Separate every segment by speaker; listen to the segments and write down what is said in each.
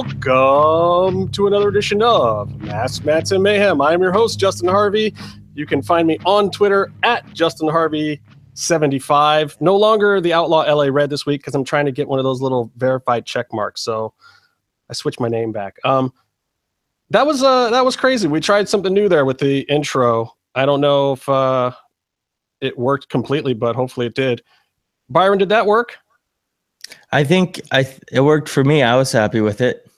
Speaker 1: Welcome to another edition of Masks Mats and Mayhem. I'm your host, Justin Harvey. You can find me on Twitter at Justin Harvey. 75 no longer the outlaw la red this week because i'm trying to get one of those little verified check marks so i switched my name back um that was uh that was crazy we tried something new there with the intro i don't know if uh it worked completely but hopefully it did byron did that work
Speaker 2: I think I th- it worked for me. I was happy with it.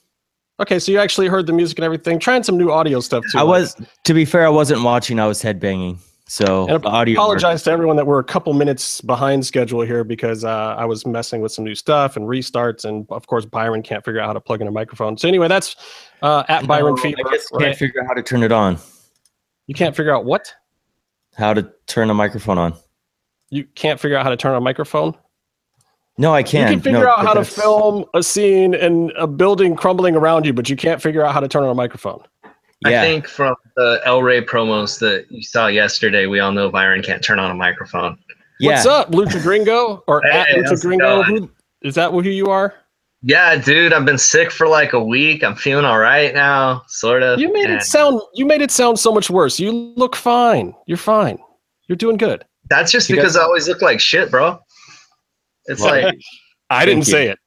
Speaker 1: Okay so you actually heard the music and everything trying some new audio stuff too
Speaker 2: I was, to be fair, I wasn't watching. I was headbanging. So
Speaker 1: And
Speaker 2: audio.
Speaker 1: apologize to everyone that we're a couple minutes behind schedule here because uh, I was messing with some new stuff and restarts, and of course Byron can't figure out how to plug in a microphone. So anyway, that's uh, at
Speaker 2: worked.
Speaker 1: Byron
Speaker 2: No,
Speaker 1: Fever.
Speaker 2: I guess you
Speaker 1: right?
Speaker 2: can't figure out how to turn it on.
Speaker 1: You can't figure out what?
Speaker 2: How to turn a microphone on?
Speaker 1: You can't figure out how to turn a microphone.
Speaker 2: No, I can't.
Speaker 1: you can figure
Speaker 2: No,
Speaker 1: out how to film a scene and a building crumbling around you, but you can't figure out how to turn on a microphone.
Speaker 2: Yeah,
Speaker 3: I think from the El Rey promos that you saw yesterday, we all know Byron can't turn on a microphone.
Speaker 2: yeah.
Speaker 1: What's up, Lucha Gringo or
Speaker 3: Hey,
Speaker 1: at Lucha Gringo?
Speaker 3: going?
Speaker 1: Who, is that who you are?
Speaker 3: Yeah, dude, I've been sick for like a week. I'm feeling all right now, sort of.
Speaker 1: You made
Speaker 3: and
Speaker 1: it sound. You made it sound so much worse. You look fine. You're fine. You're doing good.
Speaker 3: That's just
Speaker 2: You
Speaker 3: because
Speaker 2: got-
Speaker 3: I always look like shit, bro. It's
Speaker 2: Right.
Speaker 3: like
Speaker 1: I didn't
Speaker 2: Thank you.
Speaker 1: say it.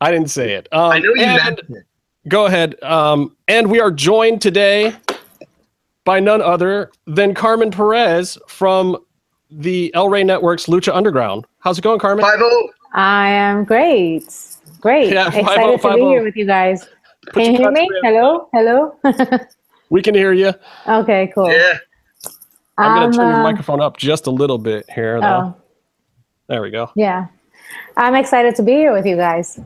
Speaker 1: I didn't say it. Um,
Speaker 3: I know you
Speaker 1: and-
Speaker 3: meant it.
Speaker 1: Go ahead. Um, and we are joined today by none other than Carmen Perez from the El Rey Network's Lucha Underground. How's it going, Carmen?
Speaker 3: Five oh.
Speaker 4: I am great. Great.
Speaker 1: Yeah,
Speaker 4: Excited to be here with you guys.
Speaker 1: Put
Speaker 4: Can you hear me? Hello? Hello?
Speaker 1: We can hear you.
Speaker 4: okay, cool.
Speaker 3: Yeah.
Speaker 1: I'm going
Speaker 4: Um,
Speaker 1: to turn your
Speaker 4: uh,
Speaker 1: microphone up just a little bit here. Though.
Speaker 4: Oh,
Speaker 1: There we go.
Speaker 4: yeah. I'm excited to be here with you guys.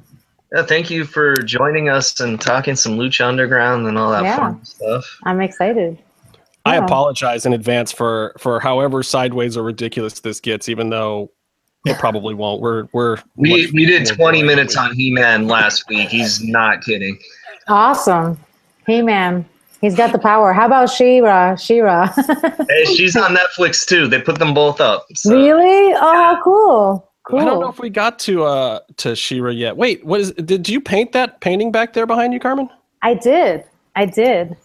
Speaker 3: Yeah, thank you for joining us and talking some Lucha Underground and all that
Speaker 4: Yeah.
Speaker 3: fun stuff.
Speaker 4: I'm excited.
Speaker 1: I
Speaker 4: Yeah.
Speaker 1: apologize in advance for for however sideways or ridiculous this gets, even though it probably won't. We're we're
Speaker 3: We we did 20 minutes on He-Man last week. He's not kidding.
Speaker 4: Awesome. He Man. He's got the power. How about She-Ra? She-Ra.
Speaker 3: Hey, she's on Netflix too. They put them both up. so-
Speaker 4: really? Oh, how cool. Cool.
Speaker 1: I don't know if we got to uh to She-Ra yet. Wait, what is did you paint that painting back there behind you, Carmen?
Speaker 4: I did. I did.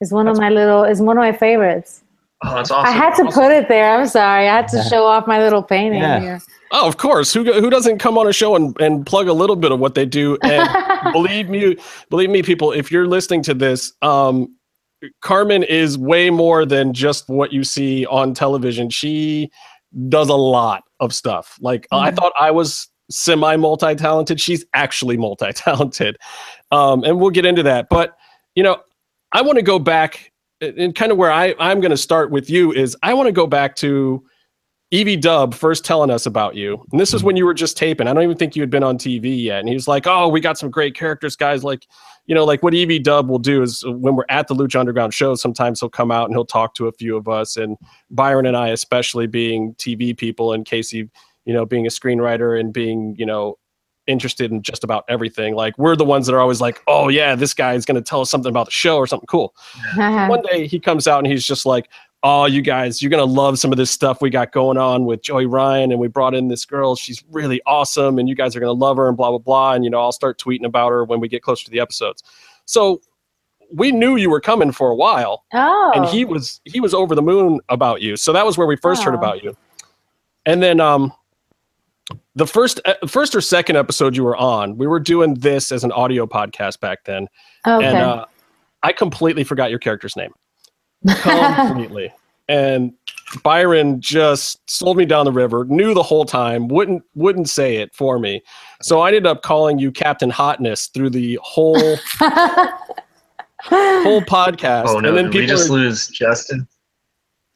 Speaker 4: It's one of my little, it's one of my favorites.
Speaker 3: Oh, that's awesome.
Speaker 4: I had to put it there. I'm sorry. I had to show off my little painting
Speaker 2: Yeah.
Speaker 4: here.
Speaker 1: Oh, of course. Who who doesn't come on a show and, and plug a little bit of what they do? And believe me, believe me, people, if you're listening to this, um, Carmen is way more than just what you see on television. She does a lot of stuff. Like I
Speaker 4: Mhm.
Speaker 1: thought I was semi multi talented. She's actually multi talented, um, and we'll get into that. But you know, I want to go back and kind of where I I'm going to start with you is I want to go back to Evie Dub first telling us about you. And this is when you were just taping. I don't even think you had been on TV yet. And he was like, Oh, we got some great characters, guys. Like, you know, like what Evie Dub will do is uh, when we're at the Lucha Underground show, sometimes he'll come out and he'll talk to a few of us. And Byron and I, especially being TV people, and Casey, you know, being a screenwriter and being, you know, interested in just about everything. Like, we're the ones that are always like, Oh, yeah, this guy is going to tell us something about the show or something cool one day he comes out and he's just like, "Oh, you guys, you're gonna love some of this stuff we got going on with Joey Ryan, and we brought in this girl. She's really awesome, and you guys are gonna love her, and blah blah blah." And you know, I'll start tweeting about her when we get closer to the episodes. So we knew you were coming for a while,
Speaker 4: oh.
Speaker 1: and he was he was over the moon about you. So that was where we first heard
Speaker 4: Oh.
Speaker 1: about you. And then um the first uh, first or second episode you were on, we were doing this as an audio podcast back then
Speaker 4: okay.
Speaker 1: and uh, I completely forgot your character's name. Completely. and Byron just sold me down the river, knew the whole time, wouldn't wouldn't say it for me. So I ended up calling you Captain Hotness through the whole whole podcast.
Speaker 3: Oh no,
Speaker 1: and then
Speaker 3: did we just
Speaker 1: are,
Speaker 3: lose Justin?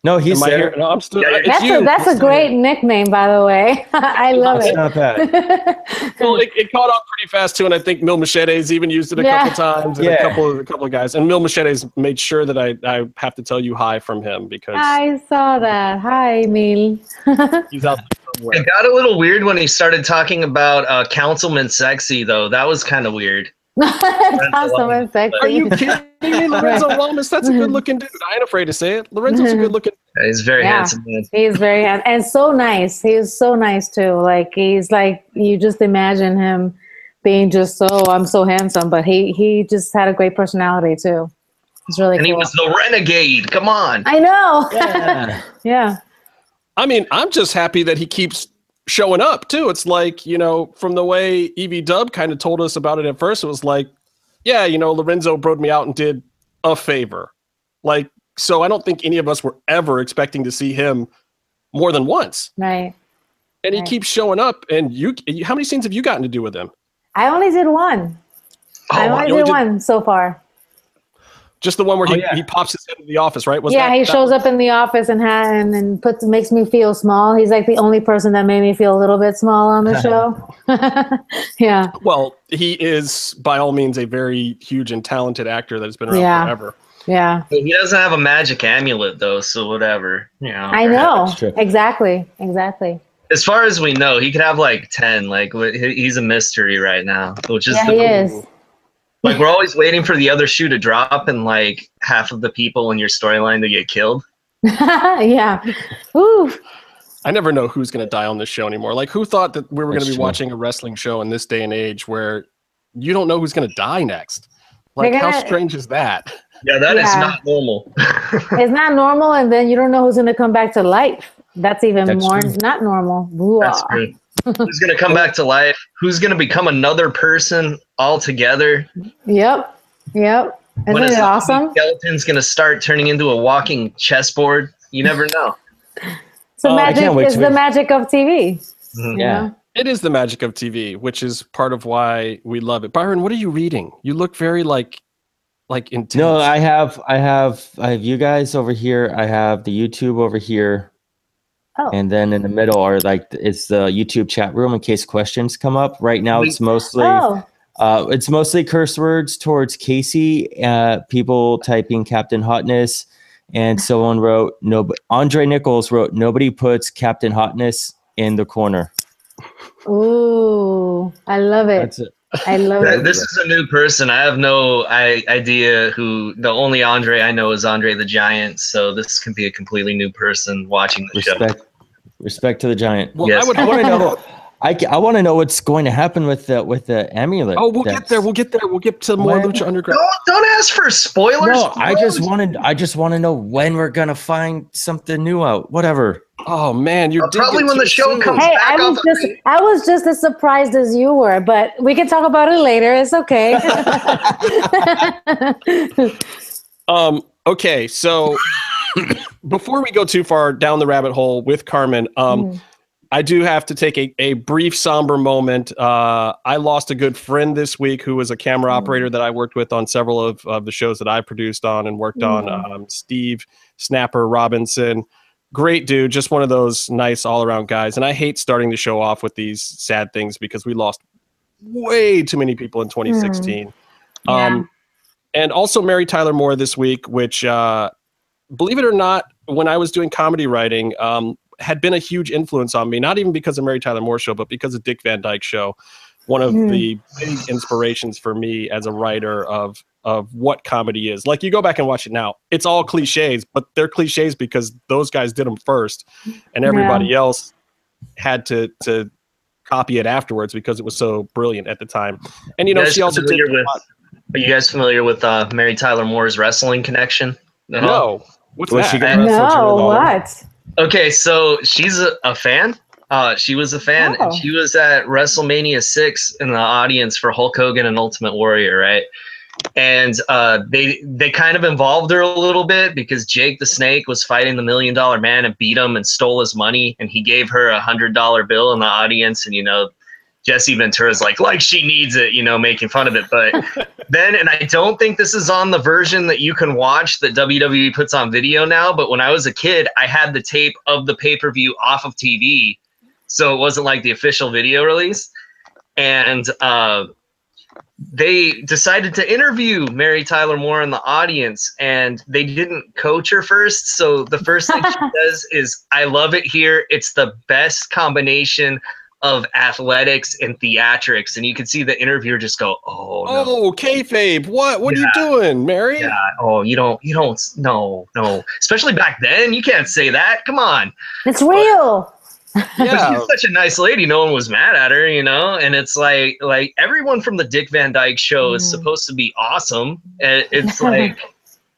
Speaker 2: No, he's
Speaker 1: am
Speaker 2: there.
Speaker 1: here? No, I'm still
Speaker 3: Yeah,
Speaker 1: it's
Speaker 4: that's
Speaker 1: you.
Speaker 4: a that's a great nickname, by the way. I love
Speaker 2: It's
Speaker 4: it.
Speaker 2: not bad.
Speaker 1: Well, it, it caught on pretty fast too, and I think Mil Machetes even used it a
Speaker 4: Yeah.
Speaker 1: couple times, and a couple of a couple of guys. And Mil Machetes made sure that I I have to tell you hi from him because
Speaker 4: I saw that. Hi, Mil.
Speaker 1: he's out there somewhere.
Speaker 3: It got a little weird when he started talking about uh, Councilman Sexy, though. That was kind of weird.
Speaker 4: Councilman sexy.
Speaker 1: Are you kidding me? Lorenzo Lamas, that's a good looking dude. I ain't afraid to say it. Lorenzo's a good looking
Speaker 3: He's very
Speaker 4: Yeah.
Speaker 3: handsome man.
Speaker 4: He's very hand- and so nice. He's so nice too. Like he's like you just imagine him being just so I'm so handsome, but he he just had a great personality too. It's really
Speaker 3: And he was the renegade. Come on.
Speaker 4: I know.
Speaker 2: Yeah.
Speaker 4: yeah.
Speaker 1: I mean, I'm just happy that he keeps showing up too. It's like, you know, from the way Evie Dub kind of told us about it at first, it was like, yeah, you know, Lorenzo broed me out and did a favor. Like, so I don't think any of us were ever expecting to see him more than once.
Speaker 4: Right.
Speaker 1: And he keeps showing up. And you, how many scenes have you gotten to do with him?
Speaker 4: I only did one. Oh, I
Speaker 3: Oh,
Speaker 4: only
Speaker 1: only
Speaker 4: did
Speaker 1: did-
Speaker 4: one so far.
Speaker 1: Just the one where
Speaker 2: Oh,
Speaker 1: he,
Speaker 2: yeah.
Speaker 1: he pops his head in the office, right? Was
Speaker 4: yeah,
Speaker 1: that-
Speaker 4: he
Speaker 1: that-
Speaker 4: shows up in the office and ha- and and puts makes me feel small. He's like the only person that made me feel a little bit small on the show. yeah.
Speaker 1: Well, he is by all means a very huge and talented actor that has been around
Speaker 4: Yeah.
Speaker 1: forever.
Speaker 4: Yeah.
Speaker 3: He doesn't have a magic amulet though, so whatever. You know.
Speaker 4: I know. Exactly. Exactly.
Speaker 3: As far as we know, he could have like ten. Like he's a mystery right now, which is
Speaker 4: Yeah,
Speaker 3: the
Speaker 4: he is.
Speaker 3: Like we're always waiting for the other shoe to drop and like half of the people in your storyline to get killed.
Speaker 4: yeah. Ooh.
Speaker 1: I never know who's going to die on this show anymore. Like, who thought that we were going to be
Speaker 2: true.
Speaker 1: watching a wrestling show in this day and age where you don't know who's going to die next? Like,
Speaker 4: They're
Speaker 1: how strange is that?
Speaker 3: Yeah, that is
Speaker 4: Yeah.
Speaker 3: not normal.
Speaker 4: It's not normal, and then you don't know who's going to come back to life. That's even
Speaker 2: That's
Speaker 4: more
Speaker 2: true.
Speaker 4: not normal. Ooh,
Speaker 3: That's
Speaker 4: ah.
Speaker 3: True. Who's gonna come back to life? Who's gonna become another person altogether?
Speaker 4: Yep. Yep.
Speaker 3: When
Speaker 4: Isn't
Speaker 3: is
Speaker 4: it
Speaker 3: the
Speaker 4: awesome?
Speaker 3: Skeleton's gonna start turning into a walking chessboard. You never know.
Speaker 4: It's the
Speaker 2: Oh,
Speaker 4: magic.
Speaker 2: can't wait
Speaker 4: It's
Speaker 2: to
Speaker 4: the
Speaker 2: be-
Speaker 4: magic of TV.
Speaker 3: Mhm.
Speaker 4: you
Speaker 2: Yeah.
Speaker 4: know?
Speaker 1: It is the magic of TV, which is part of why we love it. Byron, what are you reading? You look very like, like intense.
Speaker 2: No, I have, I have, I have you guys over here. I have the YouTube over here,
Speaker 4: Oh.
Speaker 2: and then in the middle are like it's the YouTube chat room in case questions come up. Right now, it's mostly,
Speaker 4: Oh.
Speaker 2: uh, it's mostly curse words towards Casey. Uh, people typing Captain Hotness, and someone wrote no. Andre Nichols wrote nobody puts Captain Hotness in the corner.
Speaker 4: Ooh. I love it.
Speaker 2: That's it.
Speaker 4: I love
Speaker 3: Th-
Speaker 4: it.
Speaker 3: This is a new person. I have no I- idea who. The only Andre I know is Andre the Giant. So this can be a completely new person watching the show.
Speaker 2: Respect, respect to the giant.
Speaker 1: Well,
Speaker 3: Yes.
Speaker 1: I would.
Speaker 2: I want to know. I, I want to know what's going to happen with the with the amulet.
Speaker 1: Oh, we'll get there. We'll get there. We'll get to more
Speaker 2: When?
Speaker 1: Lucha Underground.
Speaker 3: Don't don't ask for spoilers.
Speaker 2: No, I just wanted. I just want to know when we're gonna find something new out. Whatever.
Speaker 1: Oh man, you
Speaker 3: Uh,
Speaker 1: did
Speaker 3: probably when the show
Speaker 1: soon.
Speaker 3: comes
Speaker 4: Hey,
Speaker 3: back
Speaker 4: I was just
Speaker 3: of-
Speaker 4: I was just as surprised as you were, but we can talk about it later. It's okay.
Speaker 1: Um. Okay. So before we go too far down the rabbit hole with Carmen, um,
Speaker 4: Mm.
Speaker 1: I do have to take a, a brief somber moment. Uh, I lost a good friend this week who was a camera
Speaker 4: Mm.
Speaker 1: operator that I worked with on several of, of the shows that I produced on and worked on.
Speaker 4: Mm.
Speaker 1: Um, Steve Snapper Robinson, great dude, just one of those nice all around guys. And I hate starting the show off with these sad things because we lost way too many people in 2016.
Speaker 4: Yeah.
Speaker 1: Um, and also Mary Tyler Moore this week, which, uh, believe it or not, when I was doing comedy writing, um, had been a huge influence on me. Not even because of Mary Tyler Moore show, but because of Dick Van Dyke show. One of
Speaker 4: Hmm.
Speaker 1: the big inspirations for me as a writer of of what comedy is. Like you go back and watch it now, it's all cliches, but they're cliches because those guys did them first, and everybody else had to to copy it afterwards because it was so brilliant at the time. And you know,
Speaker 3: guys
Speaker 1: she also did.
Speaker 3: familiar with- Are you guys familiar with uh, Mary Tyler Moore's wrestling connection? at all?
Speaker 1: No, what's
Speaker 2: Was
Speaker 1: that?
Speaker 2: she gonna wrestle Jerry
Speaker 4: no,
Speaker 2: Lawler?
Speaker 4: what?
Speaker 3: Okay, so she's a, a fan. Uh, she was a fan, and
Speaker 4: Oh.
Speaker 3: she was at WrestleMania six in the audience for Hulk Hogan and Ultimate Warrior, right? And uh, they they kind of involved her a little bit because Jake the Snake was fighting the Million Dollar Man and beat him and stole his money, and he gave her a hundred dollar bill in the audience, and you know. Jesse Ventura's like, like she needs it, you know, making fun of it. But then, and I don't think this is on the version that you can watch that WWE puts on video now. But when I was a kid, I had the tape of the pay per view off of TV, so it wasn't like the official video release. And uh, they decided to interview Mary Tyler Moore in the audience, and they didn't coach her first. So the first thing she does is, "I love it here. It's the best combination." Of athletics and theatrics, and you can see the interviewer just go, "Oh no,
Speaker 1: Oh, kayfabe! What? What are you doing, Mary?
Speaker 3: yeah. Oh, you don't, you don't, no, no. Especially back then, you can't say that. Come on.
Speaker 4: It's real.
Speaker 3: But
Speaker 1: Yeah.
Speaker 3: she's such a nice lady. No one was mad at her, you know. And it's like, like everyone from the Dick Van Dyke show is
Speaker 4: Mm.
Speaker 3: supposed to be awesome. And it's like,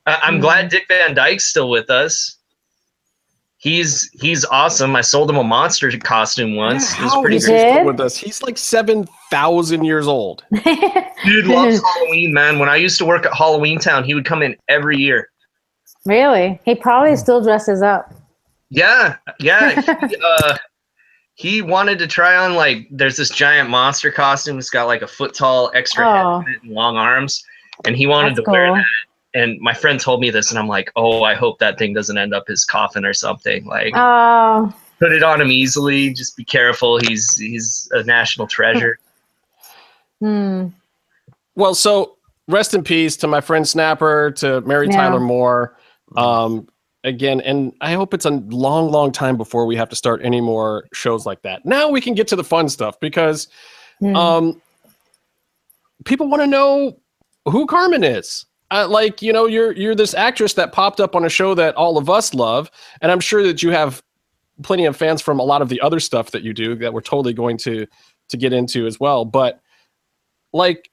Speaker 3: I- I'm
Speaker 4: Mm.
Speaker 3: glad Dick Van Dyke's still with us. He's he's awesome. I sold him a monster costume once.
Speaker 1: Yeah,
Speaker 3: it was
Speaker 1: how
Speaker 3: pretty
Speaker 1: is he
Speaker 3: great.
Speaker 1: still with us? He's like seven thousand years old.
Speaker 3: Dude loves Halloween, man. When I used to work at Halloween Town, he would come in every year.
Speaker 4: really? He probably still dresses up.
Speaker 3: Yeah, yeah. He, uh, he wanted to try on like there's this giant monster costume. It's got like a foot tall extra head
Speaker 4: Oh.
Speaker 3: on it and long arms, and he wanted
Speaker 4: That's
Speaker 3: to wear
Speaker 4: cool.
Speaker 3: that. And my friend told me this, and I'm like, oh, I hope that thing doesn't end up his coffin or something. Like,
Speaker 4: Oh,
Speaker 3: put it on him easily. Just be careful. He's he's a national treasure.
Speaker 4: hmm.
Speaker 1: Well, so rest in peace to my friend Snapper, to Mary
Speaker 4: Yeah.
Speaker 1: Tyler Moore. Um, again, and I hope it's a long, long time before we have to start any more shows like that. Now we can get to the fun stuff because
Speaker 4: Hmm.
Speaker 1: um, people want to know who Carmen is. Uh, like you know, you're you're this actress that popped up on a show that all of us love, and I'm sure that you have plenty of fans from a lot of the other stuff that you do that we're totally going to to get into as well. But like,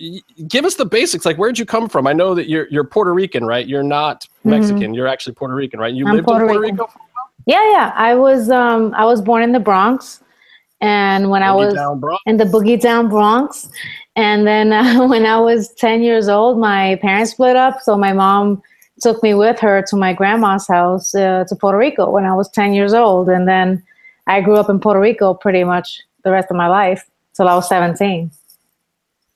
Speaker 1: y- give us the basics. Like, where'd you come from? I know that you're you're Puerto Rican, right? You're not Mexican. You're actually Puerto Rican, right? You
Speaker 4: Mm-hmm. I'm
Speaker 1: lived
Speaker 4: Puerto
Speaker 1: in Puerto
Speaker 4: Rican.
Speaker 1: Rico.
Speaker 4: yeah, yeah. I was um I was born in the Bronx, and when I was in the Boogie Down Bronx. And then uh, when I was 10 years old, my parents split up. So my mom took me with her to my grandma's house uh, to Puerto Rico when I was 10 years old. And then I grew up in Puerto Rico pretty much the rest of my life till I was 17.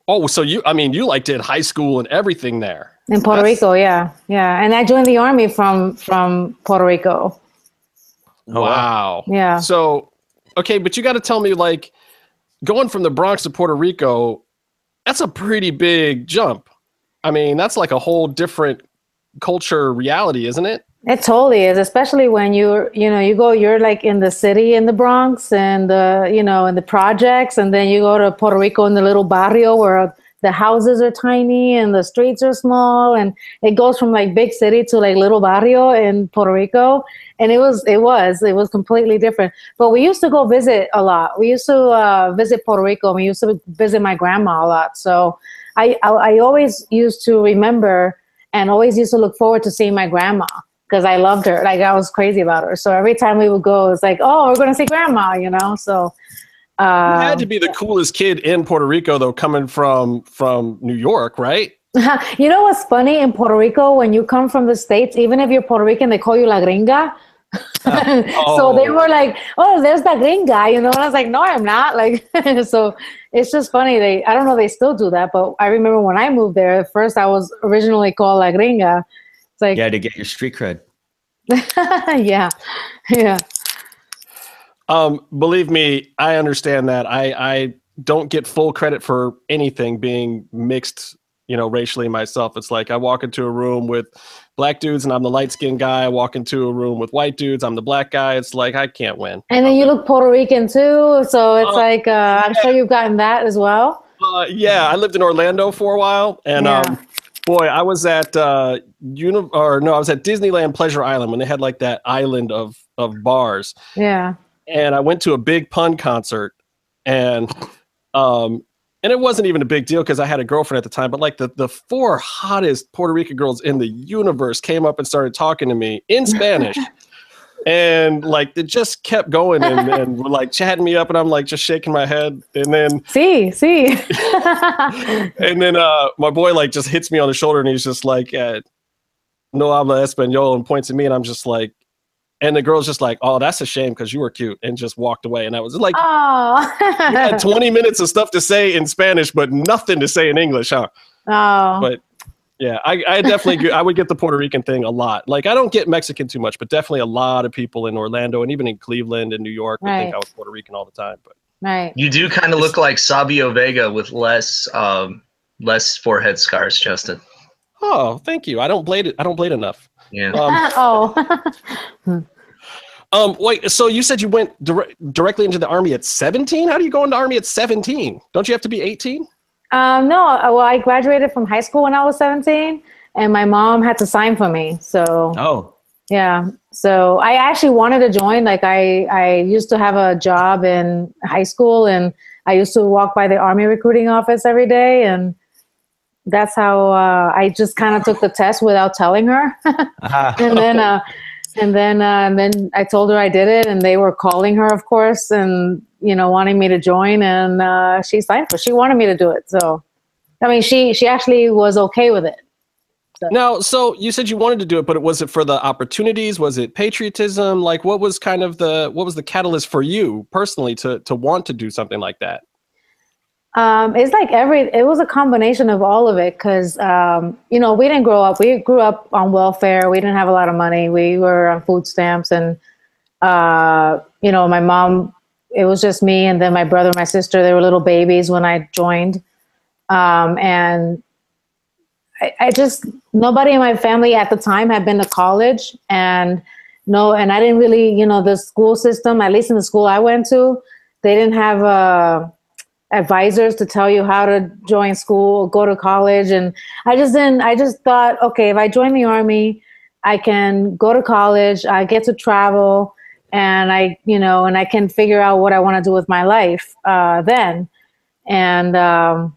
Speaker 1: Oh, so you? I mean, you like did high school and everything there.
Speaker 4: In Puerto
Speaker 1: That's-
Speaker 4: Rico, yeah. Yeah. And I joined the army from from Puerto Rico.
Speaker 1: Wow.
Speaker 4: Yeah.
Speaker 1: So, okay, but you got to tell me, like, going from the Bronx to Puerto Rico, that's a pretty big jump. I mean, that's like a whole different culture reality, isn't it?
Speaker 4: It totally is, especially when you're, you know, you go, you're like in the city in the Bronx and, uh, you know, in the projects, and then you go to Puerto Rico in the little barrio where the houses are tiny and the streets are small, and it goes from like big city to like little barrio in Puerto Rico, and it was, it was, it was completely different. But we used to go visit a lot. We used to uh, visit Puerto Rico. We used to visit my grandma a lot. So I, I, I always used to remember and always used to look forward to seeing my grandma because I loved her. Like I was crazy about her. So every time we would go, it's like, oh, we're gonna see grandma, you know. So
Speaker 1: You
Speaker 4: uh,
Speaker 1: had to be the coolest kid in Puerto Rico, though, coming from from New York, right?
Speaker 4: you know what's funny in Puerto Rico when you come from the states, even if you're Puerto Rican, they call you la gringa. so they
Speaker 1: Oh.
Speaker 4: were like, "Oh, there's that gringa," you know, and I was like, "No, I'm not." Like, so it's just funny. They, I don't know, they still do that, but I remember when I moved there, at first I was originally called la gringa. It's like,
Speaker 2: Yeah, to get your street cred.
Speaker 4: yeah, yeah.
Speaker 1: Um, believe me, I understand that. I I don't get full credit for anything being mixed, you know, racially myself. It's like I walk into a room with black dudes and I'm the light skinned guy. I walk into a room with white dudes, I'm the black guy. It's like I can't win.
Speaker 4: And then you look Puerto Rican too, so it's
Speaker 1: Oh,
Speaker 4: like uh, I'm sure you've gotten that as well.
Speaker 1: Uh, yeah, I lived in Orlando for a while, and
Speaker 4: Yeah.
Speaker 1: um, boy, I was at uh, uni- or no, I was at Disneyland Pleasure Island when they had like that island of of bars,
Speaker 4: Yeah,
Speaker 1: and I went to a big pun concert, and um, and it wasn't even a big deal because I had a girlfriend at the time, but like the the four hottest Puerto Rican girls in the universe came up and started talking to me in Spanish. And like it just kept going and, and were like chatting me up, and I'm like just shaking my head. And then
Speaker 4: see, see.
Speaker 1: and then uh, my boy like just hits me on the shoulder and he's just like, uh, "No habla español," and points at me, and I'm just like, and the girl's just like, "Oh, that's a shame because you were cute," and just walked away. And I was like,
Speaker 4: oh,
Speaker 1: "You had 20 minutes of stuff to say in Spanish, but nothing to say in English, huh?"
Speaker 4: oh,
Speaker 1: But yeah, I, I definitely get- I would get the Puerto Rican thing a lot. Like I don't get Mexican too much, but definitely a lot of people in Orlando and even in Cleveland and New York would think I was Puerto Rican all the time. But
Speaker 4: right.
Speaker 3: You do kind of look like Savio Vega with less um, less forehead scars, Justin.
Speaker 1: oh, thank you. I don't blade it. I don't blade enough.
Speaker 3: Yeah.
Speaker 1: Um,
Speaker 4: oh,
Speaker 1: Um, wait. So you said you went dire- directly into the army at 17? How do you go into army at 17? Don't you have to be 18?
Speaker 4: um, no. uh, Well, I graduated from high school when I was 17, and my mom had to sign for me. So
Speaker 2: Oh,
Speaker 4: yeah. So I actually wanted to join. Like I, I used to have a job in high school, and I used to walk by the army recruiting office every day, and that's how uh, I just kind of took the test without telling her.
Speaker 2: Ah,
Speaker 4: and then, uh, and then, uh, and then I told her I did it, and they were calling her, of course, and you know, wanting me to join, and uh, she signed for. She wanted me to do it, so I mean, she she actually was okay with it.
Speaker 1: Now, so you said you wanted to do it, but was it for the opportunities? Was it patriotism? Like, what was kind of the what was the catalyst for you personally to to want to do something like that?
Speaker 4: Um, it's like every, it was a combination of all of it because, um, you know, we didn't grow up, we grew up on welfare. We didn't have a lot of money. We were on food stamps and, uh, you know, my mom, it was just me and then my brother, and my sister, they were little babies when I joined. Um, and I, I just, nobody in my family at the time had been to college and no, and I didn't really, you know, the school system, at least in the school I went to, they didn't have, uh, advisors to tell you how to join school, go to college. And I just didn't, I just thought, okay, if I join the army, I can go to college, I get to travel, and I, you know, and I can figure out what I want to do with my life uh, then. And um,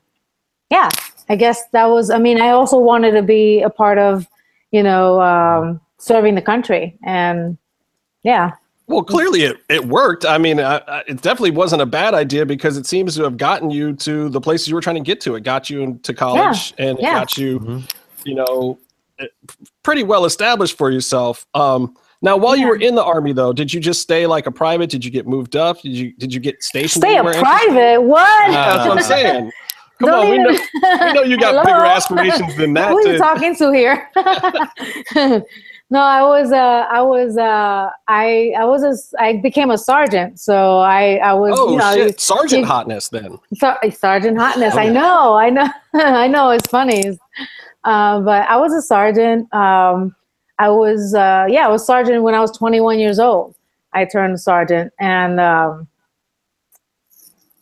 Speaker 4: yeah, I guess that was, I mean, I also wanted to be a part of, you know, um, serving the country. And yeah.
Speaker 1: Well, clearly it, it worked. I mean, uh, uh, it definitely wasn't a bad idea because it seems to have gotten you to the places you were trying to get to. It got you into college and it
Speaker 4: yeah.
Speaker 1: got you,
Speaker 2: Mhm.
Speaker 1: you know, eh, pretty well established for yourself. Um, now, while you were in the army, though, did you just stay like a private? Did you get moved up? Did you did you get stationed?
Speaker 4: Stay a private. What?
Speaker 1: That's what I'm saying. Come
Speaker 4: Don't
Speaker 1: on, we know, we know you got bigger aspirations than that.
Speaker 4: Who are you
Speaker 1: to-
Speaker 4: talking to here? No, I was. Uh, I was. Uh, I. I was. A, s- I became a sergeant. So I. I was.
Speaker 1: oh
Speaker 4: you know,
Speaker 1: shit, sergeant
Speaker 4: you-
Speaker 1: hotness then.
Speaker 4: Sar- Sergeant Hotness.
Speaker 1: Oh,
Speaker 4: I know. I know. I know. It's funny. Uh, but I was a sergeant. Um, I was. Uh, yeah, I was sergeant when I was 21 years old. I turned sergeant, and um,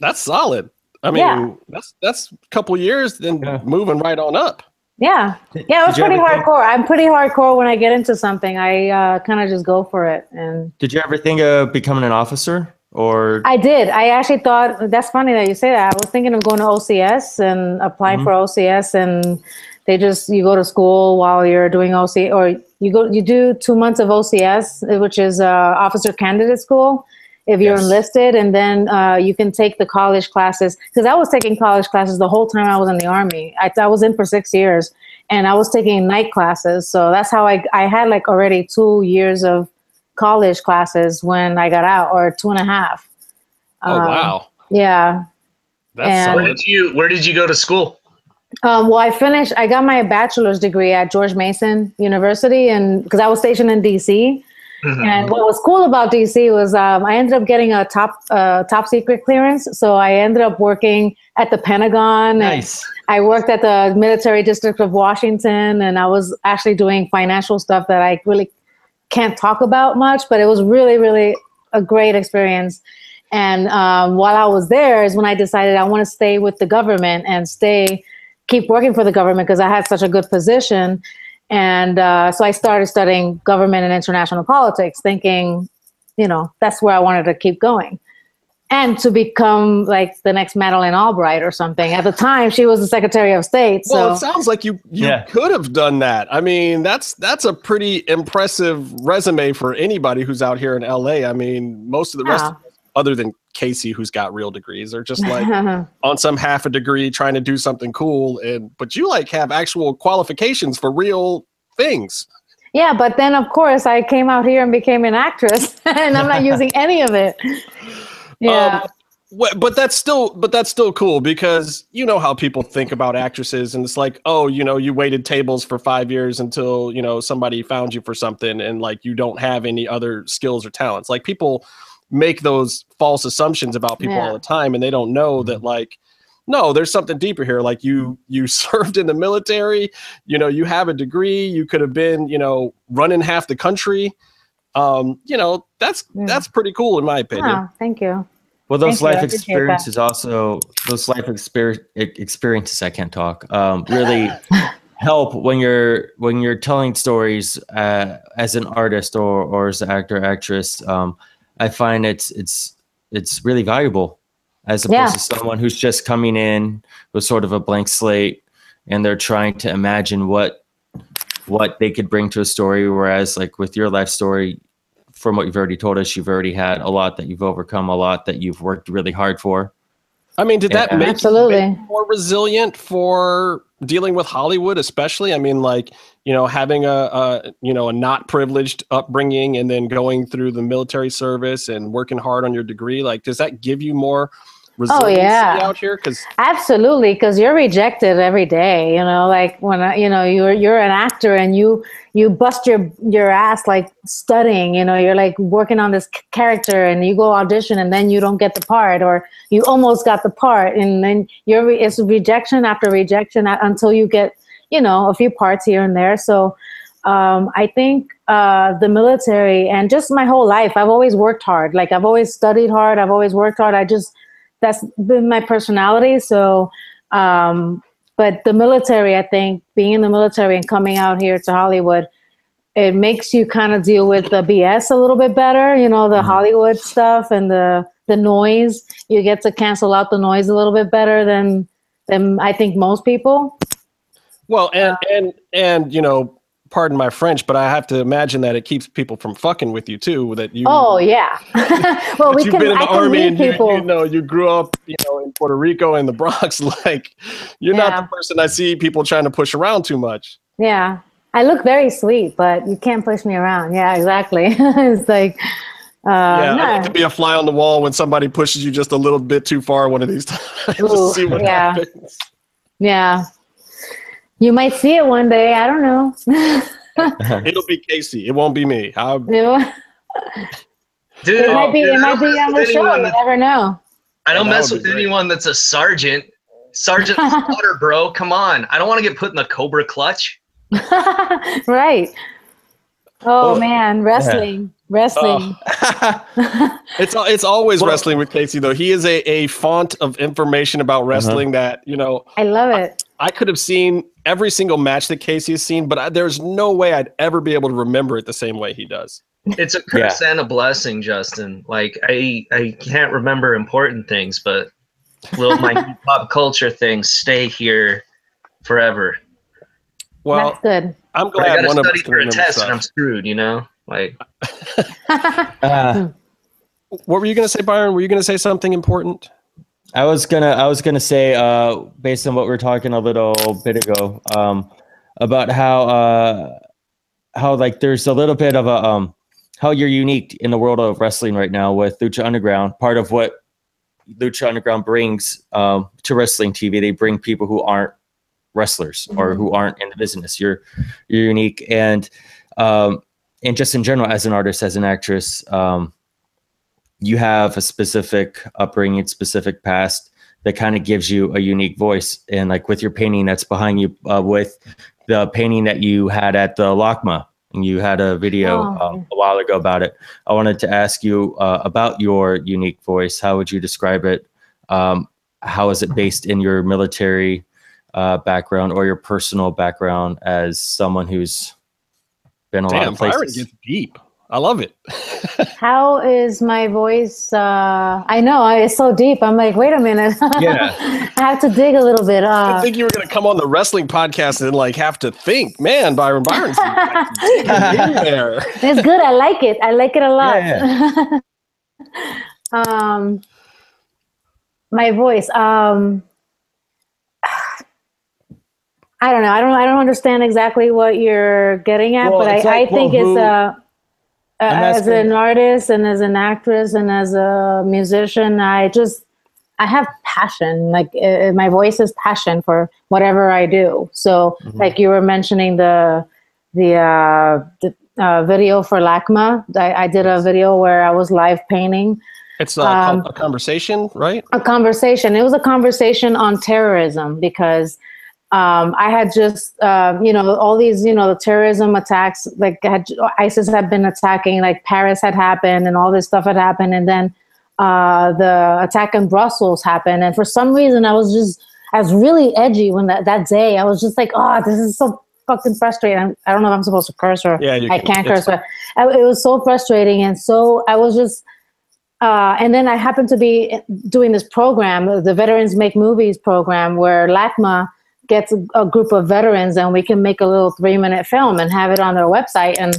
Speaker 1: That's solid. I mean,
Speaker 4: Yeah.
Speaker 1: that's that's a couple years, then
Speaker 2: Yeah.
Speaker 1: moving right on up.
Speaker 4: Yeah, yeah, it was pretty
Speaker 2: ever think-
Speaker 4: hardcore. I'm pretty hardcore when I get into something. I uh, kind of just go for it, and
Speaker 2: Did you ever think of becoming an officer or?
Speaker 4: I did. I actually thought that's funny that you say that. I was thinking of going to OCS and applying
Speaker 2: Mhm.
Speaker 4: for OCS, and they just you go to school while you're doing OC, or you go you do two months of OCS, which is uh, Officer Candidate School. If you're
Speaker 2: Yes.
Speaker 4: enlisted, and then uh, you can take the college classes. Because I was taking college classes the whole time I was in the army. I, I was in for six years, and I was taking night classes. So that's how I I had like already two years of college classes when I got out, or two and a half.
Speaker 1: Oh
Speaker 4: Um,
Speaker 1: wow,
Speaker 4: Yeah.
Speaker 1: that's
Speaker 4: and-
Speaker 3: Where did you Where did you go to school?
Speaker 4: Um, well, I finished. I got my bachelor's degree at George Mason University, and because I was stationed in DC.
Speaker 3: Mhm.
Speaker 4: And what was cool about DC was um, I ended up getting a top uh, top secret clearance. So I ended up working at the Pentagon.
Speaker 2: Nice.
Speaker 4: I worked at the Military District of Washington, and I was actually doing financial stuff that I really can't talk about much, but it was really, really a great experience. And um, while I was there, is when I decided I want to stay with the government and stay, keep working for the government because I had such a good position. And uh, so I started studying government and international politics, thinking, you know, that's where I wanted to keep going. And to become like the next Madeleine Albright or something. At the time, she was the Secretary of State. So
Speaker 1: Well, it sounds like you you
Speaker 2: Yeah.
Speaker 1: could have done that. I mean, that's that's a pretty impressive resume for anybody who's out here in LA. I mean, most of the rest,
Speaker 4: Yeah.
Speaker 1: of us, other than Casey, who's got real degrees, are just like on some half a degree trying to do something cool. And but you like have actual qualifications for real things.
Speaker 4: Yeah, but then of course I came out here and became an actress, and I'm not using any of it. Yeah,
Speaker 1: Um, but that's still but that's still cool because you know how people think about actresses and it's like oh you know you waited tables for five years until you know somebody found you for something and like you don't have any other skills or talents like people make those false assumptions about people
Speaker 4: Yeah.
Speaker 1: all the time and they don't know that like no there's something deeper here like you you served in the military you know you have a degree you could have been you know running half the country um you know that's
Speaker 4: Yeah.
Speaker 1: that's pretty cool in my opinion
Speaker 4: oh, thank you.
Speaker 2: Well, those
Speaker 4: Thank
Speaker 2: life
Speaker 4: appreciate
Speaker 2: experiences also those life exper- experiences I can't talk um, really help when you're when you're telling stories uh, as an artist or or as an actor actress. Um, I find it's it's it's really valuable as opposed
Speaker 4: Yeah.
Speaker 2: to someone who's just coming in with sort of a blank slate and they're trying to imagine what what they could bring to a story. Whereas like with your life story, from what you've already told us, you've already had a lot that you've overcome, a lot that you've worked really hard for.
Speaker 1: I mean, did that
Speaker 2: Yeah.
Speaker 1: make
Speaker 4: Absolutely.
Speaker 1: you more resilient for dealing with Hollywood, especially? I mean, like you know, having a, a you know a not privileged upbringing and then going through the military service and working hard on your degree. Like, does that give you more oh, resiliency
Speaker 4: yeah.
Speaker 1: out here? Because
Speaker 4: Absolutely, because you're rejected every day. You know, like when I, you know you're you're an actor and you you bust your your ass like studying. You know, you're like working on this character and you go audition and then you don't get the part or you almost got the part and then you're re- it's rejection after rejection until you get you know a few parts here and there. So um, I think uh, the military and just my whole life, I've always worked hard. Like I've always studied hard. I've always worked hard. I just that's been my personality. So, um, but the military, I think, being in the military and coming out here to Hollywood, it makes you kind of deal with the BS a little bit better. You know, the Hollywood stuff and the the noise. You get to cancel out the noise a little bit better than than I think most people.
Speaker 1: Well, and and and you know, pardon my French, but I have to imagine that it keeps people from fucking with you too. That you
Speaker 4: Oh yeah. well, we
Speaker 1: you've
Speaker 4: can.
Speaker 1: been in
Speaker 4: I
Speaker 1: the
Speaker 4: can
Speaker 1: army
Speaker 4: meet
Speaker 1: and you,
Speaker 4: people.
Speaker 1: you know you grew up you know in Puerto Rico and the Bronx. Like you're not the person I see people trying to push around too much.
Speaker 4: Yeah. I look very sweet, but you can't push me around. Yeah, exactly. it's like, uh,
Speaker 1: yeah,
Speaker 4: no.
Speaker 1: I like to be a fly on the wall when somebody pushes you just a little bit too far one of these times
Speaker 4: Ooh,
Speaker 1: see what
Speaker 4: yeah.
Speaker 1: happens.
Speaker 4: yeah. You might see it one day. I don't know.
Speaker 1: It'll be Casey. It won't be me. I'll,
Speaker 4: it
Speaker 3: Dude,
Speaker 4: might be.
Speaker 3: dude,
Speaker 4: It
Speaker 3: I
Speaker 4: might
Speaker 3: don't
Speaker 4: be
Speaker 3: mess
Speaker 4: on
Speaker 3: with
Speaker 4: the show.
Speaker 3: anyone
Speaker 4: You never know.
Speaker 3: I don't
Speaker 1: Oh,
Speaker 3: mess with
Speaker 1: be great.
Speaker 3: anyone that's a sergeant. Sergeant Slaughter, bro. Come on. I don't want to get put in the Cobra clutch.
Speaker 4: right. Oh,
Speaker 2: Oh,
Speaker 4: man, wrestling, wrestling.
Speaker 1: Oh. it's it's always
Speaker 2: Well-
Speaker 1: wrestling with Casey though. He is a, a font of information about
Speaker 2: Uh-huh.
Speaker 1: wrestling that you know
Speaker 4: I love it.
Speaker 1: I could have seen every single match that Casey has seen, but I, there's no way I'd ever be able to remember it the same way he does.
Speaker 3: It's a curse and a blessing, Justin. Like I I can't remember important things, but will my pop culture things stay here forever?
Speaker 1: Well,
Speaker 4: That's good.
Speaker 1: I'm
Speaker 3: But I gotta
Speaker 1: one
Speaker 3: study
Speaker 1: us
Speaker 3: for a
Speaker 1: remember
Speaker 3: test and I'm screwed, you know? Like
Speaker 2: Uh,
Speaker 1: What were you going to say, Byron? Were you going to say something important?
Speaker 2: I was gonna I was gonna say uh, based on what we are talking a little bit ago um, about how uh, how like there's a little bit of a um, how you're unique in the world of wrestling right now with Lucha Underground. Part of what Lucha Underground brings um, to wrestling TV, they bring people who aren't wrestlers or who aren't in the business. You're you're unique and um, and just in general as an artist, as an actress. Um, you have a specific upbringing, specific past that kind of gives you a unique voice. And like with your painting that's behind you, uh, with the painting that you had at the LACMA, and you had a video
Speaker 4: Oh.
Speaker 2: um, a while ago about it. I wanted to ask you uh, about your unique voice. How would you describe it? Um, how is it based in your military uh, background or your personal background as someone who's been a lot
Speaker 1: Damn,
Speaker 2: of
Speaker 1: Byron
Speaker 2: places?
Speaker 1: gets deep. I love it.
Speaker 4: How is my voice? Uh, I know it's so deep. I'm like, wait a minute.
Speaker 2: Yeah.
Speaker 4: I have to dig a little bit.
Speaker 1: I
Speaker 4: Uh,
Speaker 1: think you were going to come on the wrestling podcast and like have to think, man, Byron Byron's like, in there.
Speaker 4: it's good. I like it. I like it a lot.
Speaker 2: Yeah,
Speaker 4: um, my voice. Um, I don't know. I don't. I don't understand exactly what you're getting at,
Speaker 2: Well,
Speaker 4: but I,
Speaker 2: like,
Speaker 4: I think
Speaker 2: well,
Speaker 4: it's
Speaker 2: who-
Speaker 4: uh, uh,
Speaker 2: I'm
Speaker 4: as
Speaker 2: asking-
Speaker 4: an artist and as an actress and as a musician. I just I have passion. Like uh, my voice is passion for whatever I do. So,
Speaker 2: Mhm.
Speaker 4: like you were mentioning the the uh, the uh, video for LACMA. I, I did a video where I was live painting
Speaker 1: It's uh,
Speaker 4: Um,
Speaker 1: a conversation, right?
Speaker 4: a conversation. It was a conversation on terrorism because um, I had just, um, you know, all these, you know, the terrorism attacks, like had, ISIS had been attacking, like Paris had happened and all this stuff had happened. And then uh, the attack in Brussels happened. And for some reason, I was just, I was really edgy when that, that day. I was just like, oh, this is so fucking frustrating. I'm, I don't know if I'm supposed to curse or
Speaker 1: Yeah,
Speaker 4: I
Speaker 1: can.
Speaker 4: can't
Speaker 1: It's
Speaker 4: curse, but I, it was so frustrating. And so I was just, uh, and then I happened to be doing this program, the Veterans Make Movies program, where LACMA gets a, a group of veterans and we can make a little three minute film and have it on their website. And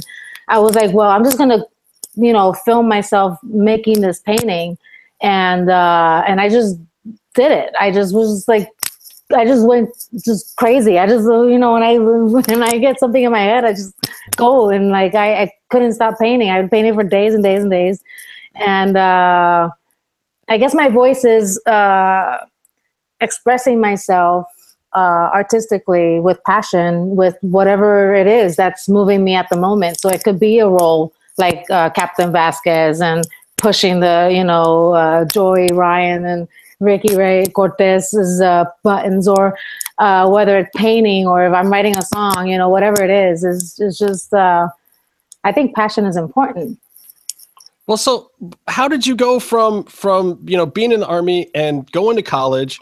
Speaker 4: I was like, well, I'm just going to, you know, film myself making this painting. And, uh, and I just did it. I just was like, I just went just crazy. I just, you know, when I when I get something in my head, I just go and like I, I couldn't stop painting. I would paint it for days and days and days, and uh, I guess my voice is uh, expressing myself uh, artistically with passion, with whatever it is that's moving me at the moment. So it could be a role like uh, Captain Vasquez and pushing the, you know, uh, Joey Ryan and Ricky Ray Cortez's uh, buttons, or uh, whether it's painting or if I'm writing a song, you know, whatever it is, is is just. Uh, I think passion is important.
Speaker 1: Well, so how did you go from from you know being in the army and going to college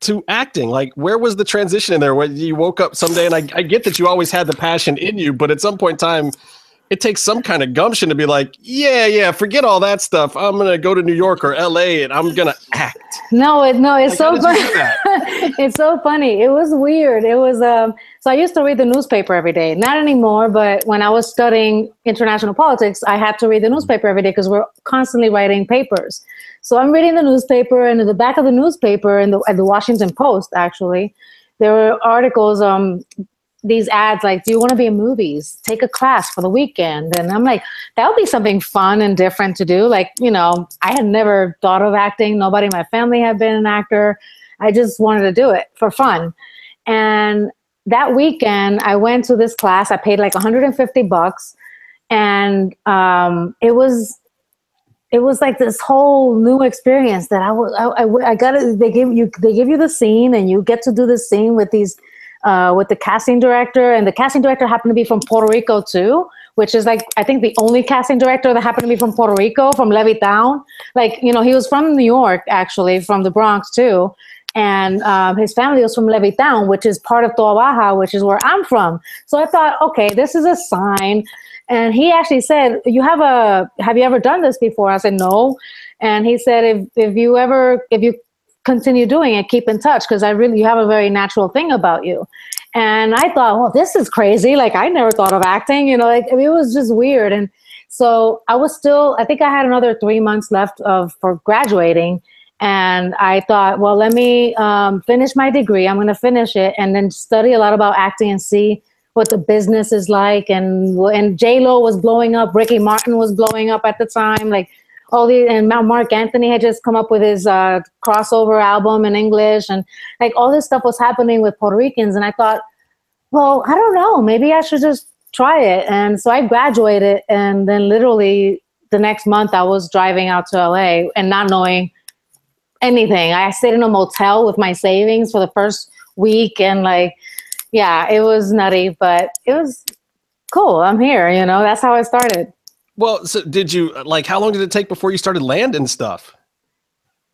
Speaker 1: to acting? Like, where was the transition in there? When you woke up someday, and I, I get that you always had the passion in you, but at some point in time, it takes some kind of gumption to be like, yeah, yeah, forget all that stuff. I'm gonna go to New York or L.A. and I'm gonna act.
Speaker 4: No, it, no, it's
Speaker 1: Like,
Speaker 4: so funny. it's so funny. It was weird. It was um. So I used to read the newspaper every day. Not anymore, but when I was studying international politics, I had to read the newspaper every day because we're constantly writing papers. So I'm reading the newspaper, and in the back of the newspaper, in the at the Washington Post, actually, there were articles. Um, these ads like, "Do you want to be in movies? Take a class for the weekend." And I'm like, that would be something fun and different to do. Like, you know, I had never thought of acting. Nobody in my family had been an actor. I just wanted to do it for fun. And that weekend, I went to this class. I paid like 150 bucks, and um, it was it was like this whole new experience that I was I, I, I got it. They give you they give you the scene, and you get to do the scene with these uh, with the casting director, and the casting director happened to be from Puerto Rico too, which is like I think the only casting director that happened to be from Puerto Rico, from Levittown. Like you know, he was from New York actually, from the Bronx too, and um, his family was from Levittown, which is part of Toa Baja, which is where I'm from. So I thought, okay, this is a sign. And he actually said, "You have a have you ever done this before?" I said, "No." And he said, "If if you ever if you continue doing it, keep in touch because I really you have a very natural thing about you." And I thought, well, this is crazy. Like I never thought of acting. You know, like I mean, it was just weird. And so I was still. I think I had another three months left of for graduating. And I thought, well, let me um, finish my degree. I'm going to finish it and then study a lot about acting and see what the business is like. And and J Lo was blowing up, Ricky Martin was blowing up at the time, like all the and Marc Anthony had just come up with his uh, crossover album in English, and like all this stuff was happening with Puerto Ricans, and I thought, well, I don't know, maybe I should just try it, and so I graduated, and then literally the next month I was driving out to LA and not knowing anything. I stayed in a motel with my savings for the first week, and like yeah, it was nutty, but it was cool. I'm here, you know. That's how I started.
Speaker 1: Well, so did you like? How long did it take before you started landing stuff?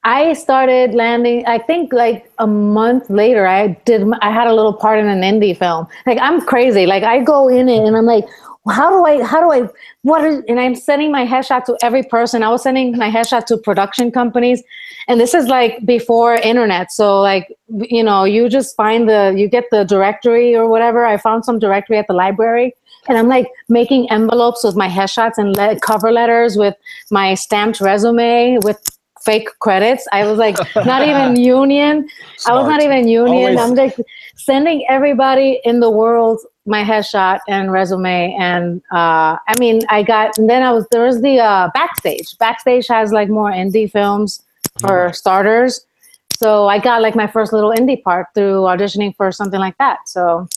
Speaker 4: I started landing. I think like a month later, I did. I had a little part in an indie film. Like I'm crazy. Like I go in it and I'm like, well, how do I? How do I? What? Is, and I'm sending my headshot to every person. I was sending my headshot to production companies, and this is like before internet. So like you know, you just find the you get the directory or whatever. I found some directory at the library. And I'm like making envelopes with my headshots and le- cover letters with my stamped resume with fake credits. I was like not even union. I was not even union.
Speaker 1: Always-
Speaker 4: I'm like sending everybody in the world my headshot and resume. And uh, I mean, I got, and then I was, there was the uh, backstage. Backstage has like more indie films for starters. So I got like my first little indie part through auditioning for something like that. So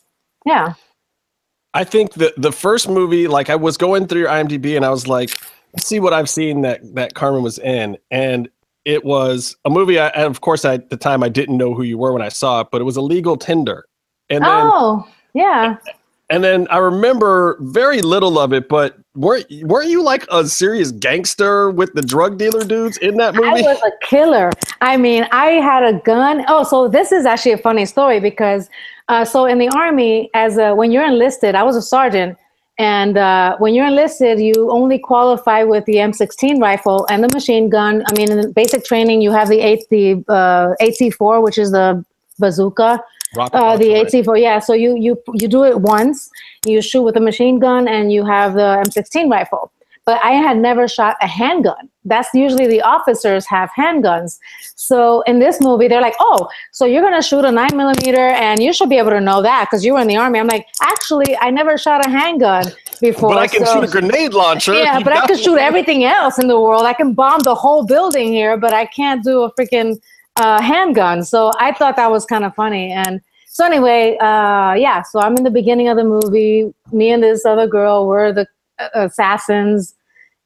Speaker 4: yeah.
Speaker 1: I think the the first movie, like I was going through your IMDb and I was like, let's see what I've seen that that Carmen was in, and it was a movie. I, and of course, I, at the time I didn't know who you were when I saw it, but it was Illegal Tender, and then
Speaker 4: oh, yeah.
Speaker 1: and then I remember very little of it, but weren't weren't you like a serious gangster with the drug dealer dudes in that movie?
Speaker 4: I was a killer. I mean, I had a gun. Oh, so this is actually a funny story because, uh, so in the army, as a, when you're enlisted, I was a sergeant, and uh, when you're enlisted, you only qualify with the M16 rifle and the machine gun. I mean, in basic training, you have the eight the uh, AT4, which is the bazooka. Uh, the
Speaker 1: launcher, right?
Speaker 4: AT4, yeah. So you you you do it once. You shoot with a machine gun, and you have the M16 rifle. But I had never shot a handgun. That's usually the officers have handguns. So in this movie, they're like, "Oh, so you're gonna shoot a nine millimeter, and you should be able to know that because you were in the army." I'm like, "Actually, I never shot a handgun before."
Speaker 1: But I can
Speaker 4: so-
Speaker 1: shoot a grenade launcher.
Speaker 4: yeah, but I can shoot everything else in the world. I can bomb the whole building here, but I can't do a freaking uh, handgun. So I thought that was kind of funny. And so anyway, uh, yeah. So I'm in the beginning of the movie. Me and this other girl were the uh, assassins.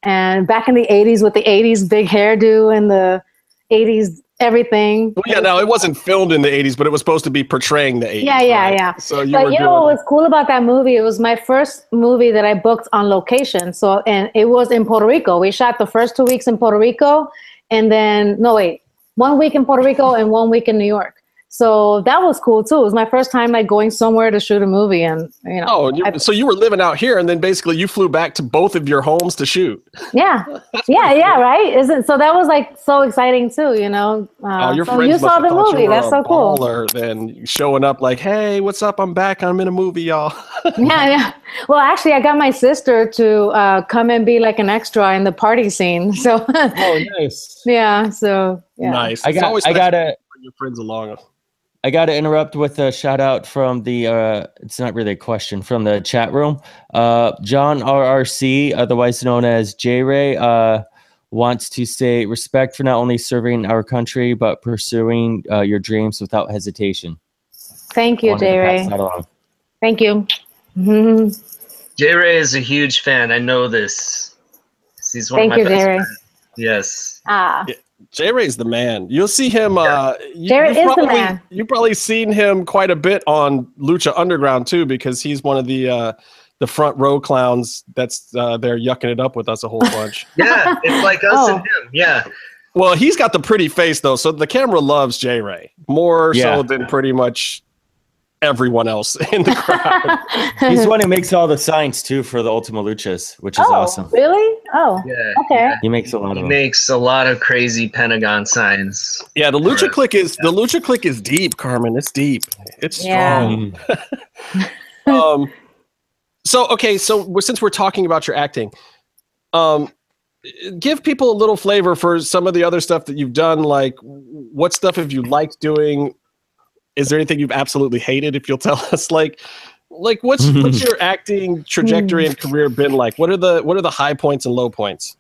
Speaker 4: And back in the '80s, with the '80s big hairdo and the '80s everything.
Speaker 1: Well, yeah, now it wasn't filmed in the '80s, but it was supposed to be portraying the '80s.
Speaker 4: Yeah, yeah,
Speaker 1: right?
Speaker 4: yeah.
Speaker 1: So you
Speaker 4: but
Speaker 1: were
Speaker 4: you know what was cool about that movie? It was my first movie that I booked on location. So, and it was in Puerto Rico. We shot the first two weeks in Puerto Rico, and then no wait, one week in Puerto Rico and one week in New York. So that was cool too. It was my first time like going somewhere to shoot a movie, and you know,
Speaker 1: Oh, you,
Speaker 4: I-
Speaker 1: so you were living out here, and then basically you flew back to both of your homes to shoot.
Speaker 4: yeah, yeah, yeah, right? Isn't so? That was like so exciting too. You know, uh,
Speaker 1: oh, your
Speaker 4: so
Speaker 1: friends
Speaker 4: you saw the movie. That's so cool.
Speaker 1: baller Then showing up like, "Hey, what's up? I'm back. I'm in a movie, y'all."
Speaker 4: yeah, yeah. Well, actually, I got my sister to uh, come and be like an extra in the party scene. So
Speaker 2: Oh, nice.
Speaker 4: yeah, so yeah.
Speaker 1: Nice.
Speaker 2: I
Speaker 1: It's
Speaker 2: got.
Speaker 1: always
Speaker 2: I
Speaker 1: nice
Speaker 2: got
Speaker 1: to
Speaker 2: to.
Speaker 1: bring your friends along.
Speaker 2: I got to interrupt with a shout out from the. Uh, it's not really a question from the chat room. Uh, John RRC, otherwise known as J Ray, uh, wants to say respect for not only serving our country but pursuing uh, your dreams without hesitation.
Speaker 4: Thank you,
Speaker 2: Wanted
Speaker 4: J. Ray. Thank you.
Speaker 3: J Ray is a huge fan. I know this. He's one
Speaker 4: Thank
Speaker 3: of my
Speaker 4: you,
Speaker 3: best
Speaker 4: J. Ray.
Speaker 3: friends. Yes.
Speaker 4: Ah,
Speaker 1: J Ray's the man. You'll see him. Uh, you,
Speaker 4: J-Ray
Speaker 1: you've
Speaker 4: is the
Speaker 1: probably,
Speaker 4: man.
Speaker 1: You've probably seen him quite a bit on Lucha Underground too, because he's one of the uh, the front row clowns that's uh, there yucking it up with us a whole bunch.
Speaker 3: Yeah, it's like us
Speaker 4: Oh.
Speaker 3: and him. Yeah.
Speaker 1: well, he's got the pretty face though, so the camera loves J Ray more
Speaker 2: Yeah.
Speaker 1: so than pretty much everyone else in the crowd.
Speaker 2: He's the one who makes all the signs too for the Ultima Luchas, which is
Speaker 4: oh,
Speaker 2: awesome.
Speaker 4: really? Oh,
Speaker 3: Yeah.
Speaker 4: okay.
Speaker 2: He makes a lot
Speaker 3: He
Speaker 2: of them.
Speaker 3: makes a lot of crazy Pentagon signs.
Speaker 1: yeah, the Lucha Click is the Lucha Click is deep, Carmen. It's deep. It's strong.
Speaker 2: Mm.
Speaker 1: um so okay so since we're talking about your acting um give people a little flavor for some of the other stuff that you've done like what stuff have you liked doing is there anything you've absolutely hated if you'll tell us like like what's what's your acting trajectory and career been like what are the what are the high points and low points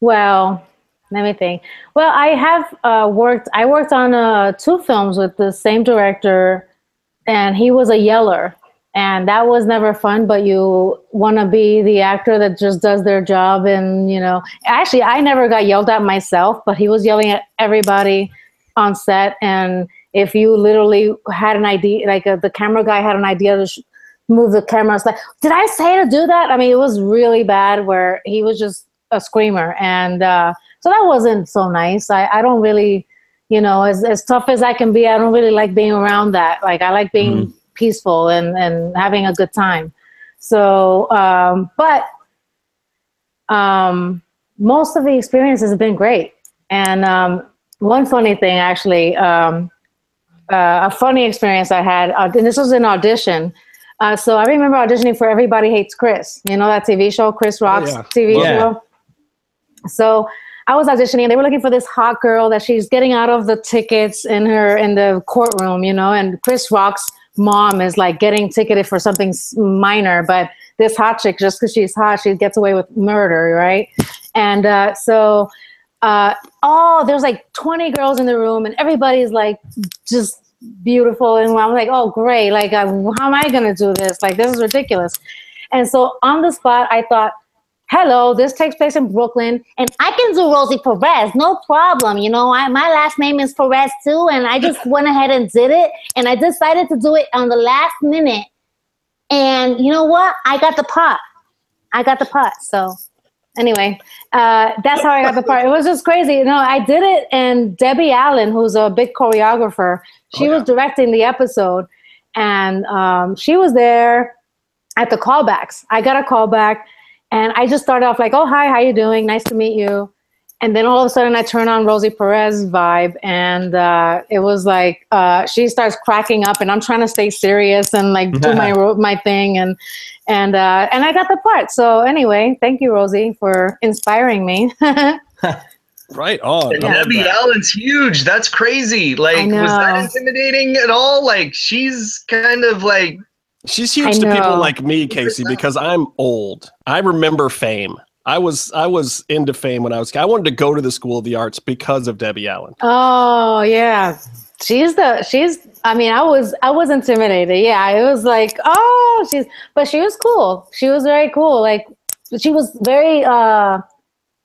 Speaker 4: Well, let me think. Well, I have uh, worked. I worked on uh, two films with the same director, and he was a yeller, and that was never fun. But you want to be the actor that just does their job, and you know. Actually, I never got yelled at myself, but he was yelling at everybody on set, and if you literally had an idea, like uh, the camera guy had an idea to. Sh- move the camera. It's like did i say to do that? I mean it was really bad where he was just a screamer. And uh, so that wasn't so nice. I, I don't really you know as, as tough as i can be i don't really like being around that. Like i like being peaceful and, and having a good time. So um, but um, most of the experience has been great. And um, one funny thing actually um, uh, a funny experience i had uh, and this was an audition uh, so I remember auditioning for Everybody Hates Chris. You know that TV show, Chris Rock's
Speaker 1: yeah.
Speaker 4: TV
Speaker 2: Yeah.
Speaker 4: show. So I was auditioning. They were looking for this hot girl that she's getting out of the tickets in her in the courtroom, you know. And Chris Rock's mom is like getting ticketed for something minor, but this hot chick, just because she's hot, she gets away with murder, right? And uh, so, uh, oh, there's like 20 girls in the room, and everybody's like just beautiful and i'm like oh great like how am i going to do this like this is ridiculous and so on the spot i thought hello this takes place in brooklyn and i can do rosie perez no problem you know I, my last name is perez too and i just went ahead and did it and i decided to do it on the last minute And you know what? I got the pot. I got the pot. So anyway, uh, that's how I got the part. It was just crazy. You know, I did it, and Debbie Allen, who's a big choreographer, she
Speaker 1: Oh, yeah.
Speaker 4: was directing the episode, and um, she was there at the callbacks. I got a callback, and I just started off like, "Oh, hi, how you doing? Nice to meet you." And then all of a sudden, I turn on Rosie Perez vibe, and uh, it was like uh, she starts cracking up, and I'm trying to stay serious and like do my my thing, and and uh, and I got the part. So anyway, thank you, Rosie, for inspiring me.
Speaker 1: Right on.
Speaker 3: And
Speaker 1: I love
Speaker 3: Debbie
Speaker 1: that.
Speaker 3: Allen's huge. That's crazy. Like, was that intimidating at all? Like, she's kind of like,
Speaker 1: She's huge
Speaker 4: I
Speaker 1: to people like me, Casey, because I'm old. I remember fame. I was I was into fame when I was I wanted to go to the School of the Arts because of Debbie Allen.
Speaker 4: oh yeah, she's the she's. I mean, I was I was intimidated. Yeah, it was like oh she's, but she was cool. She was very cool. Like she was very uh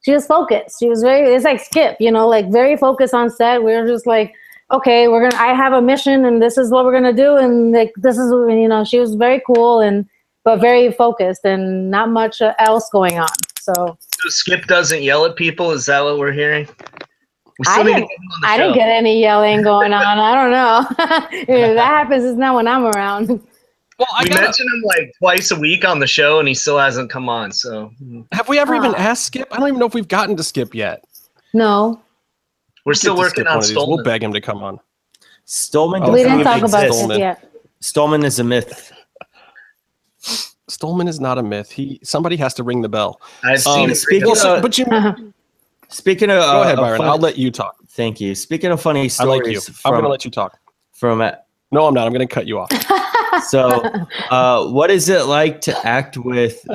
Speaker 4: she was focused. She was very. It's like Skip, you know, like very focused on set. We were just like, okay, we're gonna. I have a mission, and this is what we're gonna do, and like this is, you know, she was very cool and but very focused, and not much else going on. So
Speaker 3: so Skip doesn't yell at people. Is that what we're hearing? We
Speaker 4: I didn't,
Speaker 3: get him on the
Speaker 4: I didn't get any yelling going on. I don't know. if that happens, it's not when I'm around.
Speaker 1: Well, I
Speaker 3: we
Speaker 1: gotta,
Speaker 3: mentioned him like twice a week on the show, and he still hasn't come on. So
Speaker 1: have we ever even
Speaker 4: Ah.
Speaker 1: asked Skip? I don't even know if we've gotten to Skip yet.
Speaker 4: No,
Speaker 3: we're
Speaker 1: Get
Speaker 3: still
Speaker 1: to
Speaker 3: working on
Speaker 1: one of these. We'll beg him to come on.
Speaker 2: Stolman
Speaker 1: Oh,
Speaker 4: we didn't talk about
Speaker 2: exist.
Speaker 1: Stolman.
Speaker 4: it yet.
Speaker 2: Stolman is a myth.
Speaker 1: Stolman is not a myth. He somebody has to ring the bell.
Speaker 3: I've seen
Speaker 1: Um,
Speaker 3: it.
Speaker 2: speaking of-
Speaker 1: so- but you
Speaker 2: Speaking of, uh,
Speaker 1: ahead, Byron.
Speaker 2: funny-
Speaker 1: I'll let you talk.
Speaker 2: Thank you. Speaking of funny
Speaker 1: I
Speaker 2: stories
Speaker 1: like you.
Speaker 2: from
Speaker 1: I'm gonna let you talk.
Speaker 2: from uh,
Speaker 1: No, I'm not. I'm gonna cut you off.
Speaker 2: so, uh, what is it like to act with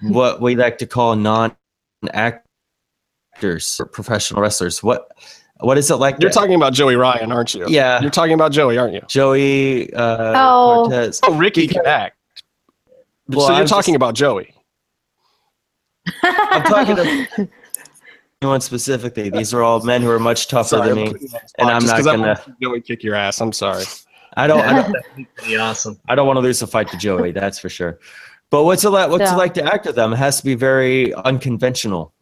Speaker 2: what we like to call non-actors, or professional wrestlers? What what is it like?
Speaker 1: You're
Speaker 2: to-
Speaker 1: talking about Joey Ryan, aren't you?
Speaker 2: Yeah.
Speaker 1: You're talking about Joey, aren't you?
Speaker 2: Joey uh,
Speaker 4: Oh.
Speaker 2: Cortez.
Speaker 1: Oh, Ricky can act.
Speaker 2: Well,
Speaker 1: so you're
Speaker 2: I'm
Speaker 1: talking
Speaker 2: just-
Speaker 1: about Joey.
Speaker 2: I'm talking to anyone specifically. These are all men who are much tougher than me, and I'm not gonna.
Speaker 1: Joey kick your ass. I'm sorry.
Speaker 2: I don't. I don't,
Speaker 3: be awesome.
Speaker 2: I don't want to lose a fight to Joey. That's for sure. But what's it like? What's
Speaker 4: Yeah.
Speaker 2: it like to act with them? It has to be very unconventional.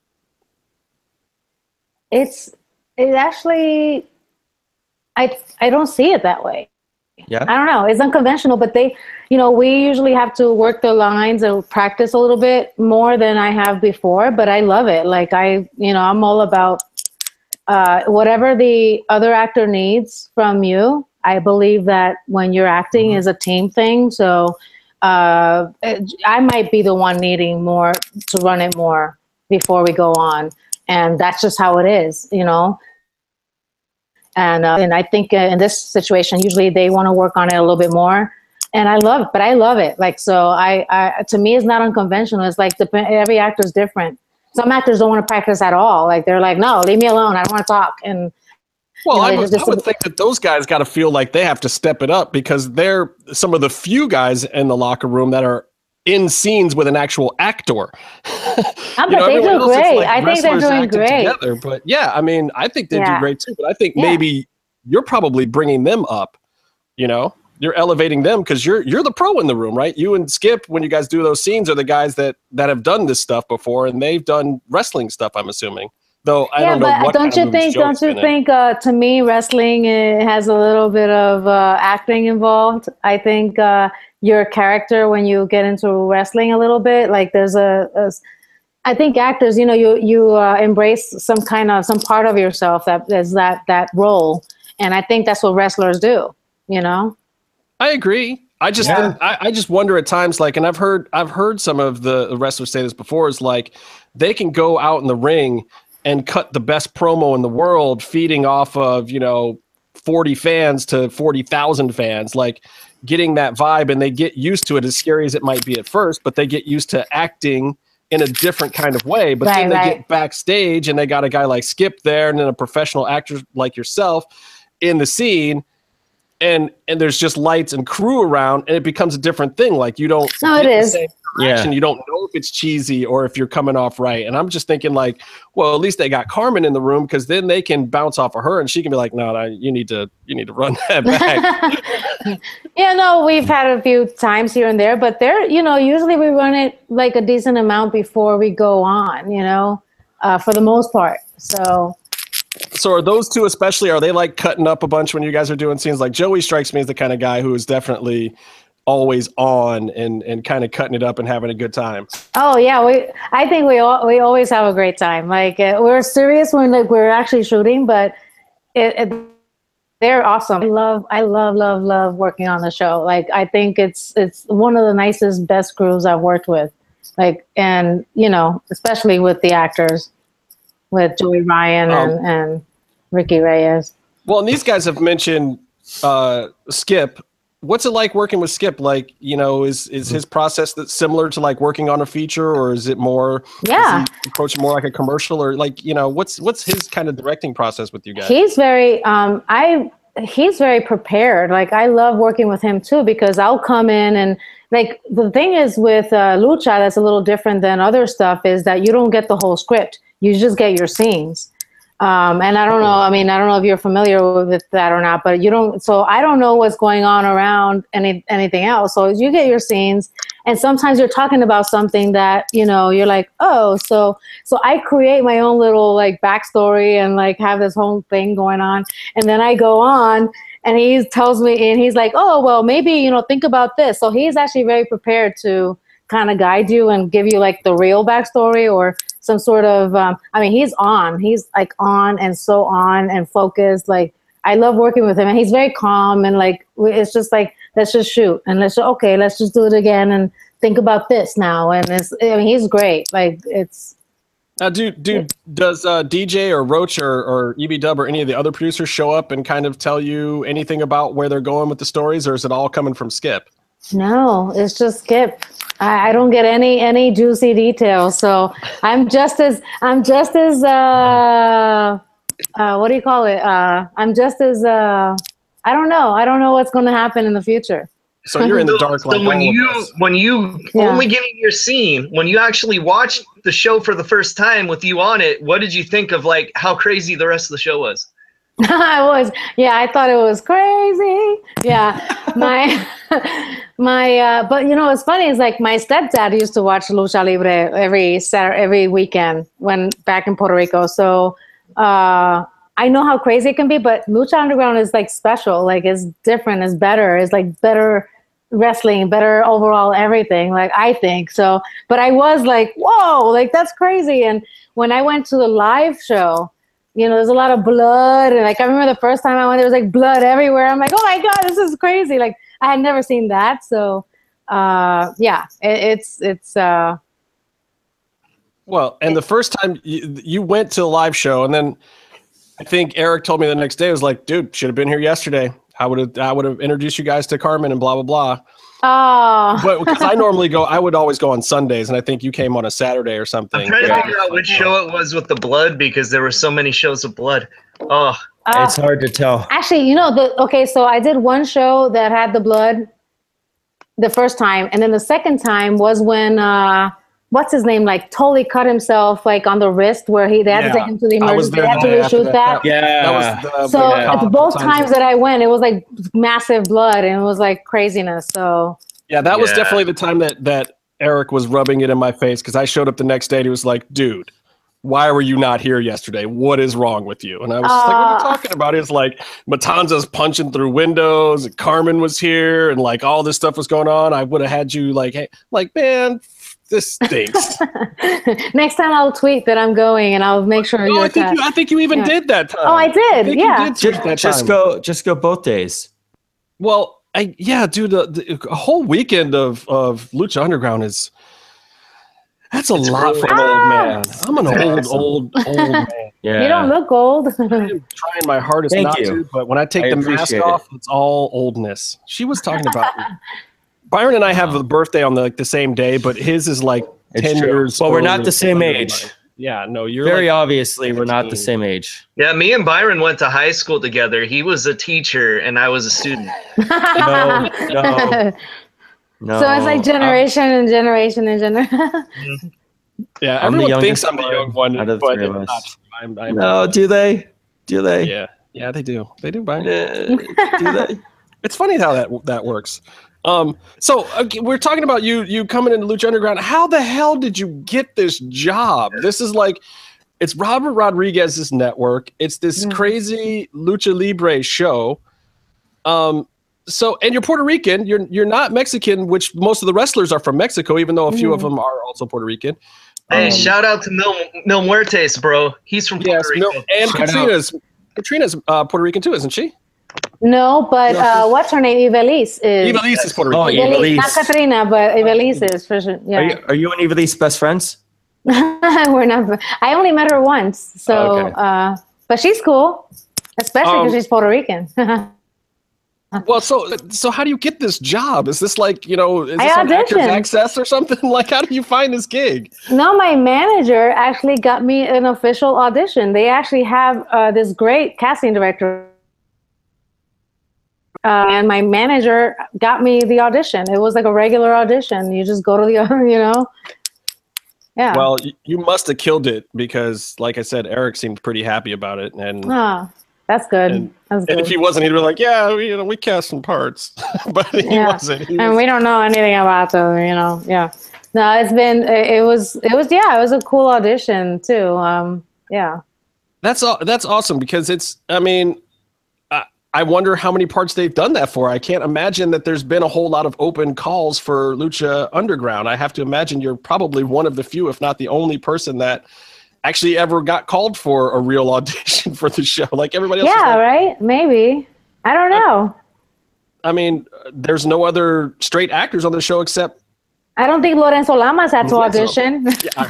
Speaker 4: it's it actually i i don't see it that way
Speaker 2: Yeah.
Speaker 4: i don't know. It's unconventional but they you know we usually have to work the lines and practice a little bit more than i have before but i love it. Like i you know i'm all about uh, whatever the other actor needs from you i believe that when you're acting
Speaker 2: Mhm.
Speaker 4: is a team thing. So uh, i might be the one needing more to run it more before we go on. And that's just how it is you know and uh, and i think uh, in this situation usually they want to work on it a little bit more. And i love but i love it. Like so i, I to me it's not unconventional. It's like every actor is different. Some actors don't want to practice at all. Like they're like no leave me alone. I don't want to talk. And
Speaker 1: Well,
Speaker 4: You know,
Speaker 1: I, would,
Speaker 4: just-
Speaker 1: I would think that those guys got to feel like they have to step it up because they're some of the few guys in the locker room that are in scenes with an actual actor.
Speaker 4: Ah,
Speaker 1: You know,
Speaker 4: but they do great.
Speaker 1: Like
Speaker 4: I think they're doing great
Speaker 1: Together. But yeah, I mean, I think they do great too. But I think
Speaker 4: Yeah.
Speaker 1: maybe you're probably bringing them up. You know, you're elevating them because you're you're the pro in the room, right? You and Skip, when you guys do those scenes, are the guys that that have done this stuff before, and they've done wrestling stuff. I'm assuming, though. I
Speaker 4: yeah,
Speaker 1: don't know
Speaker 4: but
Speaker 1: what
Speaker 4: don't you think? Don't you think? Uh, to me, wrestling uh, has a little bit of uh, acting involved. I think uh, your character when you get into wrestling a little bit, like there's a. a s- I think actors, you know, you you uh, embrace some kind of some part of yourself that is that that role, and I think that's what wrestlers do. You know.
Speaker 1: I agree. I just
Speaker 2: Yeah.
Speaker 1: I, I just wonder at times like and I've heard I've heard some of the wrestlers say this before is like they can go out in the ring and cut the best promo in the world feeding off of, you know, 40 fans to 40,000 fans like getting that vibe and they get used to it as scary as it might be at first but they get used to acting in a different kind of way but then they
Speaker 4: right.
Speaker 1: get backstage and they got a guy like Skip there and then a professional actor like yourself in the scene and and there's just lights and crew around and it becomes a different thing like you don't
Speaker 4: No, it
Speaker 1: get the
Speaker 4: is.
Speaker 1: same
Speaker 2: Yeah.
Speaker 1: you don't know if it's cheesy or if you're coming off right and i'm just thinking like well at least they got carmen in the room because then they can bounce off of her and she can be like no, no you need to you need to run that back
Speaker 4: yeah, no, we've had a few times here and there, but they're, you know, usually we run it like a decent amount before we go on, you know, uh, for the most part. So,
Speaker 1: so are those two especially are they like cutting up a bunch when you guys are doing scenes like joey strikes me as the kind of guy who is definitely always on and and kind of cutting it up and having a good time
Speaker 4: oh yeah, we, I think we all, we always have a great time. Like uh, we're serious when like we're actually shooting, but it, it they're awesome. I love, I love, love, love working on the show. Like I think it's it's one of the nicest, best crews I've worked with. Like and you know, especially with the actors, with Joey Ryan
Speaker 1: Um,
Speaker 4: and and Ricky Reyes.
Speaker 1: Well, and these guys have mentioned uh, Skip. What's it like working with Skip? Like, you know, is is his process that similar to like working on a feature, or is it more?
Speaker 4: Yeah.
Speaker 1: approach more like a commercial, or like you know, what's what's his kind of directing process with you guys?
Speaker 4: He's very um I he's very prepared. Like I love working with him too because I'll come in and like the thing is with uh, lucha that's a little different than other stuff is that you don't get the whole script. You just get your scenes. Um, and I don't know. I mean, I don't know if you're familiar with that or not, but you don't. So I don't know what's going on around any anything else. So you get your scenes, and sometimes you're talking about something that you know you're like, oh, so so I create my own little like backstory and like have this whole thing going on, and then I go on, and he tells me, and he's like, oh, well, maybe you know, think about this. So he's actually very prepared to kind of guide you and give you like the real backstory or some sort of um, i mean he's on. He's like on and so on and focused. Like i love working with him and he's very calm and like it's just like let's just shoot and let's okay let's just do it again and think about this now. And it's i mean he's great. Like it's
Speaker 1: Now, do do does uh, DJ or Roach or, or EV Dub or any of the other producers show up and kind of tell you anything about where they're going with the stories, or is it all coming from Skip?
Speaker 4: no it's just skip I, I don't get any any juicy details. So i'm just as i'm just as uh uh what do you call it? Uh i'm just as uh i don't know. I don't know what's going to happen in the future.
Speaker 1: So you're in the
Speaker 3: So-
Speaker 1: dark
Speaker 3: so when you when you
Speaker 4: Yeah.
Speaker 3: only getting your scene, when you actually watched the show for the first time with you on it, what did you think of like how crazy the rest of the show was?
Speaker 4: I was, yeah, I thought it was crazy. Yeah, my, my, uh, but you know, what's funny is like my stepdad used to watch Lucha Libre every Saturday, every weekend when back in Puerto Rico. So, uh, I know how crazy it can be, but Lucha Underground is like special, like it's different, it's better, it's like better wrestling, better overall everything. Like I think so, but I was like, whoa, like that's crazy. And when I went to the live show, you know, there's a lot of blood. And like, I remember the first time I went, there was like blood everywhere. I'm like, oh my God, this is crazy. Like, I had never seen that. So, uh, yeah, it, it's, it's, uh,
Speaker 1: Well, and the first time you, you went to a live show, and then I think Eric told me the next day, was like, dude, should have been here yesterday. I would have, I would have introduced you guys to Carmen and blah blah blah.
Speaker 4: Oh,
Speaker 1: But because I normally go, I would always go on Sundays, and I think you came on a Saturday or something.
Speaker 3: I'm trying to figure out which show it was with the blood because there were so many shows of blood. Oh,
Speaker 4: uh,
Speaker 2: it's hard to tell.
Speaker 4: actually, you know, the, okay, so I did one show that had the blood the first time. And then the second time was when, uh, what's his name? Like totally cut himself like on the wrist where he, they had
Speaker 1: Yeah.
Speaker 4: to take him to the emergency.
Speaker 1: there
Speaker 4: They had to reshoot
Speaker 1: that.
Speaker 4: that.
Speaker 2: Yeah.
Speaker 1: That was the,
Speaker 4: so
Speaker 1: the
Speaker 4: it's
Speaker 1: cop
Speaker 4: both
Speaker 1: times
Speaker 4: times that I went, it was like massive blood and it was like craziness. So
Speaker 1: Yeah, that was definitely the time that that Eric was rubbing it in my face because I showed up the next day and he was like, "Dude, why were you not here yesterday? What is wrong with you?" And I was just like, "What are you
Speaker 4: Uh.
Speaker 1: talking about?" It's like Matanza's punching through windows, and Carmen was here, and like all this stuff was going on. I would have had you like, "Hey, like man, this stinks."
Speaker 4: next time I'll tweet that I'm going and I'll make sure
Speaker 1: no,
Speaker 4: you're
Speaker 1: I think you, I think you even
Speaker 4: Yeah.
Speaker 1: did that time.
Speaker 4: Oh, I did.
Speaker 1: think you
Speaker 4: yeah.
Speaker 1: did
Speaker 2: Just,
Speaker 1: that
Speaker 2: just go just go both days.
Speaker 1: Well, I yeah, dude, the, the, a whole weekend of of Lucha Underground is that's a
Speaker 3: It's
Speaker 1: lot
Speaker 3: really-
Speaker 1: for an old
Speaker 4: Ah!
Speaker 1: man. I'm an old, old, old man.
Speaker 2: Yeah.
Speaker 4: You don't look old.
Speaker 1: I'm trying my hardest
Speaker 2: Thank
Speaker 1: not
Speaker 2: you.
Speaker 1: to, but when I take
Speaker 2: I
Speaker 1: the mask
Speaker 2: appreciate it.
Speaker 1: off, it's all oldness. She was talking about Byron and I have a birthday on the like the same day, but his is like
Speaker 2: It's
Speaker 1: ten
Speaker 2: true.
Speaker 1: years.
Speaker 2: Well, we're not the same age.
Speaker 1: mine. Yeah, no, you're
Speaker 2: Very
Speaker 1: like,
Speaker 2: obviously, we're not the same age.
Speaker 3: Yeah, me and Byron went to high school together. He was a teacher and I was a student.
Speaker 2: No, no, no.
Speaker 4: so it's like generation and generation and generation.
Speaker 1: yeah.
Speaker 2: I'm the
Speaker 1: Everyone thinks
Speaker 2: youngest
Speaker 1: I'm the young
Speaker 2: one
Speaker 1: one,
Speaker 2: out of the
Speaker 1: but
Speaker 2: three of us.
Speaker 1: I'm, I'm
Speaker 2: no, do they? Do they?
Speaker 1: yeah, yeah, they do. They do. Brian.
Speaker 2: Uh, do they?
Speaker 1: It's funny how that that works. Um, so okay, we're talking about you you coming into Lucha Underground. How the hell did you get this job? This is like it's Robert Rodriguez's network. It's this
Speaker 4: Mhm.
Speaker 1: crazy Lucha Libre show. Um, so and you're Puerto Rican. You're you're not Mexican, which most of the wrestlers are from Mexico, even though a few of
Speaker 4: Mhm.
Speaker 1: them are also Puerto Rican.
Speaker 3: Hey,
Speaker 1: Um,
Speaker 3: shout out to Mil, Mil Muertes, bro. He's from Puerto
Speaker 1: yes,
Speaker 3: Rico.
Speaker 1: no, and
Speaker 2: Shout out.
Speaker 1: Catrina's Catrina's uh, Puerto Rican too, isn't she?
Speaker 4: No, but uh, what's her name? Ivelisse is.
Speaker 1: Eva Lise is Puerto
Speaker 2: Oh,
Speaker 1: Rican.
Speaker 2: yeah.
Speaker 4: Ivelisse, not Catrina, but Ivelisse is for sure.
Speaker 2: Are
Speaker 4: Yeah.
Speaker 2: you, are you and Ivelisse best friends?
Speaker 4: We're not. I only met her once, so.
Speaker 1: Okay.
Speaker 4: Uh, but she's cool, especially because
Speaker 1: Um,
Speaker 4: she's Puerto Rican.
Speaker 1: Well, so so how do you get this job? Is this like you know is
Speaker 4: I
Speaker 1: this on Actors
Speaker 4: auditioned.
Speaker 1: Access or something? Like how do you find this gig?
Speaker 4: no, my manager actually got me an official audition. They actually have uh, this great casting director. Uh, and my manager got me the audition. It was like a regular audition. You just go to the, you know, yeah.
Speaker 1: Well, you must have killed it because, like I said, Eric seemed pretty happy about it, and
Speaker 4: Ah, that's good.
Speaker 1: And-
Speaker 4: that's
Speaker 1: and if he wasn't, he'd be like, "Yeah, we, you know, we cast some parts," but he
Speaker 4: Yeah.
Speaker 1: wasn't. He
Speaker 4: and
Speaker 1: was-
Speaker 4: we don't know anything about them, you know. Yeah. No, it's been it it was it was yeah, it was a cool audition too. Um yeah.
Speaker 1: that's all. That's awesome because it's. I mean, I, I wonder how many parts they've done that for. I can't imagine that there's been a whole lot of open calls for Lucha Underground. I have to imagine you're probably one of the few, if not the only person that actually ever got called for a real audition for the show. Like everybody else.
Speaker 4: Yeah,
Speaker 1: like,
Speaker 4: right? Maybe. I don't know.
Speaker 1: I mean, uh, there's no other straight actors on the show except.
Speaker 4: I don't think Lorenzo Lamas had to
Speaker 1: Lorenzo.
Speaker 4: audition.
Speaker 1: Yeah,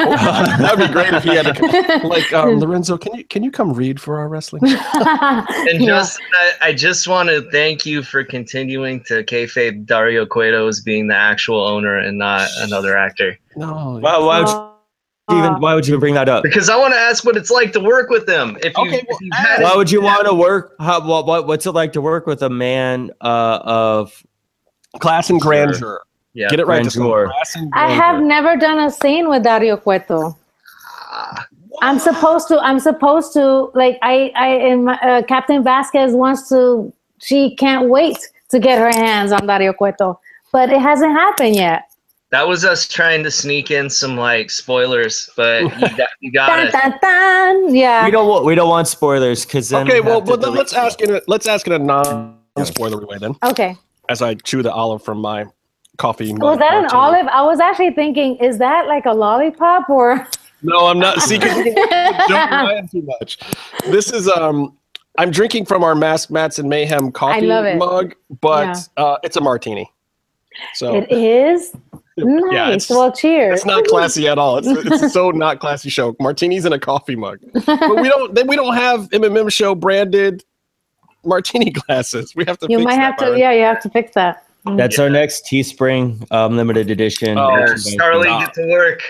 Speaker 1: that would be great if he had to. Like um, Lorenzo, can you can you come read for our wrestling?
Speaker 3: And
Speaker 4: Yeah.
Speaker 3: Justin, I, I just want to thank you for continuing to kayfabe Dario Cueto as being the actual owner and not another actor.
Speaker 1: No.
Speaker 2: Why, why would you even? Why would you even bring that up?
Speaker 3: Because I want to ask what it's like to work with him. If you,
Speaker 1: Okay, well,
Speaker 3: if you've had
Speaker 2: Why
Speaker 3: it-
Speaker 2: would you want to work? How, what, what, what's it like to work with a man uh, of
Speaker 1: Class and grandeur.
Speaker 3: Yeah,
Speaker 1: Get it right. this
Speaker 2: Grandeur.
Speaker 1: time. Class and
Speaker 4: I have never done a scene with Dario Cueto. I'm supposed to. I'm supposed to. Like I, I, in my, uh, Captain Vasquez wants to. She can't wait to get her hands on Dario Cueto, but it hasn't happened yet.
Speaker 3: that was us trying to sneak in some like spoilers, but you got, you got
Speaker 4: Dun,
Speaker 3: it.
Speaker 4: dun, dun. Yeah.
Speaker 2: we don't want we don't want spoilers because then
Speaker 1: Okay,
Speaker 2: we
Speaker 1: well,
Speaker 2: have
Speaker 1: well then let's ask in a, let's ask in a non-spoiler way then,
Speaker 4: Okay.
Speaker 1: as I chew the olive from my coffee.
Speaker 4: Was that an olive? I was actually thinking, is that like a lollipop or?
Speaker 1: No, I'm not. See, don't too much. This is um, I'm drinking from our Mask Mats and Mayhem coffee mug, but uh, it's a martini. So
Speaker 4: It is nice.
Speaker 1: yeah, it's,
Speaker 4: well, cheers.
Speaker 1: it's not classy at all. It's it's so not classy show. Martinis in a coffee mug, but we don't then we don't have MMM show branded martini glasses. We have to.
Speaker 4: you
Speaker 1: fix
Speaker 4: might
Speaker 1: that,
Speaker 4: have to. Yeah, you have to fix that.
Speaker 2: That's our next Teespring um, limited edition.
Speaker 1: Oh,
Speaker 3: Yeah,
Speaker 2: merchandise.
Speaker 3: Starly,
Speaker 1: nah.
Speaker 3: get to work.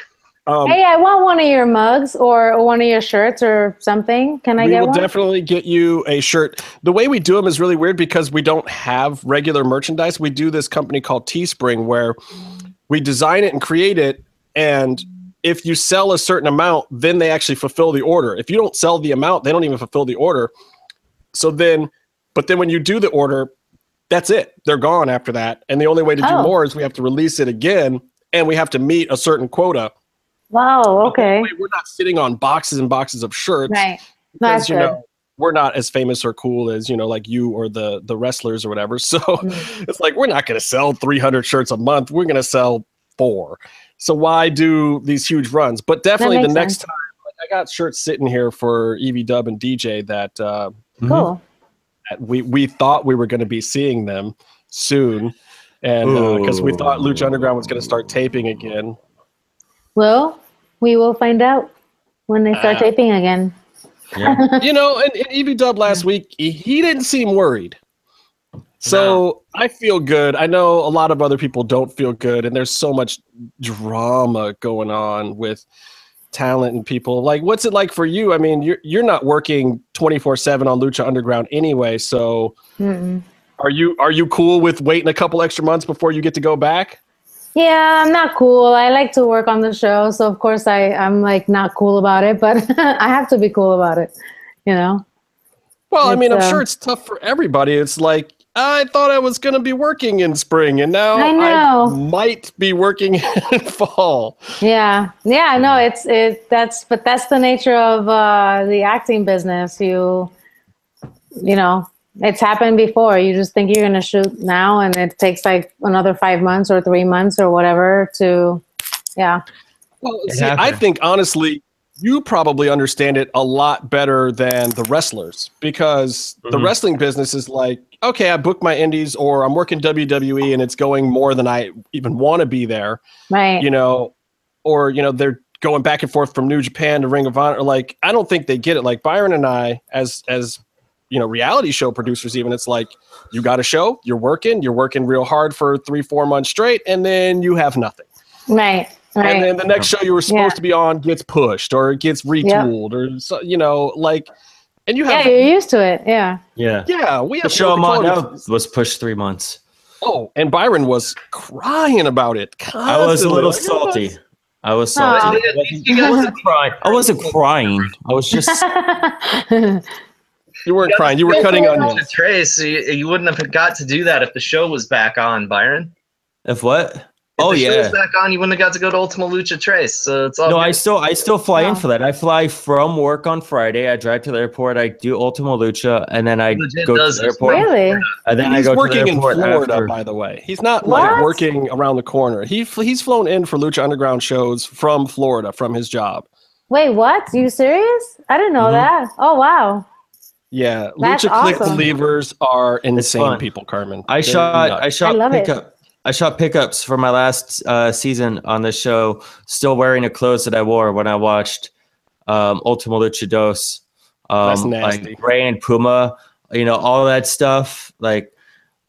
Speaker 1: Um,
Speaker 4: hey, I want one of your mugs or one of your shirts or something. Can I get one?
Speaker 1: We will definitely get you a shirt. The way we do them is really weird because we don't have regular merchandise. We do this company called Teespring where we design it and create it, and if you sell a certain amount, then they actually fulfill the order. If you don't sell the amount, they don't even fulfill the order. So then, but then when you do the order, that's it. They're gone after that, and the only way to do
Speaker 4: Oh.
Speaker 1: more is we have to release it again, and we have to meet a certain quota.
Speaker 4: wow. Okay.
Speaker 1: We're not sitting on boxes and boxes of shirts
Speaker 4: Right.
Speaker 1: because
Speaker 4: That's
Speaker 1: you
Speaker 4: good.
Speaker 1: know we're not as famous or cool as you know like you or the the wrestlers or whatever so
Speaker 4: Mm.
Speaker 1: it's like we're not going to sell 300 shirts a month we're going to sell four so why do these huge runs but definitely the next
Speaker 4: sense.
Speaker 1: time like, i got shirts sitting here for ev dub and dj that uh
Speaker 2: Mhm.
Speaker 4: Cool.
Speaker 1: that we we thought we were going to be seeing them soon and because we thought lucha underground was going to start taping again
Speaker 4: Well, we will find out when they start
Speaker 1: Uh,
Speaker 4: taping again.
Speaker 2: Yeah.
Speaker 1: you know, and, and EV Dub last week, he, he didn't seem worried. So I feel good. I know a lot of other people don't feel good, and there's so much drama going on with talent and people. Like, what's it like for you? I mean, you're you're not working twenty four seven on Lucha Underground anyway. So,
Speaker 4: Mm-mm.
Speaker 1: are you are you cool with waiting a couple extra months before you get to go back?
Speaker 4: Yeah, I'm not cool. I like to work on the show, so of course I I'm like not cool about it, but I have to be cool about it. You know.
Speaker 1: Well, I mean, I'm
Speaker 4: uh,
Speaker 1: sure it's tough for everybody. It's like I thought I was going to be working in spring, and now
Speaker 4: I know.
Speaker 1: might be working in fall.
Speaker 4: Yeah, yeah, no, it's it. That's but that's the nature of uh, the acting business. You, you know, it's happened before. You just think you're gonna shoot now, and it takes like another five months or three months or whatever to, yeah.
Speaker 1: Well, see, I think honestly, you probably understand it a lot better than the wrestlers because the
Speaker 2: Mhm.
Speaker 1: wrestling business is like, okay, I booked my indies or I'm working WWE and it's going more than I even want to be there,
Speaker 4: Right.
Speaker 1: you know, or you know they're going back and forth from New Japan to Ring of Honor. Like, I don't think they get it. Like Byron and I, as as you know, reality show producers, even it's like you got a show, you're working, you're working real hard for three, four months straight, and then you have nothing
Speaker 4: right. Right.
Speaker 1: and then the next show you were supposed
Speaker 4: Yeah.
Speaker 1: to be on gets pushed or it gets retooled or so, you know like and you
Speaker 4: yeah,
Speaker 1: have
Speaker 4: you're used to it. Yeah.
Speaker 2: Yeah.
Speaker 1: yeah we have The
Speaker 2: show I'm on now was pushed three months.
Speaker 1: oh and byron was crying about it
Speaker 2: I was a little salty. I was salty.
Speaker 3: At
Speaker 2: I wasn't,
Speaker 3: you
Speaker 2: I
Speaker 3: guys-
Speaker 2: wasn't crying. I wasn't crying. I was just
Speaker 1: you weren't crying you were cutting onions
Speaker 3: Trace, you, you wouldn't have got to do that if the show was back on, Byron.
Speaker 2: if what?
Speaker 3: If
Speaker 2: Oh
Speaker 3: the
Speaker 2: yeah.
Speaker 3: was back on, you wouldn't have got to go to Ultima Lucha Trace. So it's all
Speaker 2: No,
Speaker 3: good.
Speaker 2: I still I still fly in for that. I fly from work on Friday. I drive to the airport. I do Ultima Lucha, and then I
Speaker 3: Legit
Speaker 2: go to
Speaker 3: does
Speaker 2: the
Speaker 3: this.
Speaker 2: airport.
Speaker 4: really?
Speaker 2: And then I
Speaker 1: he's
Speaker 2: go to
Speaker 1: working
Speaker 2: the
Speaker 1: in florida
Speaker 2: after.
Speaker 1: by the way he's not like working around the corner he he's flown in for lucha underground shows from florida from his job
Speaker 4: Wait, what? you serious? I didn't know
Speaker 2: Mhm.
Speaker 4: that. Oh wow.
Speaker 1: yeah
Speaker 4: That's
Speaker 1: lucha click believers are insane people carmen
Speaker 2: I
Speaker 1: They're
Speaker 2: shot
Speaker 1: nuts.
Speaker 2: I shot
Speaker 4: love it.
Speaker 2: pickup. I shot pickups for my last uh, season on the show, still wearing the clothes that I wore when I watched um, Ultima Lucha Dos.
Speaker 1: That's
Speaker 2: Um, like Ray and Puma, you know, all that stuff, like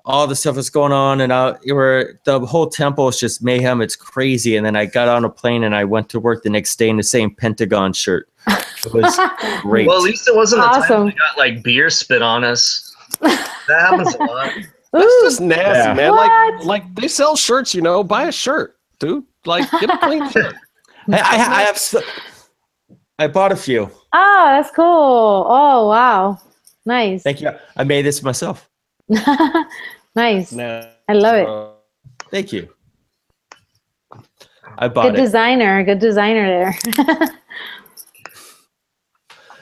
Speaker 2: all the stuff that's going on, and I, you were the whole temple is just mayhem. It's crazy. And then I got on a plane and I went to work the next day in the same Pentagon shirt. It was great.
Speaker 3: Well, at least it wasn't the time
Speaker 4: Awesome.
Speaker 3: we got like beer spit on us. That happens a lot.
Speaker 1: That's
Speaker 4: Ooh.
Speaker 1: just nasty,
Speaker 2: Yeah.
Speaker 1: man. Like,
Speaker 4: What?
Speaker 1: like they sell shirts, you know. Buy a shirt, dude. Like, get a clean shirt.
Speaker 2: I, I, I have. s- I bought a few.
Speaker 4: Oh, that's cool. Oh, wow. Nice.
Speaker 2: Thank you. I made this myself.
Speaker 4: nice.
Speaker 1: Nah.
Speaker 4: I love it.
Speaker 1: Uh,
Speaker 2: Thank you. I bought
Speaker 4: Good
Speaker 2: it.
Speaker 4: designer. Good designer there.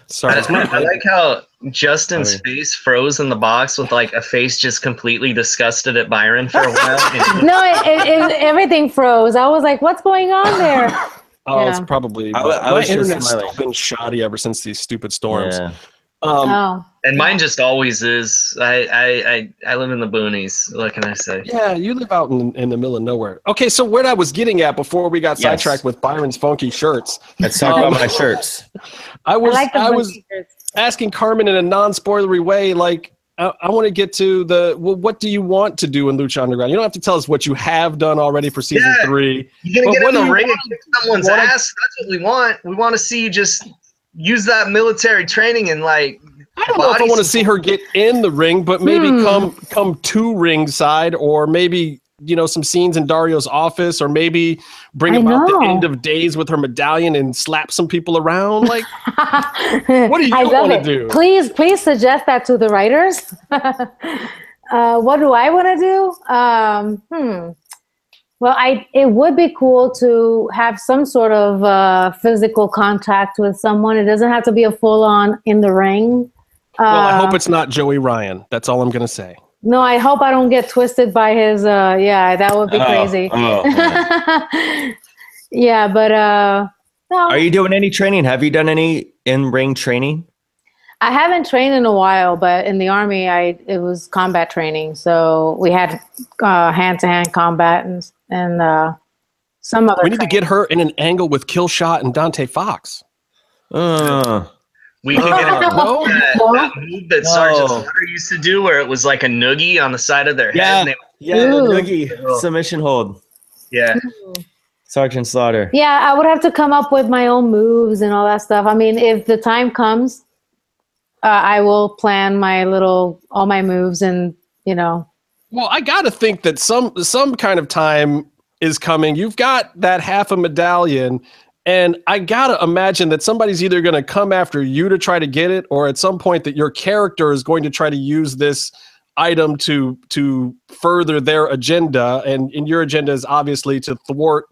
Speaker 1: sorry,
Speaker 3: I, I like how Justin's
Speaker 2: Sorry.
Speaker 3: face froze in the box with like a face just completely disgusted at Byron for a while.
Speaker 4: No, it, it, it, everything froze. I was like, what's going on there?
Speaker 1: Oh, it's probably.
Speaker 2: I I
Speaker 1: my
Speaker 2: was just
Speaker 1: internet's still been shoddy ever since these stupid storms.
Speaker 2: Yeah.
Speaker 1: Um,
Speaker 4: oh,
Speaker 3: and mine just always is. I, I I I live in the boonies. What can I say?
Speaker 1: yeah, you live out in, in the middle of nowhere. Okay, so what I was getting at before we got
Speaker 2: Yes.
Speaker 1: sidetracked with Byron's funky shirts,
Speaker 2: Let's talk
Speaker 1: Um,
Speaker 2: about my shirts.
Speaker 1: I
Speaker 4: I
Speaker 1: was
Speaker 4: like
Speaker 1: I was
Speaker 4: shirts.
Speaker 1: asking Carmen in a non-spoilery way, like I, I want to get to the well, what do you want to do in Lucha Underground? You don't have to tell us what you have done already for season
Speaker 3: Yeah.
Speaker 1: three.
Speaker 3: You gonna
Speaker 1: But
Speaker 3: get
Speaker 1: what
Speaker 3: in the ring and
Speaker 1: want?
Speaker 3: kick someone's
Speaker 1: What I-
Speaker 3: ass? That's what we want. We want to see you just use that military training and like.
Speaker 1: I don't know if I want to see her get in the ring, but maybe
Speaker 4: Hmm.
Speaker 1: come come to ringside, or maybe you know some scenes in Dario's office, or maybe bring
Speaker 4: I
Speaker 1: about the end of days with her medallion and slap some people around. Like,
Speaker 4: what
Speaker 1: do you
Speaker 4: I love
Speaker 1: wanna do?
Speaker 4: Please, please suggest that to the writers. uh, what do I want to do? Um, hmm. Well, I it would be cool to have some sort of uh, physical contact with someone. It doesn't have to be a full on in the ring. Uh,
Speaker 1: well, I hope it's not Joey Ryan. That's all I'm gonna say.
Speaker 4: no, I hope I don't get twisted by his. Uh, yeah, that would be
Speaker 2: Oh,
Speaker 4: crazy.
Speaker 2: oh, yeah.
Speaker 4: yeah, but uh, no,
Speaker 2: Are you doing any training? Have you done any in ring training?
Speaker 4: I haven't trained in a while, but in the army, I it was combat training. So we had hand to hand combat and and uh, some other.
Speaker 1: We need to get her in an angle with Killshot and Dante Fox.
Speaker 2: Uh,
Speaker 3: We can get it.
Speaker 1: no?
Speaker 3: That, that move that Sergeant
Speaker 2: No.
Speaker 3: Slaughter used to do, where it was like a noogie on the side of their
Speaker 2: Yeah.
Speaker 3: head. And they,
Speaker 2: yeah,
Speaker 4: Ooh.
Speaker 2: noogie submission hold.
Speaker 3: yeah.
Speaker 2: Sergeant Slaughter.
Speaker 4: Yeah, I would have to come up with my own moves and all that stuff. I mean, if the time comes, uh, I will plan my little all my moves and you know.
Speaker 1: Well, I got to think that some some kind of time is coming. You've got that half a medallion, and I got to imagine that somebody's either going to come after you to try to get it, or at some point that your character is going to try to use this item to to further their agenda. And, and your agenda is obviously to thwart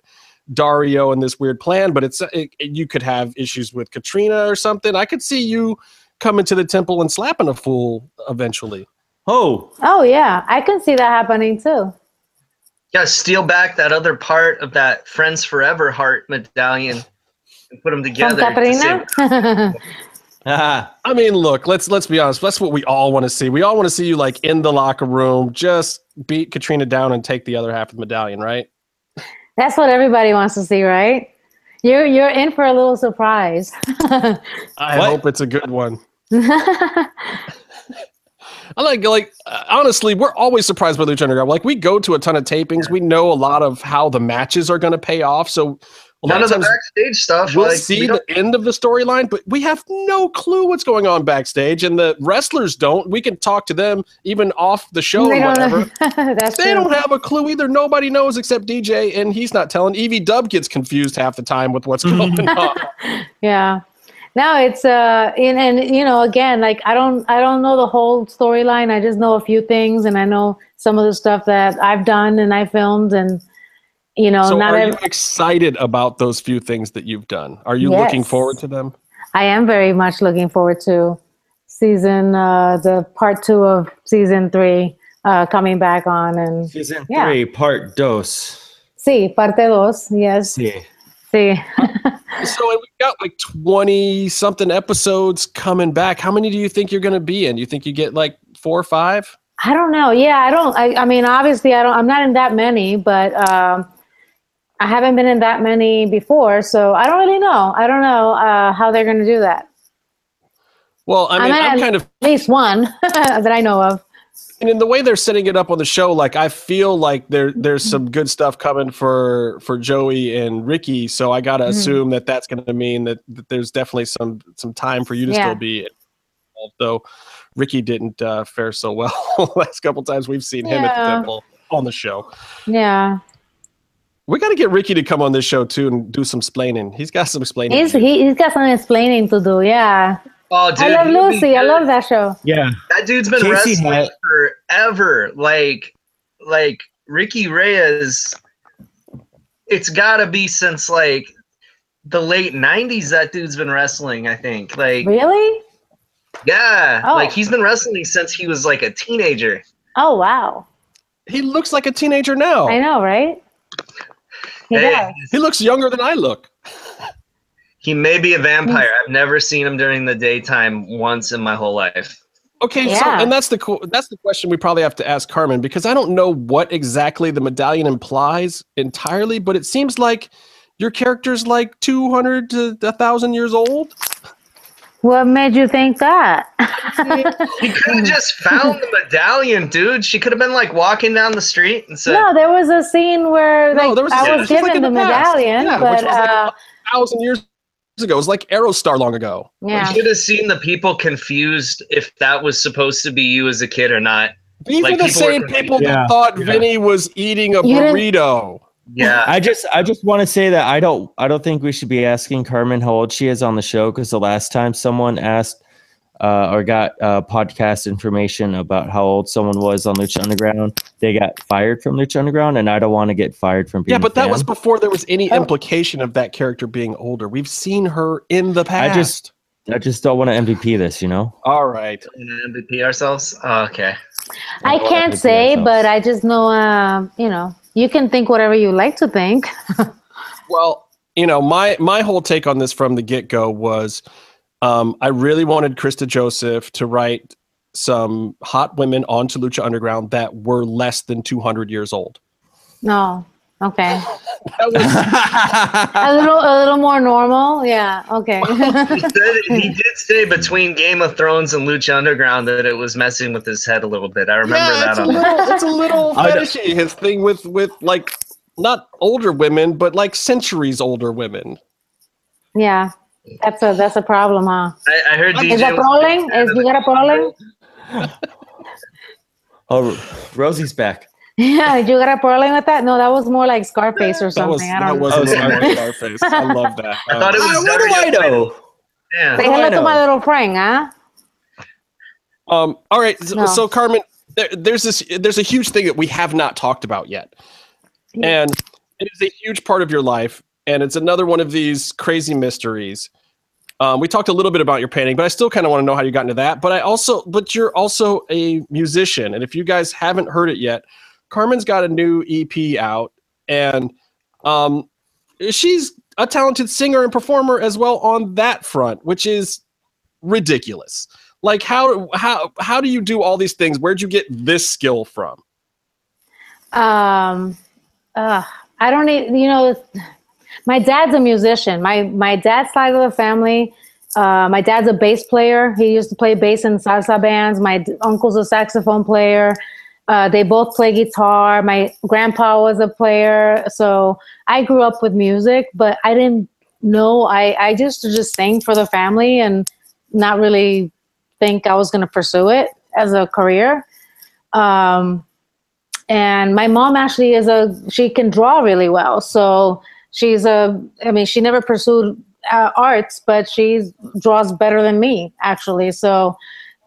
Speaker 1: Dario and this weird plan. But it's it, you could have issues with Catrina or something. I could see you coming to the temple and slapping a fool eventually.
Speaker 2: Oh,
Speaker 4: Oh yeah, I can see that happening too.
Speaker 3: Yeah, steal back that other part of that Friends Forever heart medallion and put them
Speaker 4: From
Speaker 3: together. to
Speaker 4: Catrina.
Speaker 2: ah,
Speaker 1: I mean, look, let's let's be honest. That's what we all want to see. We all want to see you like in the locker room, just beat Catrina down and take the other half of the medallion, right?
Speaker 4: That's what everybody wants to see, right? You're you're in for a little surprise.
Speaker 1: I
Speaker 2: What?
Speaker 1: hope it's a good one. I like like uh, honestly, we're always surprised by Lucha Underground. Like we go to a ton of tapings, we know a lot of how the matches are going to pay off. So a lot
Speaker 3: None
Speaker 1: of
Speaker 3: of the
Speaker 1: times
Speaker 3: backstage stuff.
Speaker 1: we'll
Speaker 3: like,
Speaker 1: see
Speaker 3: we
Speaker 1: the end of the storyline, but we have no clue what's going on backstage, and the wrestlers don't. We can talk to them even off the show
Speaker 4: They
Speaker 1: and
Speaker 4: don't
Speaker 1: whatever. They
Speaker 4: true.
Speaker 1: don't have a clue either. Nobody knows except DJ, and he's not telling. EV Dub gets confused half the time with what's going on.
Speaker 4: yeah no it's uh and, and you know again like i don't i don't know the whole storyline i just know a few things and i know some of the stuff that i've done and i filmed and you know
Speaker 1: So,
Speaker 4: not
Speaker 1: are
Speaker 4: ev-
Speaker 1: you excited about those few things that you've done? Are you looking forward to them?
Speaker 4: i am very much looking forward to season uh the part two of season three uh coming back on and
Speaker 2: season
Speaker 4: Yeah.
Speaker 2: three, part dos.
Speaker 4: sí parte dos yes
Speaker 2: Sí.
Speaker 4: Sí
Speaker 1: So, we've got like twenty something episodes coming back. How many do you think you're going to be in? You think you get like four or five?
Speaker 4: I don't know. Yeah, I don't. I, I mean, obviously, I don't. I'm not in that many, but um, I haven't been in that many before, so I don't really know. I don't know uh, how they're going to do that.
Speaker 1: Well, I
Speaker 4: I'm
Speaker 1: mean, I'm
Speaker 4: at-
Speaker 1: kind of
Speaker 4: At least one that I know of.
Speaker 1: And in the way they're setting it up on the show, like I feel like there there's some good stuff coming for for Joey and Ricky. So I gotta
Speaker 4: Mhm.
Speaker 1: assume that that's going to mean that, that there's definitely some some time for you to
Speaker 4: Yeah.
Speaker 1: still be involved. Though Ricky didn't uh, fare so well last couple times we've seen him at the temple on the show.
Speaker 4: Yeah,
Speaker 1: We got to get Ricky to come on this show too and do some splaining. He's got some explaining.
Speaker 4: he's he, he's got some explaining to do. Yeah,
Speaker 3: Oh, dude,
Speaker 4: I love
Speaker 3: he would be
Speaker 4: Lucy. I love that show.
Speaker 2: Yeah.
Speaker 3: That dude's been
Speaker 2: Casey
Speaker 3: wrestling
Speaker 2: had-
Speaker 3: forever. Like, like Ricky Reyes. It's got to be since like the late '90s. That dude's been wrestling. I think. Like,
Speaker 4: Really?
Speaker 3: yeah,
Speaker 4: Oh.
Speaker 3: like he's been wrestling since he was like a teenager.
Speaker 4: Oh wow!
Speaker 1: He looks like a teenager now.
Speaker 4: I know, right? He
Speaker 3: Hey,
Speaker 4: does.
Speaker 1: He looks younger than I look.
Speaker 3: He may be a vampire. I've never seen him during the daytime once in my whole life.
Speaker 1: Okay, so and that's the co- that's the question we probably have to ask Carmen because I don't know what exactly the medallion implies entirely, but it seems like your character's like 200 to 1000 years old.
Speaker 4: What made you think that?
Speaker 3: He could have just found the medallion, dude. She could have been like walking down the street and said,
Speaker 4: no, there was a scene where
Speaker 1: No,
Speaker 4: like
Speaker 1: there was a
Speaker 4: I
Speaker 1: scene-
Speaker 4: was
Speaker 1: just like
Speaker 4: given the,
Speaker 1: the
Speaker 4: medallion,
Speaker 1: Yeah,
Speaker 4: but
Speaker 1: which was like
Speaker 4: uh,
Speaker 1: 1000 years ago. It was like Aerostar long ago.
Speaker 4: yeah.
Speaker 3: You should have seen the people confused if that was supposed to be you as a kid or not.
Speaker 1: These
Speaker 3: Like,
Speaker 1: are the
Speaker 3: people
Speaker 1: same
Speaker 3: confused.
Speaker 1: people
Speaker 2: Yeah.
Speaker 1: that thought
Speaker 2: Yeah.
Speaker 1: Vinny was eating a
Speaker 4: You didn't-
Speaker 1: burrito.
Speaker 3: Yeah.
Speaker 2: I just I just want to say that I don't I don't think we should be asking Carmen how old she is on the show because the last time someone asked uh, or got uh, podcast information about how old someone was on Lucha Underground, they got fired from Lucha Underground, and I don't want to get fired from being.
Speaker 1: Yeah,
Speaker 2: a
Speaker 1: but that was before there was any
Speaker 4: Oh.
Speaker 1: implication of that character being older. We've seen her in the past.
Speaker 2: I just I just don't want to MVP this, you know.
Speaker 1: All right.
Speaker 3: MVP ourselves? Oh, okay.
Speaker 4: I
Speaker 2: Don't
Speaker 4: can't
Speaker 2: MVP
Speaker 4: say,
Speaker 2: ourselves.
Speaker 4: but I just know, uh, you know, you can think whatever you like to think.
Speaker 1: Well, you know, my my whole take on this from the get go was, um, I really wanted Chris DeJoseph to write some hot women onto Lucha Underground that were less than 200 years old.
Speaker 4: No, okay,
Speaker 1: was,
Speaker 4: a little, a little more normal. Yeah, okay.
Speaker 3: He, said, he did say between Game of Thrones and Lucha Underground that it was messing with his head a little bit. I remember
Speaker 1: yeah,
Speaker 3: that
Speaker 1: it's a
Speaker 3: on
Speaker 1: little, it's a little
Speaker 2: I
Speaker 1: fetishy. His thing with with like not older women, but like centuries older women.
Speaker 4: Yeah, that's a that's a problem, huh?
Speaker 3: I, I heard DJ
Speaker 4: Is that
Speaker 3: was-
Speaker 4: rolling? Is you got a rolling?
Speaker 2: Oh, Rosie's back.
Speaker 4: Yeah, you got a rolling with that? No, that was more like Scarface or
Speaker 1: That was
Speaker 4: something. I don't know.
Speaker 1: was
Speaker 2: Oh,
Speaker 1: a little
Speaker 2: sorry.
Speaker 1: more Scarface. I love that.
Speaker 3: I thought it was
Speaker 2: what do I
Speaker 3: Dario.
Speaker 2: know?
Speaker 3: Yeah.
Speaker 4: Say
Speaker 2: do I
Speaker 4: hello to my little friend, huh?
Speaker 1: Um, all right. So,
Speaker 4: No.
Speaker 1: so Carmen, there, there's this, there's a huge thing that we have not talked about yet,
Speaker 4: Yeah.
Speaker 1: and it is a huge part of your life, and it's another one of these crazy mysteries. Um, we talked a little bit about your painting, but I still kind of want to know how you got into that. But I also, but you're also a musician, and if you guys haven't heard it yet, Carmen's got a new EP out, and um, she's a talented singer and performer as well on that front, which is ridiculous. Like how how how do you do all these things? Where'd you get this skill from?
Speaker 4: Um, uh, I don't need, you know, my dad's a musician. My my dad's side of the family, uh, my dad's a bass player. He used to play bass in salsa bands. My d- uncle's a saxophone player. Uh, they both play guitar. My grandpa was a player. So I grew up with music, but I didn't know. I, I just just sing for the family and not really think I was going to pursue it as a career. Um, and my mom actually is a she can draw really well so she's a i mean she never pursued uh, arts but she draws better than me actually. So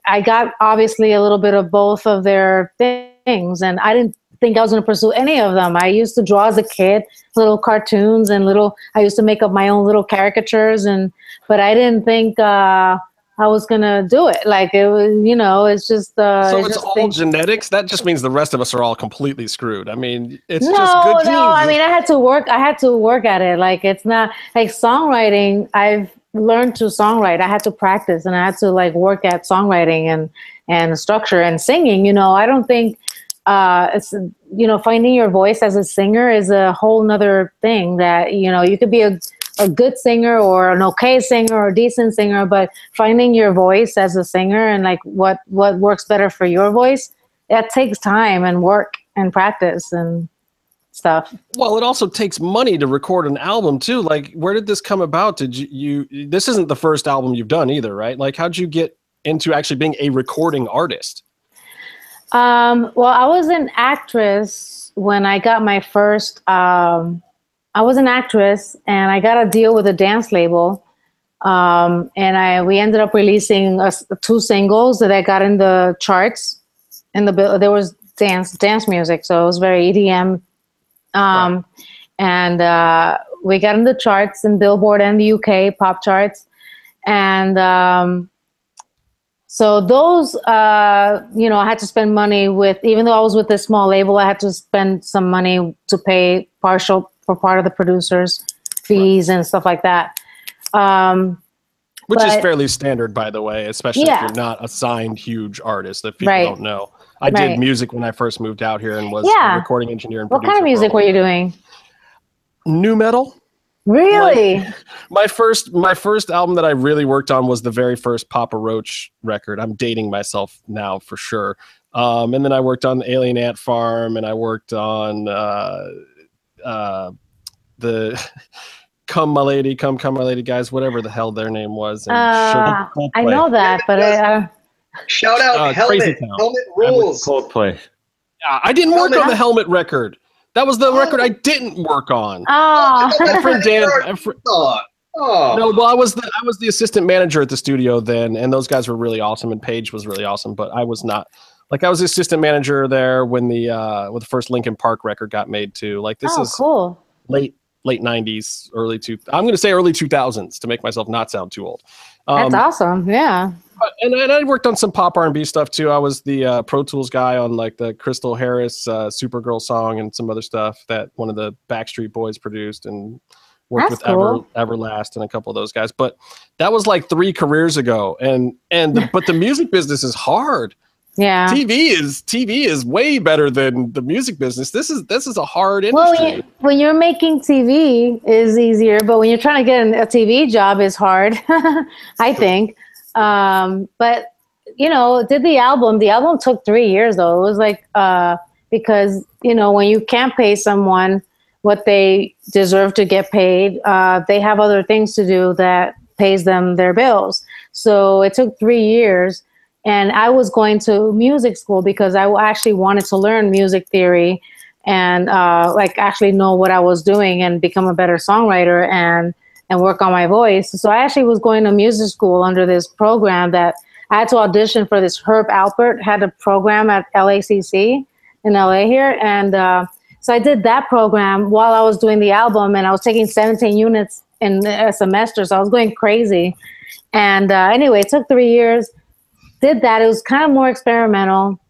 Speaker 4: i got obviously a little bit of both of their things and i didn't think i was going to pursue any of them. I used to draw as a kid little cartoons and little i used to make up my own little caricatures and but i didn't think uh I was gonna do it. Like it was, you know, it's just. Uh,
Speaker 1: so it's
Speaker 4: just
Speaker 1: all
Speaker 4: things-
Speaker 1: genetics. That just means the rest of us are all completely screwed. I mean, it's
Speaker 4: no,
Speaker 1: just good
Speaker 4: no. I mean, I had to work. I had to work at it. Like it's not like songwriting. I've learned to songwrite. I had to practice, and I had to like work at songwriting and and structure and singing. You know, I don't think uh, it's you know finding your voice as a singer is a whole nother thing. That you know you could be a a good singer or an okay singer or a decent singer, but finding your voice as a singer and like what what works better for your voice that takes time and work and practice and stuff.
Speaker 1: well, it also takes money to record an album too. Like, where did this come about? Did you, you? This isn't the first album you've done either, right? Like, how'd you get into actually being a recording artist?
Speaker 4: Um, well, I was an actress when I got my first. Um, I was an actress, and I got a deal with a dance label. Um, and I we ended up releasing two singles that I got in the charts. In the there was dance dance music, so it was very EDM. Um, and uh, we got in the charts in Billboard and the UK pop charts, and um, so those, uh, you know, I had to spend money with, even though I was with a small label, I had to spend some money to pay partial for part of the producers' fees and stuff like that. Um,
Speaker 1: Which is fairly standard, by the way, especially
Speaker 4: Yeah.
Speaker 1: if you're not a signed huge artist that people
Speaker 4: Right.
Speaker 1: don't know. I
Speaker 4: Right.
Speaker 1: did music when I first moved out here and was
Speaker 4: Yeah.
Speaker 1: a recording engineer and
Speaker 4: what kind of music were you doing?
Speaker 1: New metal.
Speaker 4: Really?
Speaker 1: My first my first album that I really worked on was the very first Papa Roach record. I'm dating myself now for sure. Um, and then I worked on Alien Ant Farm, and I worked on uh, uh, the Come My Lady, Come Come My Lady guys, whatever the hell their name was. and
Speaker 4: Uh,
Speaker 1: Sugar
Speaker 4: I know that, but I, I,
Speaker 3: Shout out
Speaker 1: Uh,
Speaker 3: Helmet. Helmet rules.
Speaker 2: Coldplay.
Speaker 1: Yeah, I didn't work on the Helmet record. That was the
Speaker 3: Oh.
Speaker 1: record I didn't work on.
Speaker 4: oh,
Speaker 1: My friend Dan. my fr-
Speaker 3: Oh, oh.
Speaker 1: No, well, I was the I was the assistant manager at the studio then, and those guys were really awesome, and Page was really awesome, but I was not. Like I was assistant manager there when the uh when the first Linkin Park record got made too. Like this
Speaker 4: oh,
Speaker 1: is
Speaker 4: cool.
Speaker 1: late late nineties, early two. I'm going to say early two thousands to make myself not sound too old.
Speaker 4: That's
Speaker 1: Um,
Speaker 4: awesome. Yeah.
Speaker 1: and, and I worked on some pop R and B stuff too. I was the uh, Pro Tools guy on like the Krystal Harris uh, Supergirl song and some other stuff that one of the Backstreet Boys produced and worked
Speaker 4: That's
Speaker 1: with
Speaker 4: cool.
Speaker 1: Ever Everlast and a couple of those guys. But that was like three careers ago, and and the, but the music business is hard.
Speaker 4: Yeah.
Speaker 1: TV is TV is way better than the music business. This is this is a hard industry.
Speaker 4: you, when you're making TV is easier, but when you're trying to get a TV job is hard. I think. Um, but you know, did the album. The album took three years though. It was like uh, because you know when you can't pay someone what they deserve to get paid. Uh, they have other things to do that pays them their bills. So it took three years, and I was going to music school because I actually wanted to learn music theory and uh, like actually know what I was doing and become a better songwriter and and work on my voice. So I actually was going to music school under this program that I had to audition for this. Herb Alpert had a program at LACC in LA here, and uh, so I did that program while I was doing the album, and I was taking 17 units in a semester, so I was going crazy. And uh, anyway, it took three years. Did that. It was kind of more experimental.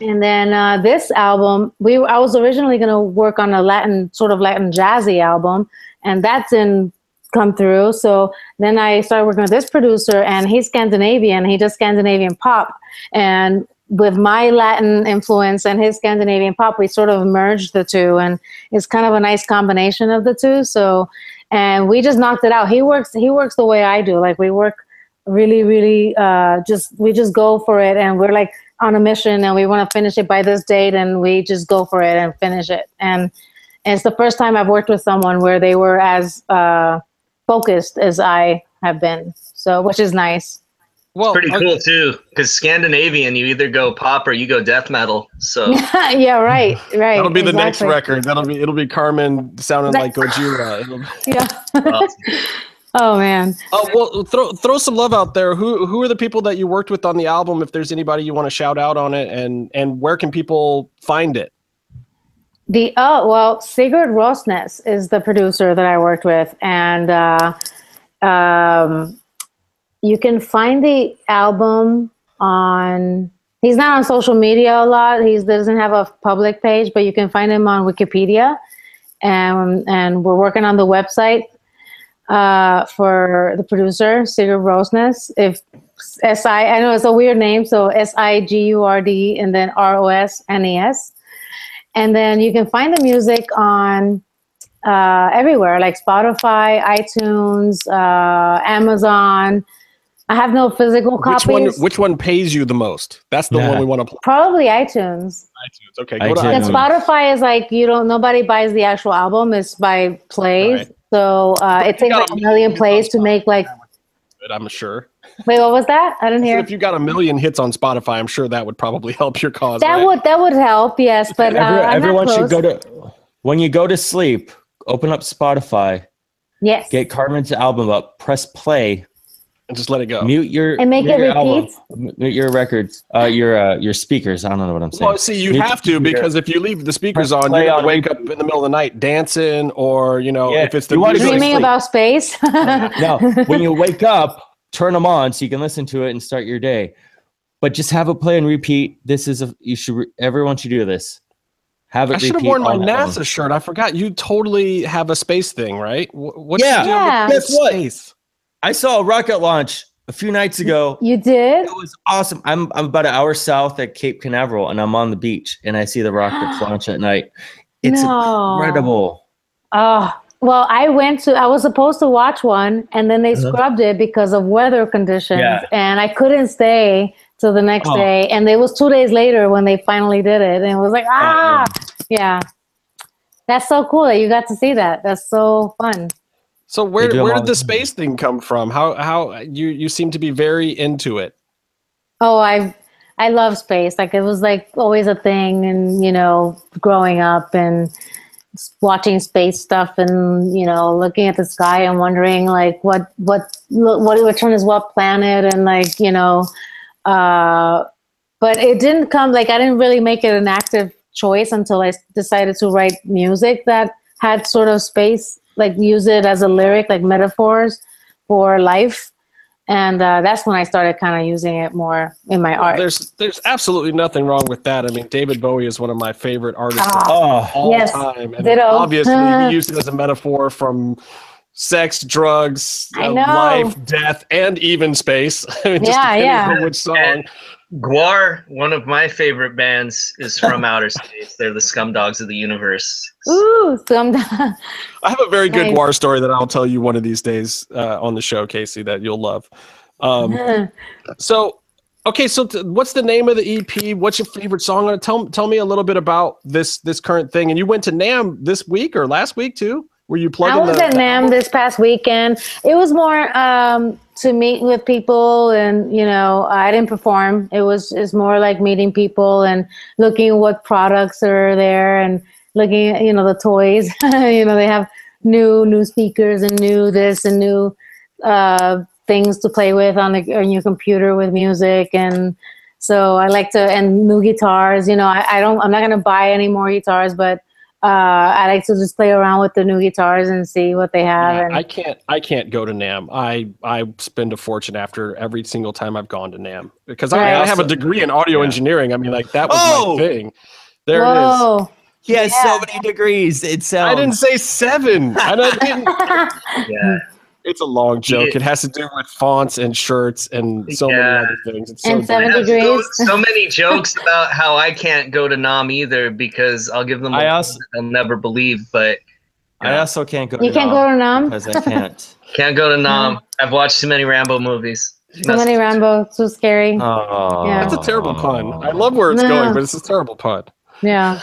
Speaker 4: And then uh, this album, we I was originally going to work on a Latin sort of Latin jazzy album, and that didn't come through. So then I started working with this producer, and he's Scandinavian. He does Scandinavian pop, and with my Latin influence and his Scandinavian pop, we sort of merged the two, and it's kind of a nice combination of the two. So, and we just knocked it out. He works. He works the way I do. Like we work really, really. Uh, just we just go for it, and we're like on a mission, and we want to finish it by this date, and we just go for it and finish it. And, and it's the first time I've worked with someone where they were as uh, focused as I have been. So, which is nice.
Speaker 1: Well,
Speaker 3: Pretty cool too, because Scandinavian, you either go pop or you go death metal. So
Speaker 4: yeah, right, right.
Speaker 1: That'll be the next record. That'll be it'll be Carmen sounding like Gojira. It'll-
Speaker 4: Yeah. oh man.
Speaker 1: Oh well, throw throw some love out there. Who who are the people that you worked with on the album? If there's anybody you want to shout out on it, and and where can people find it?
Speaker 4: The oh well, Sigurd Rosnes is the producer that I worked with, and uh, um, you can find the album on. He's not on social media a lot. He doesn't have a public page, but you can find him on Wikipedia, and and we're working on the website uh, for the producer Sigurd Rosnes. If S I I know it's a weird name, so S I G U R D and then R O S N E S. And then you can find the music on uh, everywhere, like Spotify, iTunes, uh, Amazon. I have no physical
Speaker 1: Which
Speaker 4: copies.
Speaker 1: one which one pays you the most? That's the
Speaker 2: Yeah.
Speaker 1: one we want to play.
Speaker 4: Probably iTunes.
Speaker 1: iTunes. Okay, go to
Speaker 2: iTunes.
Speaker 4: And
Speaker 1: iTunes.
Speaker 4: Spotify is like you don't. Nobody buys the actual album. It's by plays.
Speaker 1: Right.
Speaker 4: So uh, it takes like
Speaker 1: a
Speaker 4: a million
Speaker 1: million
Speaker 4: plays to make like.
Speaker 1: I'm sure.
Speaker 4: Wait, what was that? I didn't hear.
Speaker 1: If you got a million hits on Spotify, I'm sure that would probably help your cause.
Speaker 4: That
Speaker 1: right?
Speaker 4: would that would help. Yes, but uh,
Speaker 2: Every- everyone should go to when you go to sleep. Open up Spotify,
Speaker 4: Yes.
Speaker 2: get Carmen's album up, press play,
Speaker 1: and just let it go.
Speaker 2: mute your
Speaker 4: And make
Speaker 2: mute
Speaker 4: it
Speaker 2: your album,
Speaker 4: repeat?
Speaker 2: mute your records, uh, your uh, your speakers. I don't know what I'm saying.
Speaker 1: Well, see, you
Speaker 2: Mute
Speaker 1: have to because if you leave the speakers on, you're gonna
Speaker 2: on
Speaker 1: wake up in the middle of the night dancing, or you know,
Speaker 2: Yeah,
Speaker 1: if it's the
Speaker 2: you wanna
Speaker 1: music-
Speaker 4: Dreaming about space.
Speaker 2: no, when you wake up, turn them on so you can listen to it and start your day. But just have it play and repeat. This is a you should re- everyone should do this. Have it.
Speaker 1: I should have worn my NASA
Speaker 2: one.
Speaker 1: shirt. I forgot. You totally have a space thing, right? Wh- What's
Speaker 2: Yeah.
Speaker 1: the
Speaker 4: Yeah.
Speaker 2: Guess what?
Speaker 1: Space?
Speaker 2: I saw a rocket launch a few nights ago.
Speaker 4: you did?
Speaker 2: It was awesome. I'm I'm about an hour south at Cape Canaveral, and I'm on the beach, and I see the rockets launch at night. It's
Speaker 4: No.
Speaker 2: incredible.
Speaker 4: Oh, well, I went to, I was supposed to watch one and then they
Speaker 2: Uh-huh.
Speaker 4: scrubbed it because of weather conditions.
Speaker 2: Yeah.
Speaker 4: And I couldn't stay till the next
Speaker 2: Oh.
Speaker 4: day. And it was two days later when they finally did it. And it was like, ah, yeah. That's so cool that you got to see that. That's so fun.
Speaker 1: So where where did
Speaker 2: the
Speaker 1: the space thing come from? How how you you seem to be very into it.
Speaker 4: Oh, I I love space. Like it was like always a thing, and you know, growing up and watching space stuff, and you know, looking at the sky and wondering like what what what which one is what planet, and like you know, uh, but it didn't come like I didn't really make it an active choice until I decided to write music that had sort of space, like use it as a lyric, like metaphors for life and uh, that's when I started kind of using it more in my art.
Speaker 1: There's there's absolutely nothing wrong with that. I mean, David Bowie is one of my favorite artists
Speaker 4: Ah,
Speaker 2: Oh,
Speaker 1: all
Speaker 4: yes.
Speaker 1: time, and
Speaker 4: Ditto.
Speaker 1: obviously he used it as a metaphor from sex, drugs, uh, life, death, and even space. I mean, just
Speaker 4: Yeah,
Speaker 1: depending
Speaker 4: yeah.
Speaker 1: on which song.
Speaker 3: And Gwar, one of my favorite bands, is from outer space. They're the scum dogs of the universe.
Speaker 4: Ooh, some
Speaker 1: I have a very good
Speaker 4: Nice.
Speaker 1: war story that I'll tell you one of these days uh, on the show, Casey, that you'll love. Um, so Okay, so t- what's the name of the EP? What's your favorite song on it? Tell tell me a little bit about this this current thing. And you went to NAMM this week or last week too? Were you plugging?
Speaker 4: I was
Speaker 1: the,
Speaker 4: at
Speaker 1: NAMM
Speaker 4: this past weekend. It was more um, to meet with people, and you know, I didn't perform. It was it's more like meeting people and looking what products are there, and looking at you know the toys. you know, they have new new speakers and new this and new uh, things to play with on the on your computer with music and. So I like to and new guitars. You know, I, I don't. I'm not gonna buy any more guitars, but uh, I like to just play around with the new guitars and see what they have.
Speaker 1: Yeah,
Speaker 4: and
Speaker 1: I can't I can't go to NAMM. I I spend a fortune after every single time I've gone to NAMM because I,
Speaker 4: Right.
Speaker 1: I have a degree in audio
Speaker 2: Yeah.
Speaker 1: engineering. I mean, like that was
Speaker 2: Oh!
Speaker 1: my thing. There it is.
Speaker 4: Whoa.
Speaker 2: He has
Speaker 4: Yeah.
Speaker 2: so many degrees. It sounds.
Speaker 1: I um, didn't say seven. I didn't.
Speaker 3: Yeah.
Speaker 1: It's a long joke.
Speaker 3: Yeah.
Speaker 1: It has to do with fonts and shirts and so
Speaker 3: Yeah.
Speaker 1: many other things. It's so
Speaker 4: And
Speaker 1: deep.
Speaker 4: seven
Speaker 3: I
Speaker 4: degrees.
Speaker 3: So, so many jokes about how I can't go to Nam either because I'll give them.
Speaker 2: I
Speaker 3: a
Speaker 2: also-
Speaker 3: they'll never believe, but
Speaker 2: I also can't go.
Speaker 4: You can't go to Nam.
Speaker 2: because I can't.
Speaker 3: can't go to Nam. I've watched too many Rambo movies.
Speaker 4: Too many Rambo. Too scary.
Speaker 2: Oh,
Speaker 4: Yeah.
Speaker 1: That's a terrible pun. I love where it's
Speaker 4: No.
Speaker 1: going, but it's a terrible pun.
Speaker 4: Yeah.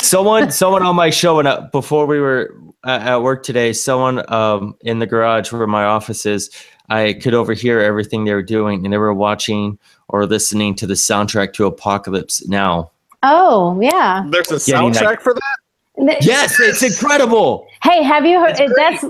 Speaker 2: someone someone on my show and uh, before we were uh, at work today someone um in the garage where my office is i could overhear everything they were doing and they were watching or listening to the soundtrack to apocalypse now
Speaker 4: Oh yeah.
Speaker 1: There's a
Speaker 2: Getting that-
Speaker 1: soundtrack for that.
Speaker 2: yes it's incredible
Speaker 4: Hey, have you heard?
Speaker 3: It's
Speaker 4: It, that's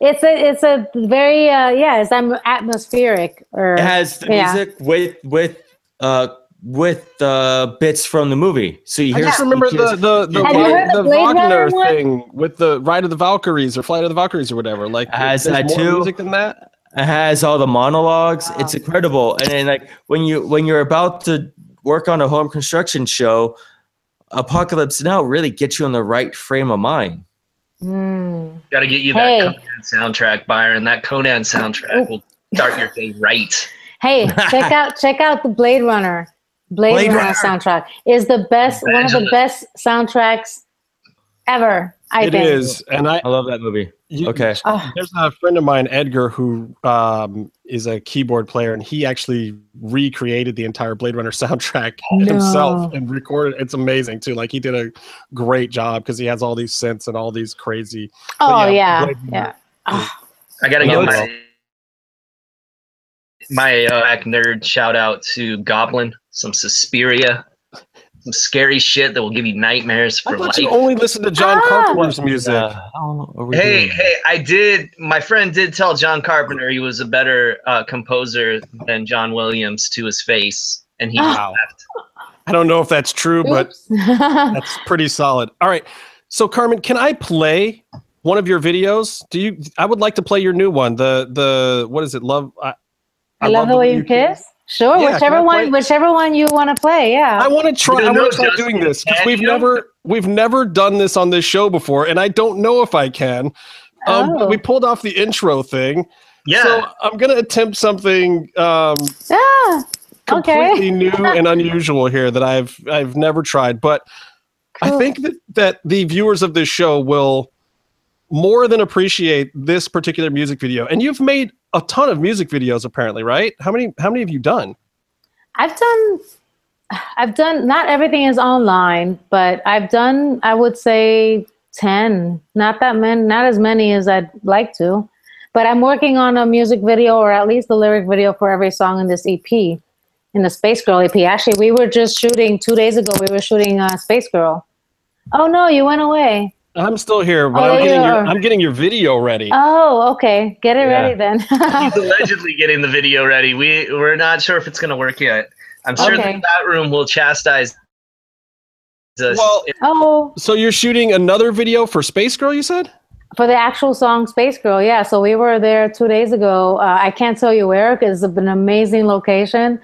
Speaker 4: it's a it's a very uh yeah it's am- atmospheric or
Speaker 2: it has the
Speaker 4: Yeah.
Speaker 2: music with with uh with uh bits from the movie so you
Speaker 1: I
Speaker 2: hear
Speaker 1: just remember
Speaker 2: you
Speaker 1: the the the,
Speaker 2: Have
Speaker 4: you
Speaker 1: Wa-
Speaker 4: heard the
Speaker 1: the Wagner
Speaker 4: Runner one?
Speaker 1: thing with the Ride of the Valkyries or Flight of the Valkyries or whatever. Like
Speaker 2: It has that
Speaker 1: more
Speaker 2: too.
Speaker 1: music than that.
Speaker 2: it has all the monologues it's incredible and then like when you when you're about to work on a home construction show apocalypse now really gets you in the right frame of mind
Speaker 4: Hmm.
Speaker 3: Got to get you
Speaker 4: Hey.
Speaker 3: that Conan soundtrack, Byron. That Conan soundtrack will start your day right.
Speaker 4: Hey, check out check out the Blade Runner. Blade,
Speaker 2: Blade
Speaker 4: Runner,
Speaker 2: Runner.
Speaker 4: soundtrack is the best one of the
Speaker 3: Vangelis.
Speaker 4: best soundtracks ever. I
Speaker 1: It
Speaker 4: think.
Speaker 1: is, and I
Speaker 2: i love that movie
Speaker 1: you-
Speaker 2: okay
Speaker 4: Oh,
Speaker 1: There's a friend of mine, Edgar, who um, is a keyboard player, and he actually recreated the entire Blade Runner soundtrack himself and recorded. It's amazing too. Like he did a great job because he has all these synths and all these crazy.
Speaker 4: oh
Speaker 1: yeah,
Speaker 4: yeah, yeah. Oh,
Speaker 3: I got to
Speaker 2: No,
Speaker 3: give
Speaker 2: it's-
Speaker 3: my my uh, nerd shout out to Goblin, some Suspiria, some scary shit that will give you nightmares
Speaker 1: I
Speaker 3: for
Speaker 1: thought
Speaker 3: life.
Speaker 1: you only listen to John
Speaker 4: Ah!
Speaker 1: Carpenter's music.
Speaker 2: Uh, know
Speaker 3: Hey,
Speaker 2: doing.
Speaker 3: hey, I did. My friend did tell John Carpenter he was a better uh, composer than John Williams to his face, and he
Speaker 4: Ah.
Speaker 1: Wow.
Speaker 3: left.
Speaker 1: I don't know if that's true, but. That's pretty solid. All right. So Carmen, can I play one of your videos? Do you I would like to play your new one. The the what is it? Love I,
Speaker 4: I love the way you kiss. Sure,
Speaker 1: Yeah,
Speaker 4: whichever one, whichever one you want to play. Yeah.
Speaker 1: I want to try. I
Speaker 3: don't
Speaker 1: want to try doing this because we've never we've never done this on this show before, and I don't know if I can. Um,
Speaker 4: Oh.
Speaker 1: we pulled off the intro thing,
Speaker 3: Yeah,
Speaker 1: so I'm gonna attempt something um,
Speaker 4: ah,
Speaker 1: completely
Speaker 4: okay.
Speaker 1: new and unusual here that I've I've never tried. But I think that that the viewers of this show will more than appreciate this particular music video. And you've made a ton of music videos, apparently, right? How many how many have you done?
Speaker 4: I've done I've done not everything is online, but I've done I would say 10. Not that many not as many as I'd like to. But I'm working on a music video or at least the lyric video for every song in this EP. In the Space Girl EP. Actually, we were just shooting 2 days ago we were shooting uh, Space Girl. Oh no, you went away.
Speaker 1: I'm still here, but
Speaker 4: Oh,
Speaker 1: I'm getting your. I'm getting your video ready.
Speaker 4: Oh, okay. Get it
Speaker 2: Yeah.
Speaker 4: ready then.
Speaker 3: he's allegedly getting the video ready. We we're not sure if it's gonna work yet. I'm sure
Speaker 4: Okay.
Speaker 3: the chat room will chastise us.
Speaker 1: Well,
Speaker 4: oh,
Speaker 1: so you're shooting another video for Space Girl, you said?
Speaker 4: for the actual song Space Girl, yeah. So we were there two days ago. Uh, I can't tell you where because it's an amazing location.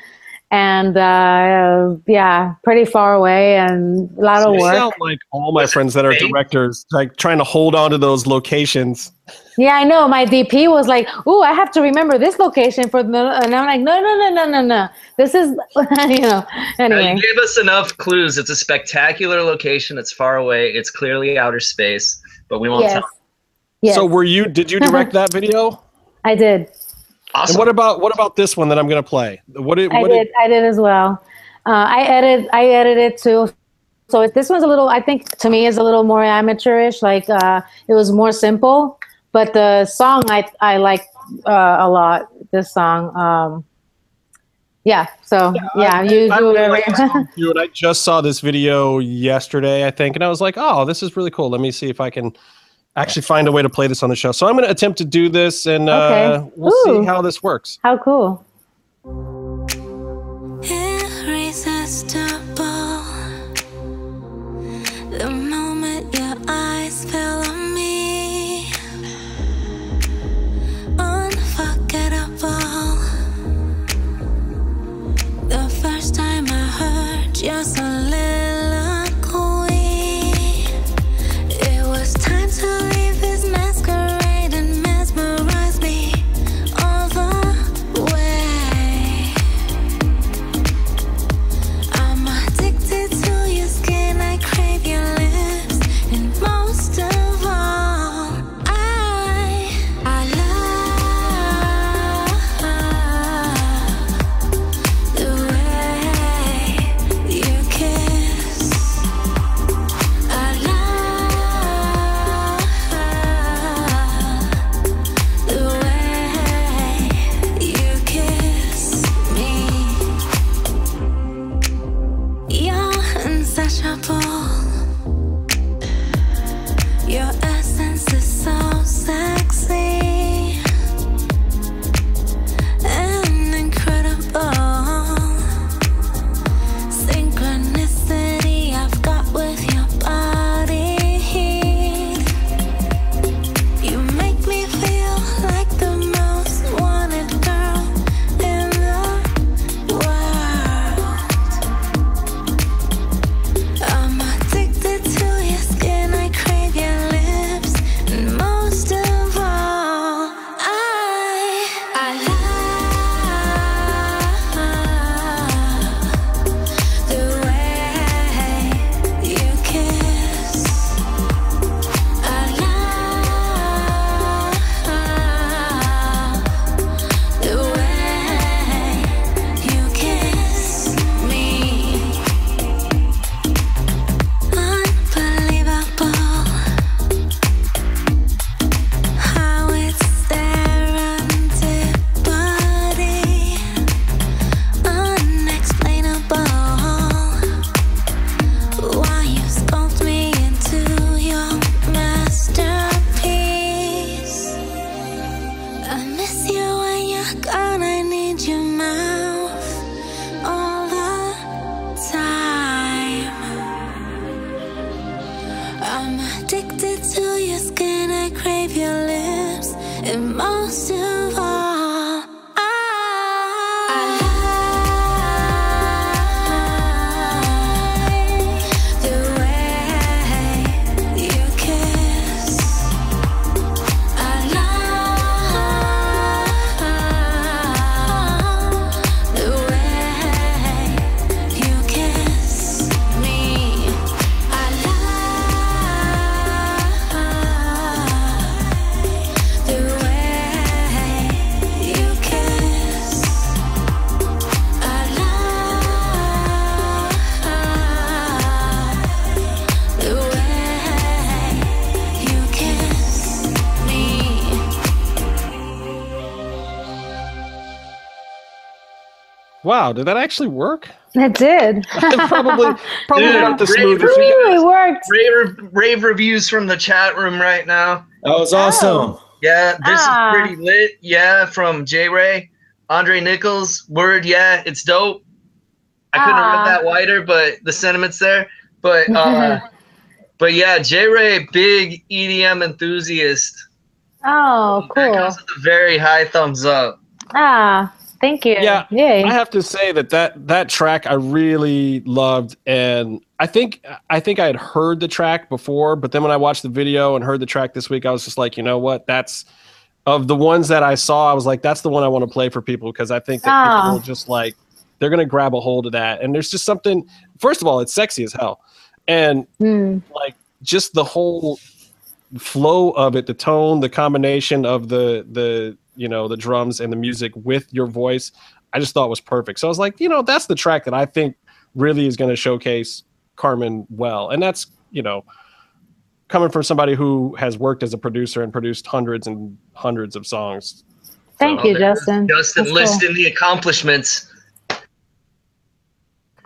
Speaker 4: And uh, yeah, pretty far away and a lot of
Speaker 1: You
Speaker 4: work.
Speaker 1: sound like all my friends that are directors, like trying to hold on to those locations.
Speaker 4: Yeah, I know. My DP was like, "Ooh, I have to remember this location for the," and I'm like, "No, no, no, no, no, no. This is, you know."
Speaker 3: Now,
Speaker 4: Anyway,
Speaker 3: you gave us enough clues. It's a spectacular location. It's far away. It's clearly outer space, but we won't
Speaker 4: yes,
Speaker 3: tell.
Speaker 4: yes,
Speaker 1: So were you did you direct that video?
Speaker 4: I did.
Speaker 3: Awesome.
Speaker 1: And what about what about this one that I'm going to play? What did,
Speaker 4: I
Speaker 1: what
Speaker 4: did. I did as well. Uh, I edit. I edited too. So it- this one's a little. I think to me is a little more amateurish. Like uh, it was more simple, but the song I I like uh, a lot. This song. Um, yeah. So yeah, you
Speaker 1: I,
Speaker 4: do
Speaker 1: I,
Speaker 4: whatever.
Speaker 1: I, dude, I just saw this video yesterday, I think, and I was like, "Oh, this is really cool. Let me see if I can actually find a way to play this on the show." So I'm going to attempt to do this, and uh, we'll
Speaker 4: Ooh.
Speaker 1: see how this works.
Speaker 4: How cool.
Speaker 5: Irresistible. The moment
Speaker 1: Wow, did that actually work?
Speaker 4: It did.
Speaker 1: probably, probably
Speaker 3: Dude,
Speaker 1: not the
Speaker 3: great
Speaker 1: smoothest.
Speaker 3: review.
Speaker 4: Ooh, worked.
Speaker 3: rave, rave reviews from the chat room right now.
Speaker 2: That was awesome.
Speaker 3: Yeah, this
Speaker 4: Ah.
Speaker 3: is pretty lit. Yeah, from J Ray, Andre Nichols. Word, yeah, it's dope. I couldn't
Speaker 4: Ah.
Speaker 3: have read that wider, but the sentiments there. But uh, but yeah, J Ray, big EDM enthusiast.
Speaker 4: Oh,
Speaker 3: That
Speaker 4: cool.
Speaker 3: comes with a very high thumbs up.
Speaker 4: Ah, thank you.
Speaker 1: Yeah,
Speaker 4: Yay.
Speaker 1: I have to say that that that track I really loved, and I think I think I had heard the track before, but then when I watched the video and heard the track this week, I was just like, you know what? That's of the ones that I saw, I was like, that's the one I want to play for people because I think that
Speaker 4: Ah.
Speaker 1: people will just like they're gonna grab a hold of that. And there's just something. First of all, it's sexy as hell, and
Speaker 4: Hmm.
Speaker 1: like just the whole flow of it, the tone, the combination of the the you know, the drums and the music with your voice, I just thought was perfect. So I was like, you know, that's the track that I think really is going to showcase Carmen well. And that's, you know, coming from somebody who has worked as a producer and produced hundreds and hundreds of songs.
Speaker 4: Thank
Speaker 3: So
Speaker 4: you,
Speaker 3: there's
Speaker 4: Justin.
Speaker 3: Justin
Speaker 4: That's cool.
Speaker 3: listing the accomplishments.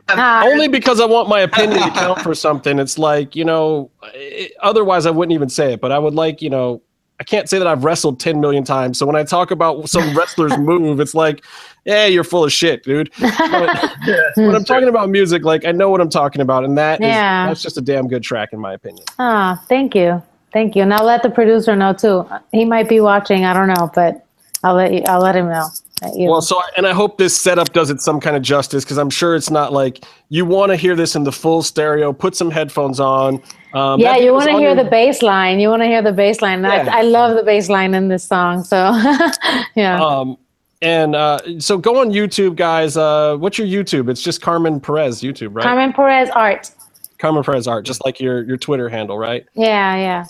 Speaker 4: Ah,
Speaker 1: Only because I want my opinion to count for something. It's like, you know, it, otherwise I wouldn't even say it, but I would like, you know, I can't say that I've wrestled 10 million times. So when I talk about some wrestler's move, it's like, yeah, you're full of shit, dude. But when I'm talking about music, like I know what I'm talking about. And that is,
Speaker 4: Yeah.
Speaker 1: that's just a damn good track in my opinion.
Speaker 4: Ah, thank you. Thank you. And I'll let the producer know too. He might be watching. I don't know, but I'll let you, I'll let him know. That you-
Speaker 1: Well, so and I hope this setup does it some kind of justice because I'm sure it's not like you want to hear this in the full stereo. Put some headphones on. Um,
Speaker 4: yeah, you want to hear
Speaker 1: your-
Speaker 4: the bass line. You want to hear the bass line.
Speaker 1: Yeah.
Speaker 4: I, I love the bass line in this song. So, yeah.
Speaker 1: Um, and uh, so go on YouTube, guys. Uh, what's your YouTube? It's just Carmen Perez YouTube, right?
Speaker 4: Carmen Perez Art.
Speaker 1: Carmen Perez Art, just like your your Twitter handle, right?
Speaker 4: Yeah, yeah,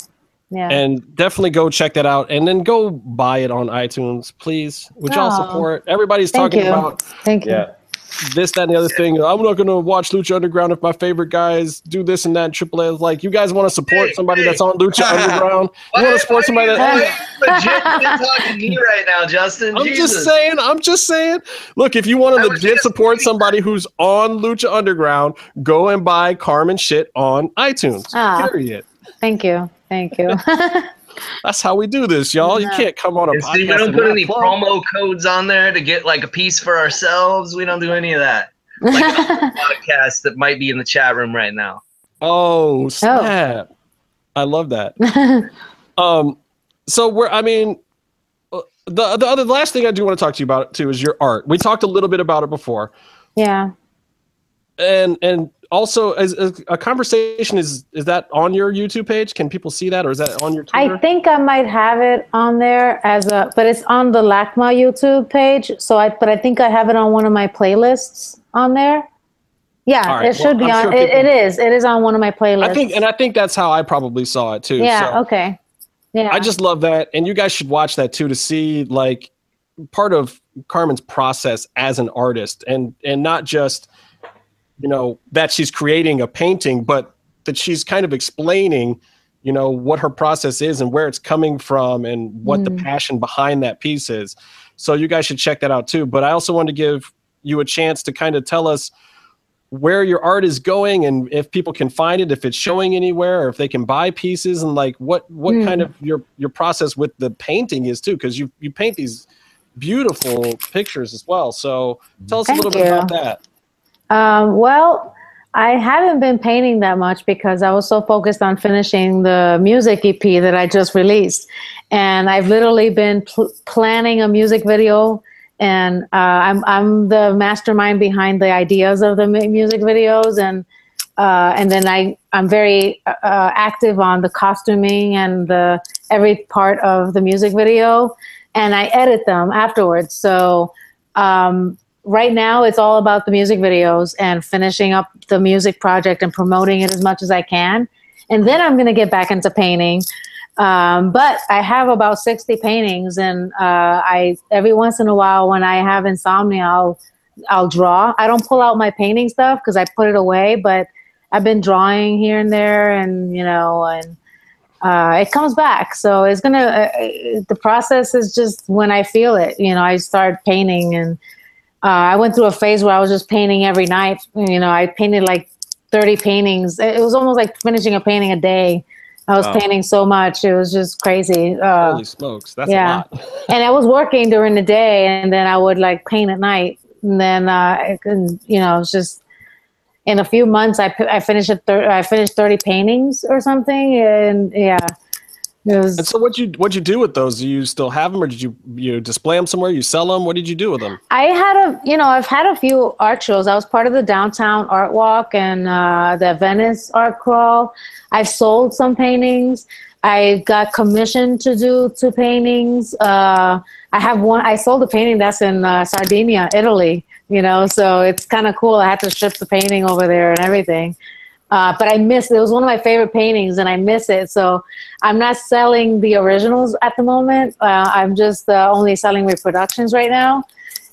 Speaker 4: yeah.
Speaker 1: And definitely go check that out, and then go buy it on iTunes, please. Would y'all support? Everybody's
Speaker 4: Thank
Speaker 1: talking
Speaker 4: you.
Speaker 1: about
Speaker 4: Thank you.
Speaker 2: Yeah.
Speaker 1: this, that, and the other thing. I'm not going to watch Lucha Underground if my favorite guys do this and that. in AAA, like you guys want to support
Speaker 3: Hey,
Speaker 1: somebody
Speaker 3: hey.
Speaker 1: that's on Lucha Underground. You want to support somebody that.
Speaker 3: Why are you legitimately talking to me right now, Justin?
Speaker 1: I'm
Speaker 3: Jesus.
Speaker 1: just saying. I'm just saying. Look, if you want
Speaker 3: I
Speaker 1: to
Speaker 3: was
Speaker 1: legit
Speaker 3: just
Speaker 1: support
Speaker 3: saying
Speaker 1: somebody who's on Lucha Underground, go and buy Carmen shit on iTunes.
Speaker 4: Ah.
Speaker 1: Period.
Speaker 4: Thank you. Thank you.
Speaker 1: That's how we do this, y'all. You can't come on a podcast.
Speaker 3: see, we don't put any
Speaker 1: plug.
Speaker 3: promo codes on there to get like a piece for ourselves. We don't do any of that. Like a podcast that might be in the chat room right now.
Speaker 1: Oh snap! I love that. Um, so we're. I mean, uh, the the other the last thing I do want to talk to you about too is your art. We talked a little bit about it before,
Speaker 4: yeah.
Speaker 1: and and also as, as a conversation is is that on your YouTube page? Can people see that, or is that on your Twitter?
Speaker 4: I think I might have it on there as a, but it's on the LACMA YouTube page. So I, but I think I have it on one of my playlists on there. Yeah,
Speaker 1: right,
Speaker 4: it should
Speaker 1: well,
Speaker 4: be
Speaker 1: I'm
Speaker 4: on.
Speaker 1: sure
Speaker 4: it, it is. It is on one of my playlists.
Speaker 1: I think, and I think that's how I probably saw it too.
Speaker 4: yeah.
Speaker 1: so.
Speaker 4: Okay. Yeah.
Speaker 1: I just love that, and you guys should watch that too to see like part of Carmen's process as an artist, and and not just you know that she's creating a painting, but that she's kind of explaining you know what her process is and where it's coming from and what the
Speaker 4: Mm.
Speaker 1: passion behind that piece is. So you guys should check that out too. But I also want to give you a chance to kind of tell us where your art is going and if people can find it if it's showing anywhere or if they can buy pieces and like what what
Speaker 4: Hmm.
Speaker 1: kind of your your process with the painting is too because you you paint these beautiful pictures as well so tell us
Speaker 4: Thank
Speaker 1: a little bit about that
Speaker 4: Um, well, I haven't been painting that much because I was so focused on finishing the music EP that I just released. And I've literally been pl- planning a music video, and uh, I'm, I'm the mastermind behind the ideas of the mu- music videos. And uh, and then I I'm very uh, active on the costuming and the every part of the music video, and I edit them afterwards. So um, right now it's all about the music videos and finishing up the music project and promoting it as much as I can. And then I'm going to get back into painting. Um, but I have about 60 paintings and uh, I every once in a while when I have insomnia, I'll I'll draw. I don't pull out my painting stuff because I put it away, but I've been drawing here and there and you know and uh, it comes back. So it's gonna. Uh, uh, the process is just when I feel it. You know, I start painting, and uh, I went through a phase where I was just painting every night. You know, I painted like thirty paintings. It was almost like finishing a painting a day. I was
Speaker 1: Wow.
Speaker 4: painting so much; it was just crazy. Uh,
Speaker 1: holy smokes that's
Speaker 4: yeah.
Speaker 1: a lot
Speaker 4: and I was working during the day, and then I would like paint at night, and then uh, I could, you know, it's just in a few months, I, I finished a thir- I finished thirty paintings or something, and yeah, was.
Speaker 1: and so what you what you do with those do you still have them or did you you display them somewhere you sell them what did you do with them
Speaker 4: I had a, you know, I've had a few art shows. I was part of the downtown art walk and uh, the Venice art crawl. I've sold some paintings. I got commissioned to do two paintings. Uh, I have one. I sold a painting that's in uh, Sardinia, Italy. You know, so it's kind of cool. I had to ship the painting over there and everything. Uh, but I miss it. was one of my favorite paintings, and I miss it. So I'm not selling the originals at the moment. Uh, I'm just uh, only selling reproductions right now.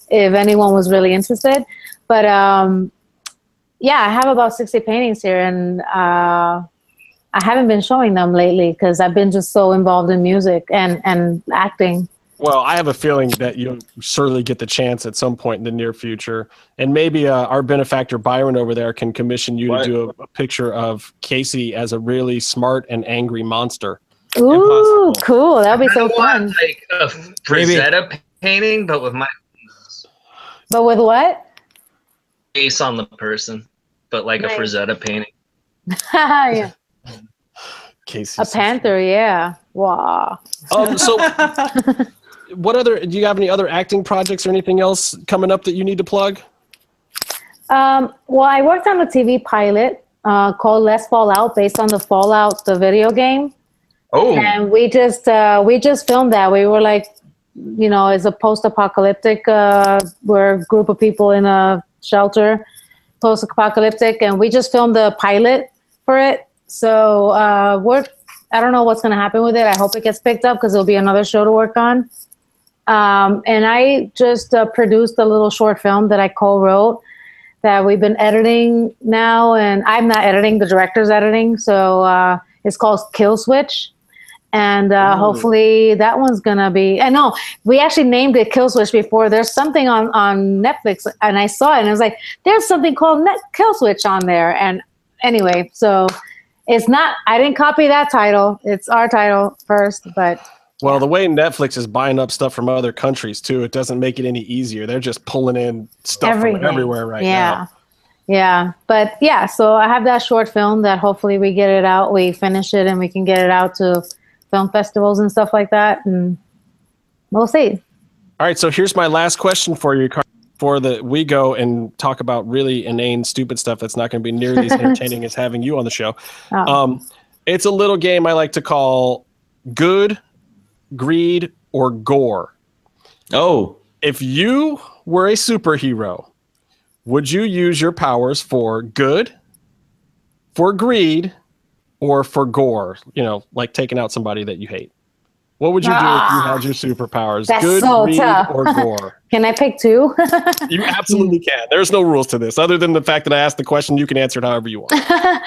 Speaker 4: If anyone was really interested, but um, yeah, I have about 60 paintings here, and uh, I haven't been showing them lately because I've been just so involved in music and and acting.
Speaker 1: Well, I have a feeling that you'll certainly get the chance at some point in the near future, and maybe uh, our benefactor Byron over there can commission you
Speaker 6: What?
Speaker 1: to do a, a picture of Casey as a really smart and angry monster.
Speaker 4: Ooh,
Speaker 1: Impossible.
Speaker 4: cool! That'd be
Speaker 3: I
Speaker 4: so
Speaker 3: want,
Speaker 4: fun.
Speaker 3: like a Frazetta painting, but with my
Speaker 4: But with what?
Speaker 3: face on the person, but like
Speaker 4: Nice.
Speaker 3: a Frazetta painting.
Speaker 4: yeah.
Speaker 1: Casey,
Speaker 4: A panther, yeah. Wow.
Speaker 1: Um, so, what other? Do you have any other acting projects or anything else coming up that you need to plug?
Speaker 4: Um, well, I worked on a TV pilot uh, called Let's Fall Out, based on the Fallout, the video game.
Speaker 3: Oh,
Speaker 4: and we just uh, we just filmed that. We were like, you know, it's a post-apocalyptic. Uh, we're a group of people in a shelter, post-apocalyptic, and we just filmed the pilot for it. So uh, we're I don't know what's going to happen with it. I hope it gets picked up because it'll be another show to work on. Um, and I just uh, produced a little short film that I co-wrote that we've been editing now, and I'm not editing; the director's editing. So uh, it's called Kill Switch and uh,
Speaker 1: Ooh.
Speaker 4: hopefully that one's gonna be. I know we actually named it Kill Switch before. There's something on on Netflix, and I saw it, and I was like, "There's something called Net Kill Switch on there." And anyway, so it's not. I didn't copy that title. It's our title first, but
Speaker 1: Well, the way Netflix is buying up stuff from other countries too, it doesn't make it any easier. They're just pulling in stuff
Speaker 4: everything
Speaker 1: from everywhere right
Speaker 4: yeah.
Speaker 1: now.
Speaker 4: Yeah, but yeah, so I have that short film that hopefully we get it out, we finish it, and we can get it out to film festivals and stuff like that, and we'll see.
Speaker 1: All right, so here's my last question for you, Car- before the we go and talk about really inane, stupid stuff that's not going to be nearly as entertaining as having you on the show.
Speaker 4: Oh.
Speaker 1: Um, it's a little game I like to call good, greed, or gore.
Speaker 2: Oh,
Speaker 1: If you were a superhero, would you use your powers for good, for greed, or for gore? You know, like taking out somebody that you hate. What would you do if you
Speaker 4: Ah.
Speaker 1: had your superpowers?
Speaker 4: That's
Speaker 1: good,
Speaker 4: so
Speaker 1: greed,
Speaker 4: tough.
Speaker 1: or gore?
Speaker 4: Can I pick two?
Speaker 1: You absolutely can. There's no rules to this, other than the fact that I asked the question. You can answer it however you want.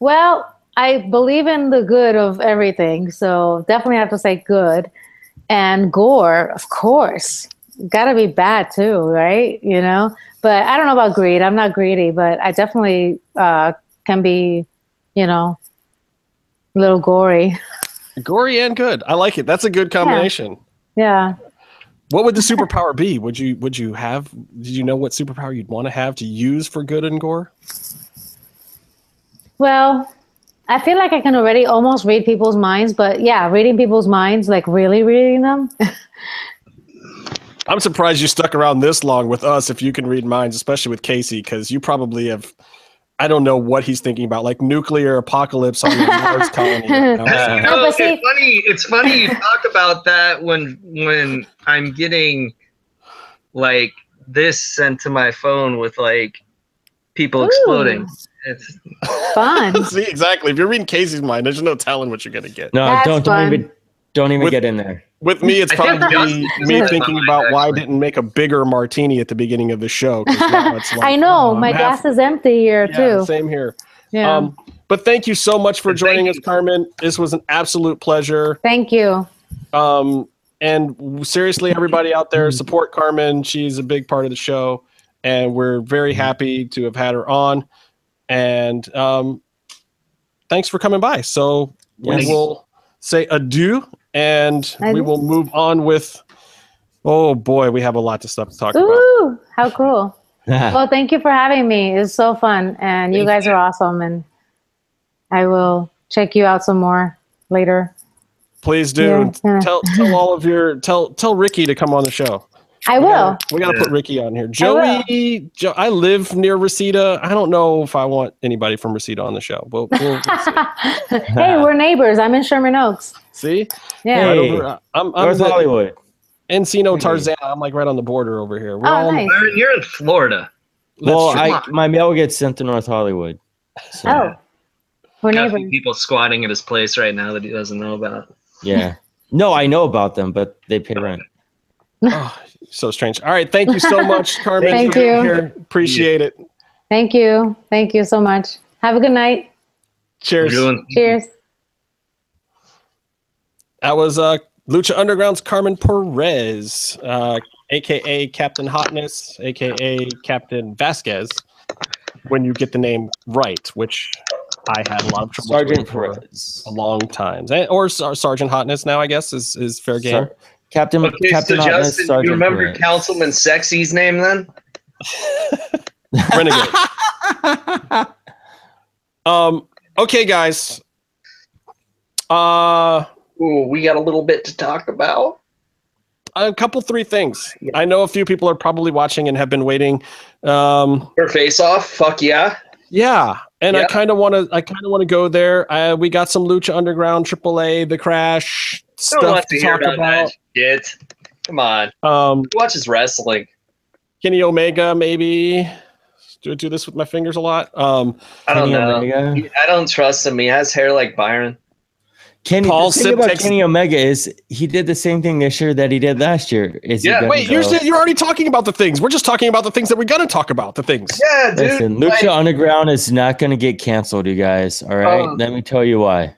Speaker 4: well, I believe in the good of everything, so definitely have to say good. And gore, of course, got to be bad too, right? You know, but I don't know about greed. I'm not greedy, but I definitely uh, can be, you know, a little gory.
Speaker 1: Gory and good. I like it. That's a good combination.
Speaker 4: Yeah.
Speaker 1: What would the superpower be? Would you would you have? Did you know what superpower you'd want to have to use for good and gore?
Speaker 4: Well, I feel like I can already almost read people's minds, but yeah, reading people's minds, like really reading them.
Speaker 1: I'm surprised you stuck around this long with us if you can read minds, especially with Casey, because you probably have. I don't know what he's thinking about, like nuclear apocalypse on the Mars colony. right now.
Speaker 2: Uh,
Speaker 3: You it's funny. It's funny you talk about that when when I'm getting like this sent to my phone with like people
Speaker 4: Ooh.
Speaker 3: exploding. It's
Speaker 4: Fun.
Speaker 1: See, exactly. If you're reading Casey's mind, there's no telling what you're gonna get.
Speaker 2: no,
Speaker 4: That's
Speaker 2: don't
Speaker 4: fun.
Speaker 2: don't even don't even
Speaker 1: With-
Speaker 2: get in there.
Speaker 1: With me, it's probably me thinking about why I didn't make a bigger martini at the beginning of the show. now it's like,
Speaker 4: I know
Speaker 1: oh,
Speaker 4: my
Speaker 1: half-
Speaker 4: glass is empty here
Speaker 1: yeah,
Speaker 4: too.
Speaker 1: Same here.
Speaker 4: Yeah.
Speaker 1: Um, but thank you so much for
Speaker 3: Thank
Speaker 1: joining us, Carmen. This was an absolute pleasure.
Speaker 4: Thank you.
Speaker 1: Um, and seriously, everybody out there, support Carmen. She's a big part of the show, and we're very happy to have had her on. And um, thanks for coming by. So we
Speaker 2: Yes.
Speaker 1: will say adieu, and we will move on with. Oh boy, we have a lot of stuff to talk about.
Speaker 4: Ooh, how cool. Well, thank you for having me. It's so fun. And you
Speaker 3: Thank
Speaker 4: guys are awesome. And I will check you out some more later.
Speaker 1: Please do
Speaker 4: Yeah, yeah.
Speaker 1: tell tell all of your tell tell Ricky to come on the show.
Speaker 4: I
Speaker 1: We
Speaker 4: will.
Speaker 1: gotta- We got to
Speaker 3: Yeah.
Speaker 1: put Ricky on here.
Speaker 4: will.
Speaker 1: Joey, jo- I live near Reseda. I don't know if I want anybody from Reseda on the show. We'll, we'll, we'll see.
Speaker 4: hey, we're neighbors. I'm in Sherman Oaks.
Speaker 1: see?
Speaker 4: Yeah.
Speaker 1: Right
Speaker 2: Hey.
Speaker 1: over, I'm, I'm
Speaker 2: North
Speaker 1: the
Speaker 2: Hollywood.
Speaker 1: Encino
Speaker 2: Hey.
Speaker 1: Tarzana. I'm like right on the border over here. We're
Speaker 4: Oh,
Speaker 1: all,
Speaker 4: nice.
Speaker 3: Byron, you're in Florida.
Speaker 1: That's
Speaker 2: Well. I my mail gets sent to North Hollywood. So,
Speaker 4: Oh, We're
Speaker 3: Got
Speaker 4: neighbors.
Speaker 3: people squatting at his place right now that he doesn't know about.
Speaker 2: Yeah. No, I know about them, but they pay rent.
Speaker 1: Oh, so strange. All right, thank you so much, Carmen.
Speaker 4: Thank you.
Speaker 1: Here. Appreciate it.
Speaker 4: Thank you. Thank you so much. Have a good night.
Speaker 1: Cheers.
Speaker 3: Doing-
Speaker 4: Cheers.
Speaker 1: That was uh, Lucha Underground's Carmen Perez, uh, aka Captain Hotness, aka Captain Vasquez. When you get the name right, which I had a lot of trouble
Speaker 2: Sergeant
Speaker 1: doing for
Speaker 2: Perez.
Speaker 1: a long time, or Sergeant Hotness now, I guess is is fair game.
Speaker 2: Sir? Captain
Speaker 3: Okay,
Speaker 2: Captain
Speaker 3: so
Speaker 2: Hotness,
Speaker 3: Justin,
Speaker 2: Sergeant
Speaker 3: you remember
Speaker 2: Perez.
Speaker 3: Councilman Sexy's name then?
Speaker 1: Renegade. um. Okay, guys. Uh,
Speaker 3: Ooh, we got a little bit to talk about.
Speaker 1: a couple, three things. I know a few people are probably watching and have been waiting. Um,
Speaker 3: For face off, fuck yeah.
Speaker 1: Yeah, and I kind of want to. I kind of want to go there. Uh, we got some Lucha Underground, AAA, The Crash stuff to
Speaker 3: to
Speaker 1: talk
Speaker 3: about that
Speaker 1: about.
Speaker 3: Shit. Come on.
Speaker 1: Um,
Speaker 3: Who watches wrestling?
Speaker 1: Kenny Omega, maybe. Do I do this with my fingers a lot? Um,
Speaker 3: I don't
Speaker 2: Kenny
Speaker 3: know.
Speaker 2: Omega.
Speaker 3: I don't trust him. He has hair like Byron.
Speaker 2: Kenny,
Speaker 1: Paul
Speaker 2: the thing about
Speaker 1: takes-
Speaker 2: Kenny Omega is he did the same thing this year that he did last year. Is he
Speaker 3: Yeah,
Speaker 2: gonna
Speaker 1: wait, you're
Speaker 2: go-
Speaker 1: saying- you're already talking about the things. We're just talking about the things that we're gonna talk about. The things.
Speaker 3: Yeah, dude.
Speaker 2: Listen, Lucha
Speaker 3: like,
Speaker 2: Underground is not going to get canceled, you guys. All right,
Speaker 3: Um,
Speaker 2: let me tell you why.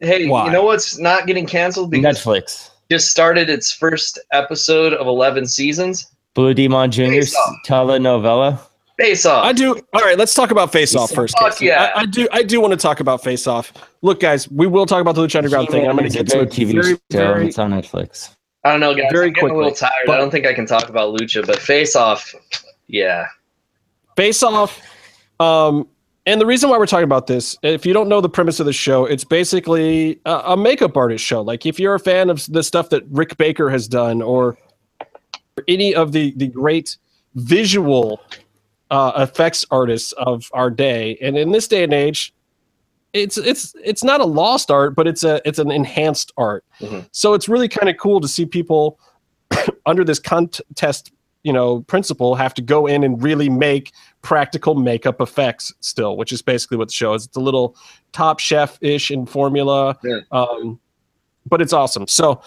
Speaker 3: hey,
Speaker 1: Why?
Speaker 3: you know what's not getting canceled? Because
Speaker 2: Netflix,
Speaker 3: it just started its first episode of 11 seasons.
Speaker 2: Blue Demon Jr.
Speaker 3: Face Off.
Speaker 2: telenovela.
Speaker 3: Face off.
Speaker 1: I do. All right, let's talk about Face Off first.
Speaker 3: Fuck
Speaker 1: Casey.
Speaker 3: yeah.
Speaker 1: I, I do. I do want to talk about Face Off. Look, guys, we will talk about the Lucha Underground thing. I'm going to get to
Speaker 2: great
Speaker 1: it
Speaker 2: TV
Speaker 1: very,
Speaker 2: show.
Speaker 1: very,
Speaker 2: it's on Netflix.
Speaker 3: I don't know, guys.
Speaker 1: Very
Speaker 3: I'm getting a little tired.
Speaker 1: but-
Speaker 3: I don't think I can talk about Lucha, but face off, yeah.
Speaker 1: Face Off. Um, and the reason why we're talking about this, if you don't know the premise of the show, it's basically a, a makeup artist show. Like if you're a fan of the stuff that Rick Baker has done, or any of the the great visual uh, effects artists of our day, and in this day and age, it's it's it's not a lost art, but it's a it's an enhanced art.
Speaker 3: Mhm.
Speaker 1: So it's really kind of cool to see people under this contest, you know, principle have to go in and really make practical makeup effects still, which is basically what the show is. It's a little top chef ish in formula,
Speaker 3: Yeah.
Speaker 1: um, but it's awesome. So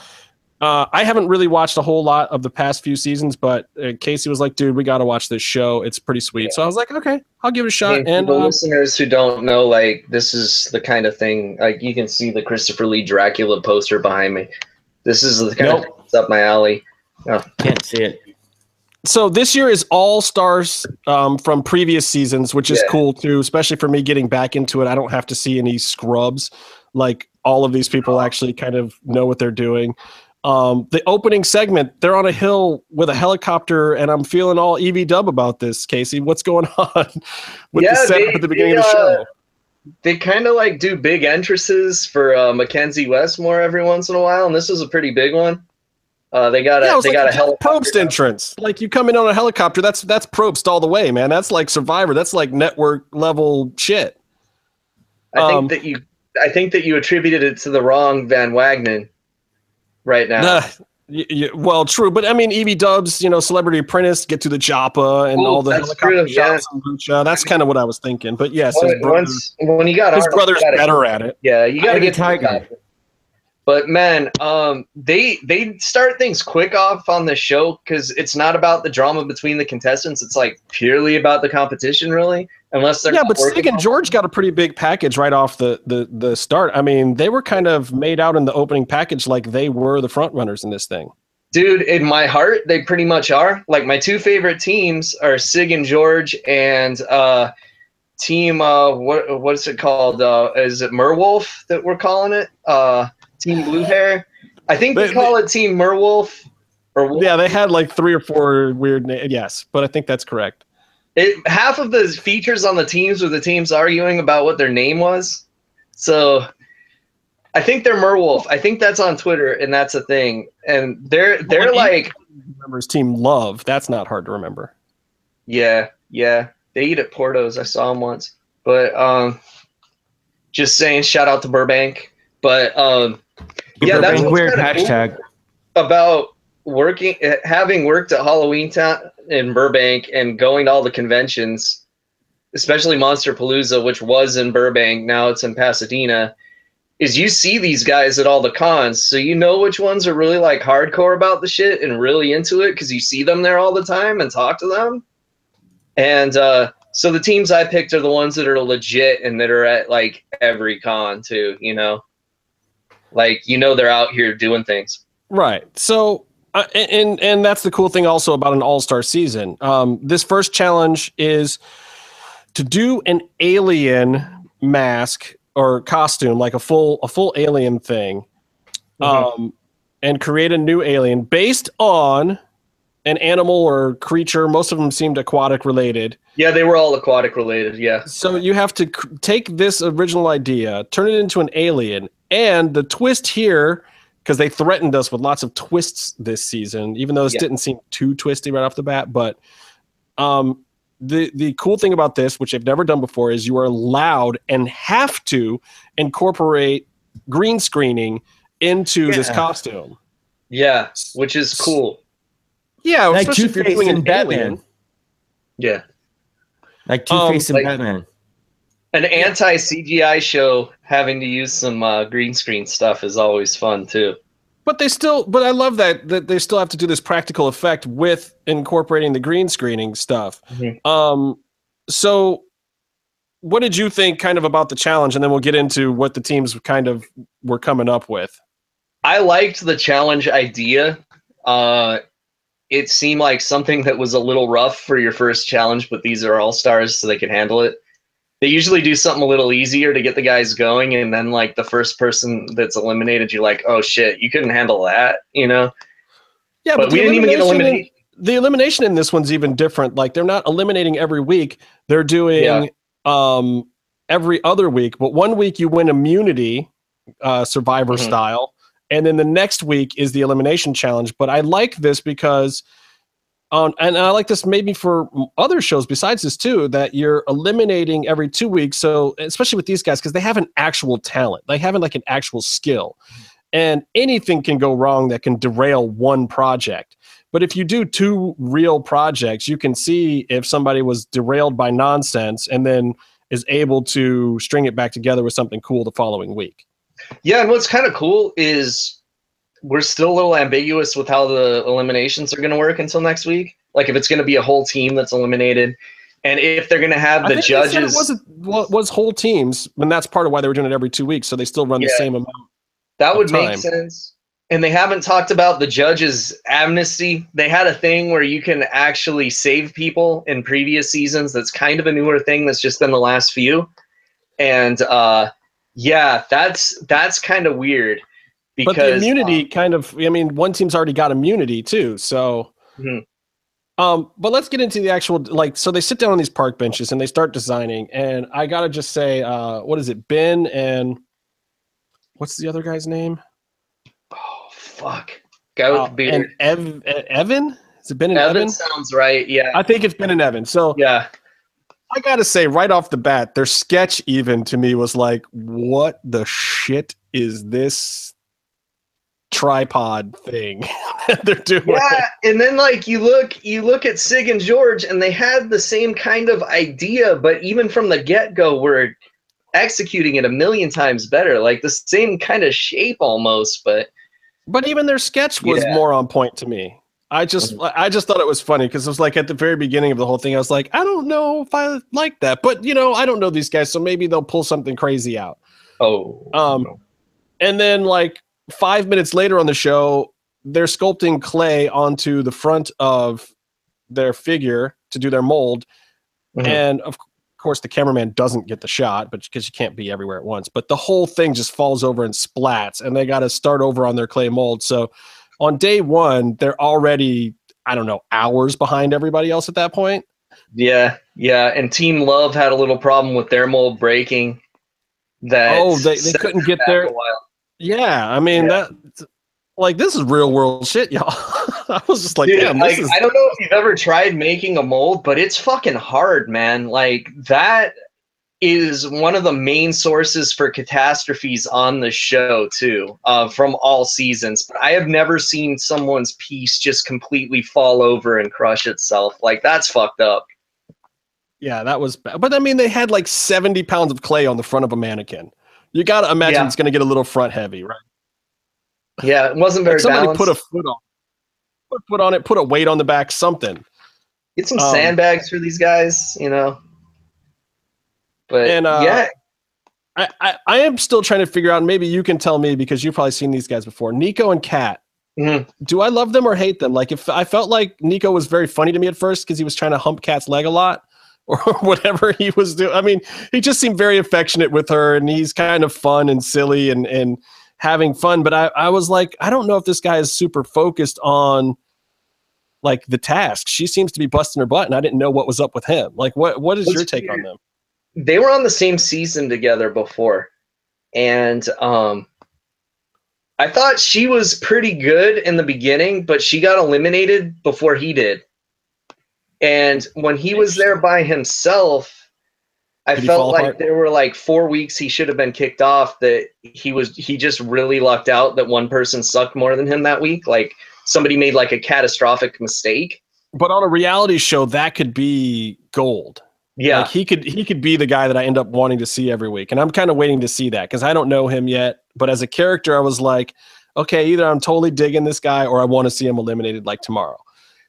Speaker 1: uh, I haven't really watched a whole lot of the past few seasons, but uh, Casey was like, "Dude, we got to watch this show. It's pretty sweet." So I was like, "Okay, I'll give it a shot."
Speaker 3: And
Speaker 1: And
Speaker 3: for the
Speaker 1: uh,
Speaker 3: listeners who don't know, like this is the kind of thing. Like you can see the Christopher Lee Dracula poster behind me. This is the kind
Speaker 1: Nope.
Speaker 3: of thing that's up my alley.
Speaker 2: Can't see it.
Speaker 1: So this year is all stars um, from previous seasons, which is
Speaker 3: Yeah.
Speaker 1: cool too, especially for me getting back into it. I don't have to see any scrubs. Like all of these people actually kind of know what they're doing. Um, the opening segment, they're on a hill with a helicopter, and I'm feeling all EV dub about this, Casey. What's going on with
Speaker 3: Yeah,
Speaker 1: the setup
Speaker 3: they-
Speaker 1: at the beginning
Speaker 3: they,
Speaker 1: of the
Speaker 3: uh,
Speaker 1: show?
Speaker 3: They kind of like do big entrances for uh, McKenzie Westmore every once in a while, and this is a pretty big one. Uh, they got a
Speaker 1: Yeah, it was
Speaker 3: they
Speaker 1: like
Speaker 3: got
Speaker 1: a
Speaker 3: a helicopter.
Speaker 1: Probst entrance. Like you come in on a helicopter, that's that's Probst all the way, man. That's like Survivor. That's like network level shit.
Speaker 3: I think
Speaker 1: um,
Speaker 3: that you I think that you attributed it to the wrong Van Wagenen right now.
Speaker 1: Nah, y- y- well, true, but I mean, EV Dubs, you know, Celebrity Apprentice, get to the Joppa and
Speaker 3: Oh,
Speaker 1: all the
Speaker 3: that's
Speaker 1: helicopter
Speaker 3: true, yeah.
Speaker 1: shots and lucha. That's kind of what I was thinking. But yes, his,
Speaker 3: When-
Speaker 1: brother,
Speaker 3: once when you got
Speaker 1: his
Speaker 3: Arnold,
Speaker 1: brother's
Speaker 3: you gotta-
Speaker 1: better at it.
Speaker 3: Yeah, you got to
Speaker 2: Tiger
Speaker 3: get
Speaker 2: Tiger.
Speaker 3: But man, um, they they start things quick off on the show because it's not about the drama between the contestants. It's like purely about the competition, really. Unless they're
Speaker 1: Yeah, but Cig and George got a pretty big package right off the, the the start. I mean, they were kind of made out in the opening package like they were the front runners in this thing.
Speaker 3: dude. In my heart, they pretty much are. Like my two favorite teams are Cig and George and uh, team. Uh, what what is it called? Uh, is it Merwolf that we're calling it? Team Blue Hair. I think they
Speaker 1: They-
Speaker 3: call it Team Merwolf. Or Wolf.
Speaker 1: Yeah, they had like three or four weird names. Yes, but I think that's correct.
Speaker 3: It, half of the features on the teams were the teams arguing about what their name was. So I think they're Merwolf. I think that's on Twitter and that's a thing. And they're they're
Speaker 1: Well,
Speaker 3: like,
Speaker 1: Remembers Team Love. That's not hard to remember.
Speaker 3: yeah, yeah. They eat at Portos. I saw them once. But um just saying shout out to Burbank. But um Yeah, that's
Speaker 2: Burbank weird
Speaker 3: kinda cool.
Speaker 2: hashtag.
Speaker 3: about working having worked at Halloween Town in Burbank and going to all the conventions especially Monsterpalooza, which was in Burbank, now it's in Pasadena, is you see these guys at all the cons, so you know which ones are really like hardcore about the shit and really into it because you see them there all the time and talk to them. And uh, so the teams I picked are the ones that are legit and that are at like every con too, you know? Like, you know, they're out here doing things.
Speaker 1: Right. So, uh, and and that's the cool thing also about an All Star season. Um, this first challenge is to do an alien mask or costume, like a full a full alien thing, um, and create a new alien based on an animal or creature. Most of them seemed aquatic related.
Speaker 3: Yeah, they were all aquatic related. Yeah.
Speaker 1: So you have to c- take this original idea, turn it into an alien, and the twist here, because they threatened us with lots of twists this season, even though this
Speaker 3: Yeah.
Speaker 1: didn't seem too twisty right off the bat. But um, the the cool thing about this, which I've never done before, is you are allowed and have to incorporate green screening into this costume.
Speaker 3: Yeah, which is cool.
Speaker 1: Yeah,
Speaker 2: Like
Speaker 1: especially if you're
Speaker 2: Two-Face
Speaker 1: doing an
Speaker 2: and Batman.
Speaker 1: alien.
Speaker 3: Yeah.
Speaker 2: Like Two
Speaker 1: Um,
Speaker 2: Face and
Speaker 3: like-
Speaker 2: Batman.
Speaker 3: An anti CGI show having to use some uh, green screen stuff is always fun too.
Speaker 1: But they still, but I love that that they still have to do this practical effect with incorporating the green screening stuff.
Speaker 3: Mhm.
Speaker 1: Um, so what did you think kind of about the challenge, and then we'll get into what the teams kind of were coming up with.
Speaker 3: I liked the challenge idea. Uh, it seemed like something that was a little rough for your first challenge, but these are all stars, so they could handle it. They usually do something a little easier to get the guys going, and then like the first person that's eliminated, you're like, oh shit, you couldn't handle that, you know?
Speaker 1: Yeah,
Speaker 3: but we didn't even get
Speaker 1: elimination in-
Speaker 3: eliminated.
Speaker 1: the elimination in this one's even different. Like they're not eliminating every week; they're doing
Speaker 3: Yeah.
Speaker 1: um, every other week. But one week you win immunity, uh, Survivor
Speaker 3: Mhm.
Speaker 1: style, and then the next week is the elimination challenge. But I like this because, um, and I like this maybe for other shows besides this too, that you're eliminating every two weeks. So especially with these guys, because they have an actual talent, they haven't like an actual skill, and anything can go wrong that can derail one project. But if you do two real projects, you can see if somebody was derailed by nonsense and then is able to string it back together with something cool the following week.
Speaker 3: Yeah, and what's kind of cool is we're still a little ambiguous with how the eliminations are going to work until next week. Like if it's going to be a whole team that's eliminated, and if they're going to have the
Speaker 1: think they said
Speaker 3: judges.
Speaker 1: it was, wa- was whole teams, and that's part of why they were doing it every two weeks, so they still run the same amount.
Speaker 3: That would
Speaker 1: time.
Speaker 3: make sense. And they haven't talked about the judges' amnesty. They had a thing where you can actually save people in previous seasons. That's kind of a newer thing that's just been the last few. And uh, yeah, that's that's kind of weird. Because
Speaker 1: but the immunity
Speaker 3: uh,
Speaker 1: kind of, I mean, one team's already got immunity too, so.
Speaker 3: Mhm.
Speaker 1: Um, but let's get into the actual like. So they sit down on these park benches and they start designing, and I gotta just say, uh, what is it, Ben and what's the other guy's name?
Speaker 3: oh fuck, guy with
Speaker 1: Uh,
Speaker 3: the beard.
Speaker 1: and Ev- Evan? Is it Ben and
Speaker 3: Evan
Speaker 1: Evan?
Speaker 3: sounds right. Yeah,
Speaker 1: I think it's Ben and Evan. So
Speaker 3: yeah.
Speaker 1: I gotta say, right off the bat, their sketch even to me was like, what the shit is this tripod thing that they're doing?
Speaker 3: Yeah, and then like you look, you look at Cig and George, and they had the same kind of idea, but even from the get go, were executing it a million times better. Like the same kind of shape almost, but
Speaker 1: But even their sketch was
Speaker 3: Yeah.
Speaker 1: more on point to me. I just I just thought it was funny because it was like at the very beginning of the whole thing, I was like, I don't know if I like that. But you know, I don't know these guys, so maybe they'll pull something crazy out.
Speaker 3: oh,
Speaker 1: Um, And then like five minutes later on the show, they're sculpting clay onto the front of their figure to do their mold.
Speaker 3: Mhm.
Speaker 1: And of course, the cameraman doesn't get the shot, but because you can't be everywhere at once. But the whole thing just falls over and splats, and they got to start over on their clay mold. So on day one, they're already I don't know hours behind everybody else at that point.
Speaker 3: yeah, yeah. And Team Love had a little problem with their mold breaking. That
Speaker 1: Oh, they, they couldn't get there.
Speaker 3: a while.
Speaker 1: Yeah, I mean
Speaker 3: Yeah.
Speaker 1: that like this is real world shit, y'all. I was just like,
Speaker 3: Dude,
Speaker 1: damn,
Speaker 3: like,
Speaker 1: is
Speaker 3: I don't know if you've ever tried making a mold, but it's fucking hard, man. Like that is one of the main sources for catastrophes on the show too, uh, from all seasons. But I have never seen someone's piece just completely fall over and crush itself. Like that's fucked up.
Speaker 1: Yeah, that was bad. But I mean, they had like 70 pounds of clay on the front of a mannequin. You got to imagine
Speaker 3: Yeah.
Speaker 1: it's going to get a little front heavy, right?
Speaker 3: Yeah, it wasn't very
Speaker 1: Like somebody
Speaker 3: balanced.
Speaker 1: put a foot on, put a foot on it, put a weight on the back, something.
Speaker 3: Get some
Speaker 1: um,
Speaker 3: sandbags for these guys, you know. But
Speaker 1: And, uh,
Speaker 3: yeah,
Speaker 1: I, I, I am still trying to figure out, maybe you can tell me because you've probably seen these guys before. Nico and Kat.
Speaker 3: Mhm.
Speaker 1: Do I love them or hate them? Like, if I felt like Nico was very funny to me at first because he was trying to hump Kat's leg a lot, or whatever he was doing. I mean, he just seemed very affectionate with her, and he's kind of fun and silly and and having fun. But I, I was like, I don't know if this guy is super focused on like the task. She seems to be busting her butt, and I didn't know what was up with him. Like, what what is your take on them?
Speaker 3: they were on the same season together before, and um, I thought she was pretty good in the beginning, but she got eliminated before he did. And when he was there by himself, I
Speaker 1: Did
Speaker 3: felt like
Speaker 1: apart?
Speaker 3: there were like four weeks he should have been kicked off. That he was he just really lucked out that one person sucked more than him that week. Like somebody made like a catastrophic mistake.
Speaker 1: But on a reality show, that could be gold.
Speaker 3: Yeah,
Speaker 1: Like he could he could be the guy that I end up wanting to see every week. And I'm kind of waiting to see that because I don't know him yet. But as a character, I was like, okay, either I'm totally digging this guy or I want to see him eliminated like tomorrow.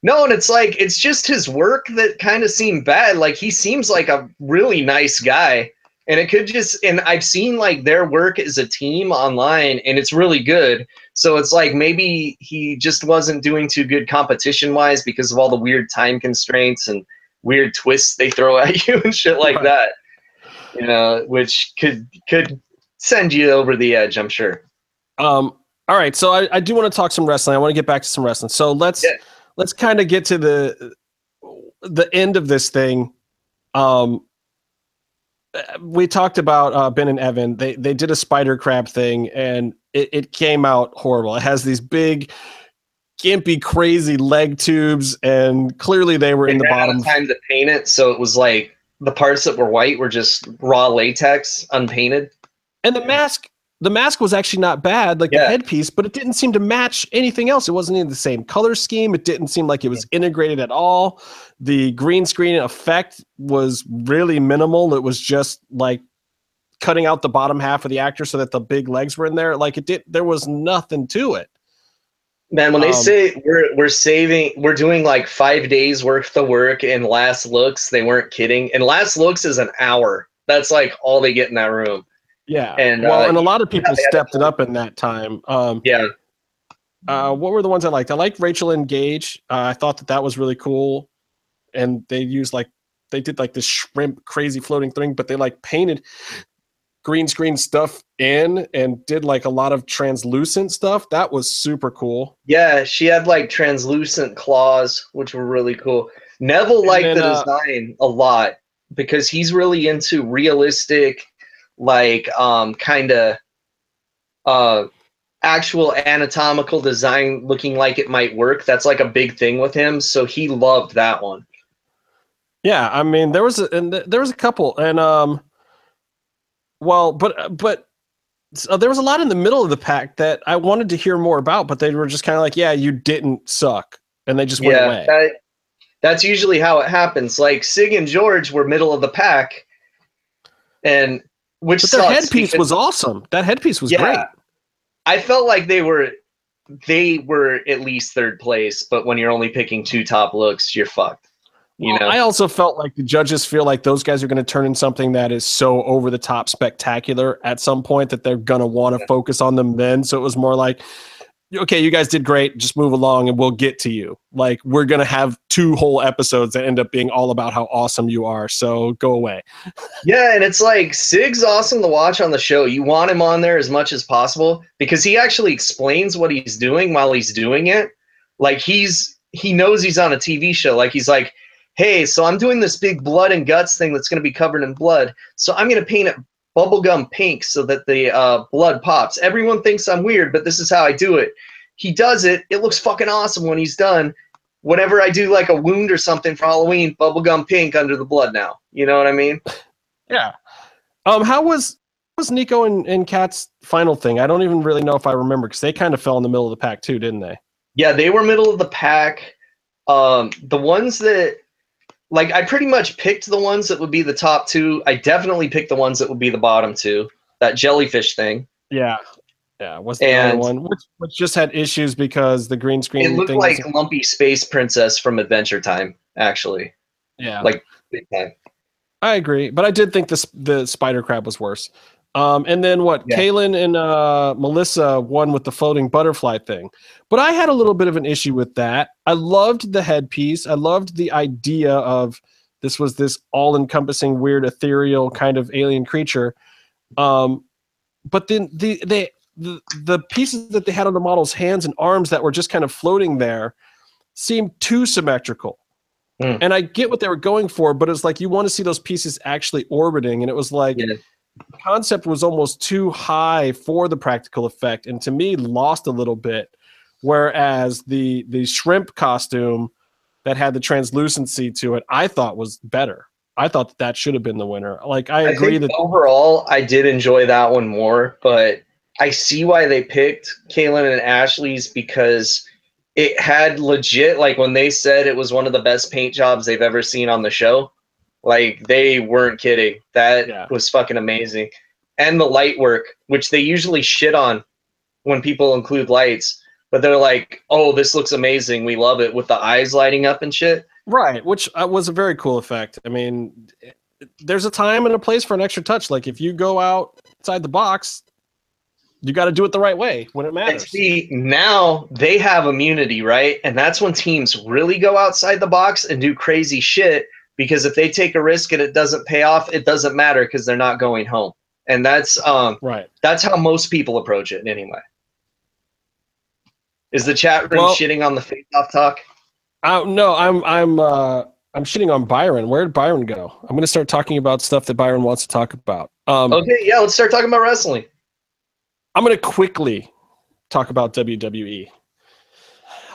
Speaker 3: No, and it's like it's just his work that kind of seemed bad. Like he seems like a really nice guy. And it could just and I've seen like their work as a team online and it's really good. So it's like maybe he just wasn't doing too good competition wise because of all the weird time constraints and weird twists they throw at you and shit like that. You know, which could could send you over the edge, I'm sure.
Speaker 1: Um, all right, so I, I do want to talk some wrestling. I want to get back to some wrestling. So let's
Speaker 3: Yeah.
Speaker 1: Let's kind of get to the the end of this thing. Um, we talked about uh, Ben and Evan. They they did a spider crab thing, and it, it came out horrible. It has these big, gimpy, crazy leg tubes, and clearly they were in the bottom.
Speaker 3: time to paint it, so it was like the parts that were white were just raw latex, unpainted.
Speaker 1: And the mask, the mask was actually not bad, like
Speaker 3: Yeah.
Speaker 1: the headpiece, but it didn't seem to match anything else. It wasn't in the same color scheme. It didn't seem like it was integrated at all. The green screen effect was really minimal. It was just like cutting out the bottom half of the actor so that the big legs were in there. Like it did, there was nothing to it.
Speaker 3: Man, when they
Speaker 1: Um,
Speaker 3: say we're we're saving, we're doing like five days worth of work in last looks, they weren't kidding. And last looks is an hour. That's like all they get in that room.
Speaker 1: Yeah.
Speaker 3: And,
Speaker 1: well,
Speaker 3: uh,
Speaker 1: and a lot of people
Speaker 3: to-
Speaker 1: stepped it up in that time. Um,
Speaker 3: Yeah,
Speaker 1: Uh, what were the ones I liked? I liked Rachel and Gage. Uh, I thought that that was really cool, and they used like they did like this shrimp crazy floating thing, but they like painted green screen stuff in and did like a lot of translucent stuff. That was super cool.
Speaker 3: yeah. She had like translucent claws, which were really cool. Neville liked
Speaker 1: then,
Speaker 3: the
Speaker 1: uh,
Speaker 3: design a lot because he's really into realistic, like um kind of uh actual anatomical design looking like it might work. That's like a big thing with him. So he loved that one.
Speaker 1: Yeah, I mean there was a, and th- there was a couple, and um, well, but but so there was a lot in the middle of the pack that I wanted to hear more about, but they were just kind of like, yeah, you didn't suck, and they just went away.
Speaker 3: that, that's usually how it happens. Like Cig and George were middle of the pack, and which
Speaker 1: But their headpiece was awesome. That headpiece was
Speaker 3: Yeah.
Speaker 1: great.
Speaker 3: I felt like they were they were at least third place, but when you're only picking two top looks, you're fucked. You
Speaker 1: Well,
Speaker 3: know,
Speaker 1: I also felt like the judges feel like those guys are going to turn in something that is so over the top spectacular at some point that they're going to want to focus on them then. So it was more like, okay, you guys did great. Just move along and we'll get to you. Like, we're going to have two whole episodes that end up being all about how awesome you are. So go away.
Speaker 3: yeah, and it's like Cig's awesome to watch on the show. You want him on there as much as possible because he actually explains what he's doing while he's doing it. Like he's he knows he's on a TV show. Like he's like, hey, so I'm doing this big blood and guts thing that's going to be covered in blood. So I'm going to paint it bubblegum pink so that the uh, blood pops. Everyone thinks I'm weird, but this is how I do it. He does it. It looks fucking awesome when he's done. Whenever I do like a wound or something for Halloween, bubblegum pink under the blood now. You know what I mean?
Speaker 1: Yeah. Um, how was was Nico and, and Kat's final thing? I don't even really know if I remember because they kind of fell in the middle of the pack too, didn't they?
Speaker 3: Yeah, they were middle of the pack. Um, the ones that like I pretty much picked the ones that would be the top two. I definitely picked the ones that would be the bottom two. That jellyfish thing.
Speaker 1: Yeah. Yeah. What's the other one? Which, which just had issues because the green screen
Speaker 3: It looked
Speaker 1: thing
Speaker 3: like
Speaker 1: wasn't-
Speaker 3: Lumpy Space Princess from Adventure Time, actually.
Speaker 1: yeah.
Speaker 3: like- Big time.
Speaker 1: I agree, but I did think the the spider crab was worse. Um, and then what?
Speaker 3: Yeah.
Speaker 1: Kaylin and uh, Melissa won with the floating butterfly thing, but I had a little bit of an issue with that. I loved the headpiece. I loved the idea of this was this all-encompassing, weird, ethereal kind of alien creature. Um, but then the they the, the pieces that they had on the model's hands and arms that were just kind of floating there seemed too symmetrical.
Speaker 3: Hmm.
Speaker 1: And I get what they were going for, but it's like you want to see those pieces actually orbiting, and it was like
Speaker 3: Yeah.
Speaker 1: The concept was almost too high for the practical effect, and to me lost a little bit. Whereas the the shrimp costume that had the translucency to it, I thought was better. I thought that, that should have been the winner. Like I
Speaker 3: I
Speaker 1: agree
Speaker 3: think
Speaker 1: that
Speaker 3: overall, I did enjoy that one more, but I see why they picked Kaylin and Ashley's because it had legit, like when they said it was one of the best paint jobs they've ever seen on the show, like they weren't kidding. That
Speaker 1: Yeah.
Speaker 3: was fucking amazing. And the light work, which they usually shit on when people include lights, but they're like, oh, this looks amazing. We love it with the eyes lighting up and shit.
Speaker 1: Right, which uh, was a very cool effect. I mean, there's a time and a place for an extra touch. Like if you go outside the box, you got to do it the right way when it
Speaker 3: And
Speaker 1: matters.
Speaker 3: see, now they have immunity, right? And that's when teams really go outside the box and do crazy shit because if they take a risk and it doesn't pay off, it doesn't matter because they're not going home. And that's um
Speaker 1: Right.
Speaker 3: that's how most people approach it anyway. Is the chat room
Speaker 1: Well-
Speaker 3: shitting on the face off talk?
Speaker 1: Uh, no, I'm I'm uh, I'm shitting on Byron. Where did Byron go? I'm going to start talking about stuff that Byron wants to talk about. Um,
Speaker 3: Okay, yeah, let's start talking about wrestling.
Speaker 1: I'm going to quickly talk about WWE.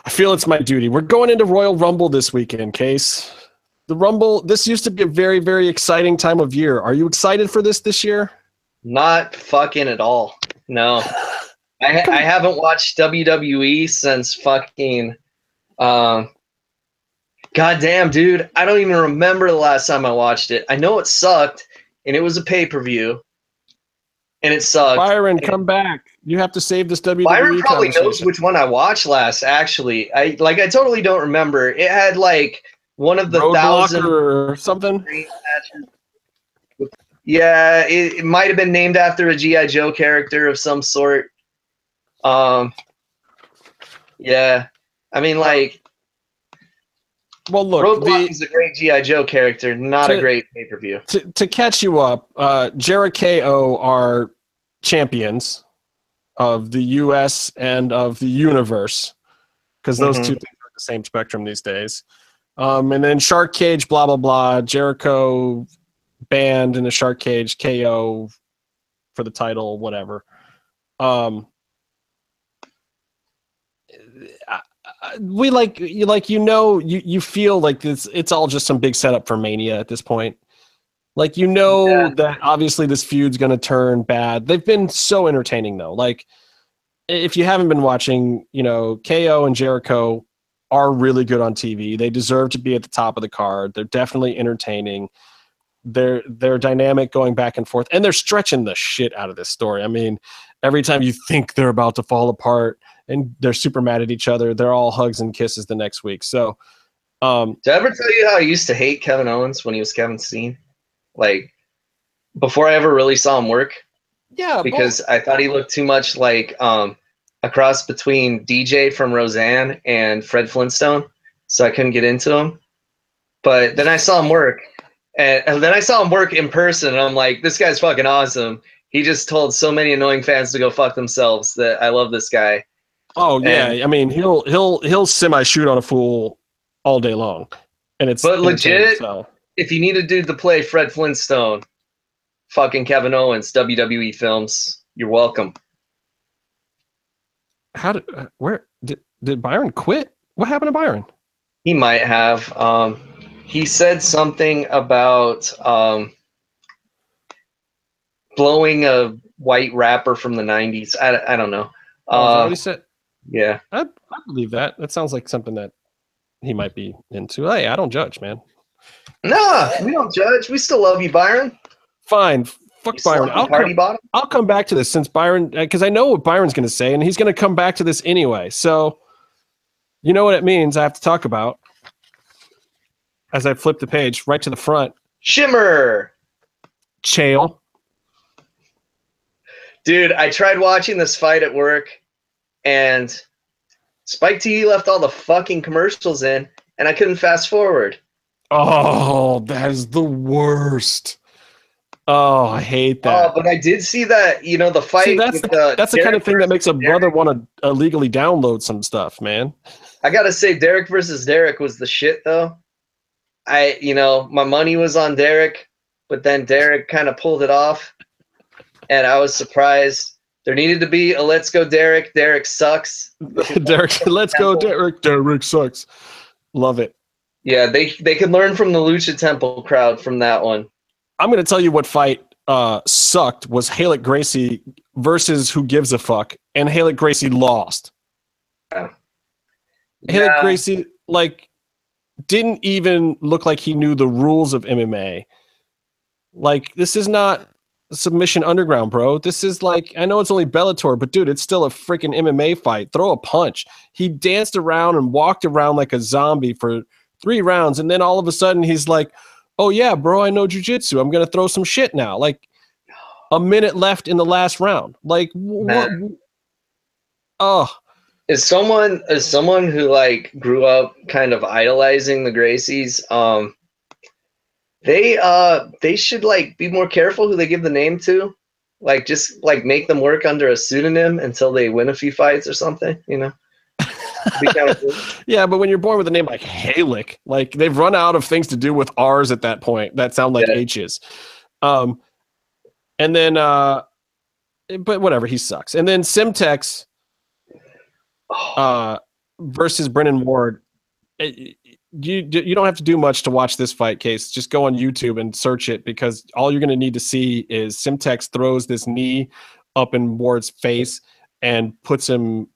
Speaker 1: I feel it's my duty. We're going into Royal Rumble this weekend, Case. The Rumble, this used to be a very, very exciting time of year. Are you excited for this this year?
Speaker 3: Not fucking at all. No. I, I haven't watched WWE since fucking. Um, God damn, dude. I don't even remember the last time I watched it. I know it sucked, and it was a pay per view, and it sucked.
Speaker 1: Byron, come back. You have to save this WWE
Speaker 3: Byron probably knows which one I watched last. Actually, I like. I totally don't remember. It had like one of the
Speaker 1: Roadblock
Speaker 3: thousand
Speaker 1: or something.
Speaker 3: Yeah, it, it might have been named after a GI Joe character of some sort. Um, yeah, I mean, like
Speaker 1: Well, look,
Speaker 3: Roadblock
Speaker 1: the,
Speaker 3: is a great GI Joe character, not a great pay per view.
Speaker 1: to, to catch you up, uh, Jericho are champions of the U.S. and of the universe because those
Speaker 3: Mhm.
Speaker 1: two things are the same spectrum these days. Um, and then Shark Cage, blah blah blah. Jericho banned in a Shark Cage, KO for the title, whatever. Um, we like you like you know you you feel like this it's all just some big setup for mania at this point like you know
Speaker 3: Yeah.
Speaker 1: that obviously this feud's going to turn bad they've been so entertaining though like if you haven't been watching you know ko and jericho are really good on tv they deserve to be at the top of the card. They're definitely entertaining. They're they're dynamic going back and forth and they're stretching the shit out of this story. I mean every time you think they're about to fall apart and they're super mad at each other they're all hugs and kisses the next week. So um
Speaker 3: Did I ever tell you how I used to hate Kevin Owens when he was Kevin Steen? Like before I ever really saw him work,
Speaker 1: yeah
Speaker 3: because I thought he looked too much like um, a cross between DJ from Roseanne and Fred Flintstone, so I couldn't get into him. But then I saw him work, and, and then I saw him work in person, and I'm like, this guy's fucking awesome. He just told so many annoying fans to go fuck themselves. That I love this guy.
Speaker 1: Oh yeah,
Speaker 3: And-
Speaker 1: I mean he'll he'll he'll semi shoot on a fool all day long, and it's
Speaker 3: But legit-
Speaker 1: So
Speaker 3: If you need a dude to play Fred Flintstone, fucking Kevin Owens, WWE films, you're welcome.
Speaker 1: How did uh, where did did Byron quit? What happened to Byron?
Speaker 3: He might have. Um, he said something about um, blowing a white rapper from the 90s. I, I don't know.
Speaker 1: Oh, is that what
Speaker 3: Uh,
Speaker 1: he said?
Speaker 3: yeah.
Speaker 1: I, I believe that. That sounds like something that he might be into. Hey, I don't judge, man.
Speaker 3: Nah, we don't judge. We still love you, Byron.
Speaker 1: Fine. Fuck
Speaker 3: You
Speaker 1: Byron. I'll come,
Speaker 3: bottom.
Speaker 1: I'll come back to this since Byron, uh, because I know what Byron's going to say, and he's going to come back to this anyway. So, you know what it means. I have to talk about as I flip the page right to the front.
Speaker 3: Shimmer.
Speaker 1: Chael.
Speaker 3: Dude, I tried watching this fight at work and Spike TV left all the fucking commercials in and I couldn't fast forward.
Speaker 1: Oh, that is the worst. Oh, I hate that.
Speaker 3: Oh, but I did see that, you know, the fight.
Speaker 1: See, that's
Speaker 3: with,
Speaker 1: the,
Speaker 3: uh,
Speaker 1: that's the kind of thing that makes a brother
Speaker 3: Derek.
Speaker 1: want to illegally download some stuff, man.
Speaker 3: I gotta say, Derek versus Derek was the shit, though. I, you know, my money was on Derek, but then Derek kind of pulled it off, and I was surprised. There needed to be a "Let's go, Derek." Derek sucks.
Speaker 1: Derek, let's go, Derek. Derek sucks. Love it.
Speaker 3: Yeah, they they can learn from the Lucha Temple crowd from that one.
Speaker 1: I'm going to tell you what fight uh, sucked was Ralek Gracie versus Who Gives a Fuck, and Ralek Gracie lost. Ralek
Speaker 3: Yeah.
Speaker 1: Gracie like didn't even look like he knew the rules of MMA. Like this is not submission underground, bro. This is like I know it's only Bellator, but dude, it's still a freaking MMA fight. Throw a punch. He danced around and walked around like a zombie for three rounds, and then all of a sudden he's like, "Oh yeah, bro, I know jujitsu. I'm gonna throw some shit now." Like a minute left in the last round. Like what? Oh,
Speaker 3: As someone as someone who like grew up kind of idolizing the Gracies, um, they uh they should like be more careful who they give the name to. Like just like make them work under a pseudonym until they win a few fights or something, you know. Be kinda cool.
Speaker 1: Yeah, but when you're born with a name like Ralek, like they've run out of things to do with R's at that point that sound like
Speaker 3: Yeah.
Speaker 1: H's. Um, and then, uh, but whatever, he sucks. And then Semtex
Speaker 3: Oh,
Speaker 1: uh, versus Brennan Ward. eh, You you don't have to do much to watch this fight case. Just go on YouTube and search it because all you're going to need to see is Semtex throws this knee up in Ward's face and puts him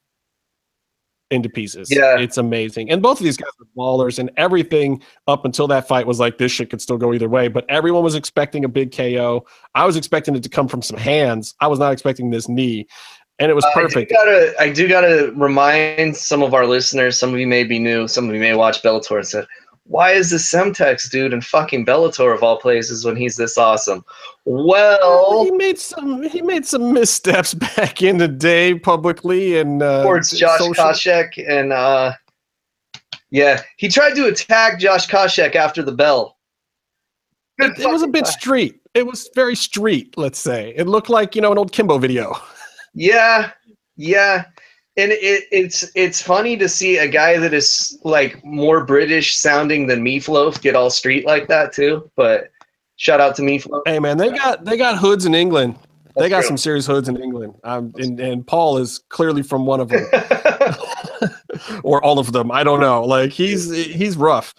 Speaker 1: into pieces.
Speaker 3: Yeah.
Speaker 1: it's amazing. And both of these guys are ballers, and everything up until that fight was like this shit could still go either way. But everyone was expecting a big KO. I was expecting it to come from some hands. I was not expecting this knee, and it was perfect.
Speaker 3: I do gotta I do gotta remind some of our listeners, some of you may be new, some of you may watch Bellator and uh, said, why is this Semtex dude in fucking Bellator of all places when he's this awesome? Well,
Speaker 1: he made some he made some missteps back in the day publicly and uh,
Speaker 3: towards Josh
Speaker 1: social-
Speaker 3: Koscheck and uh yeah, he tried to attack Josh Koscheck after the bell. Good
Speaker 1: It was a bit street. It was very street. Let's say it looked like you know an old Kimbo video.
Speaker 3: Yeah, yeah, and it, it's it's funny to see a guy that is like more British sounding than Meatloaf get all street like that too. But shout out to Meatloaf.
Speaker 1: Hey man, they got they got hoods in England. they got
Speaker 3: true.
Speaker 1: some serious hoods in England. Um, and, and Paul is clearly from one of them, or all of them. I don't know. Like he's he's rough.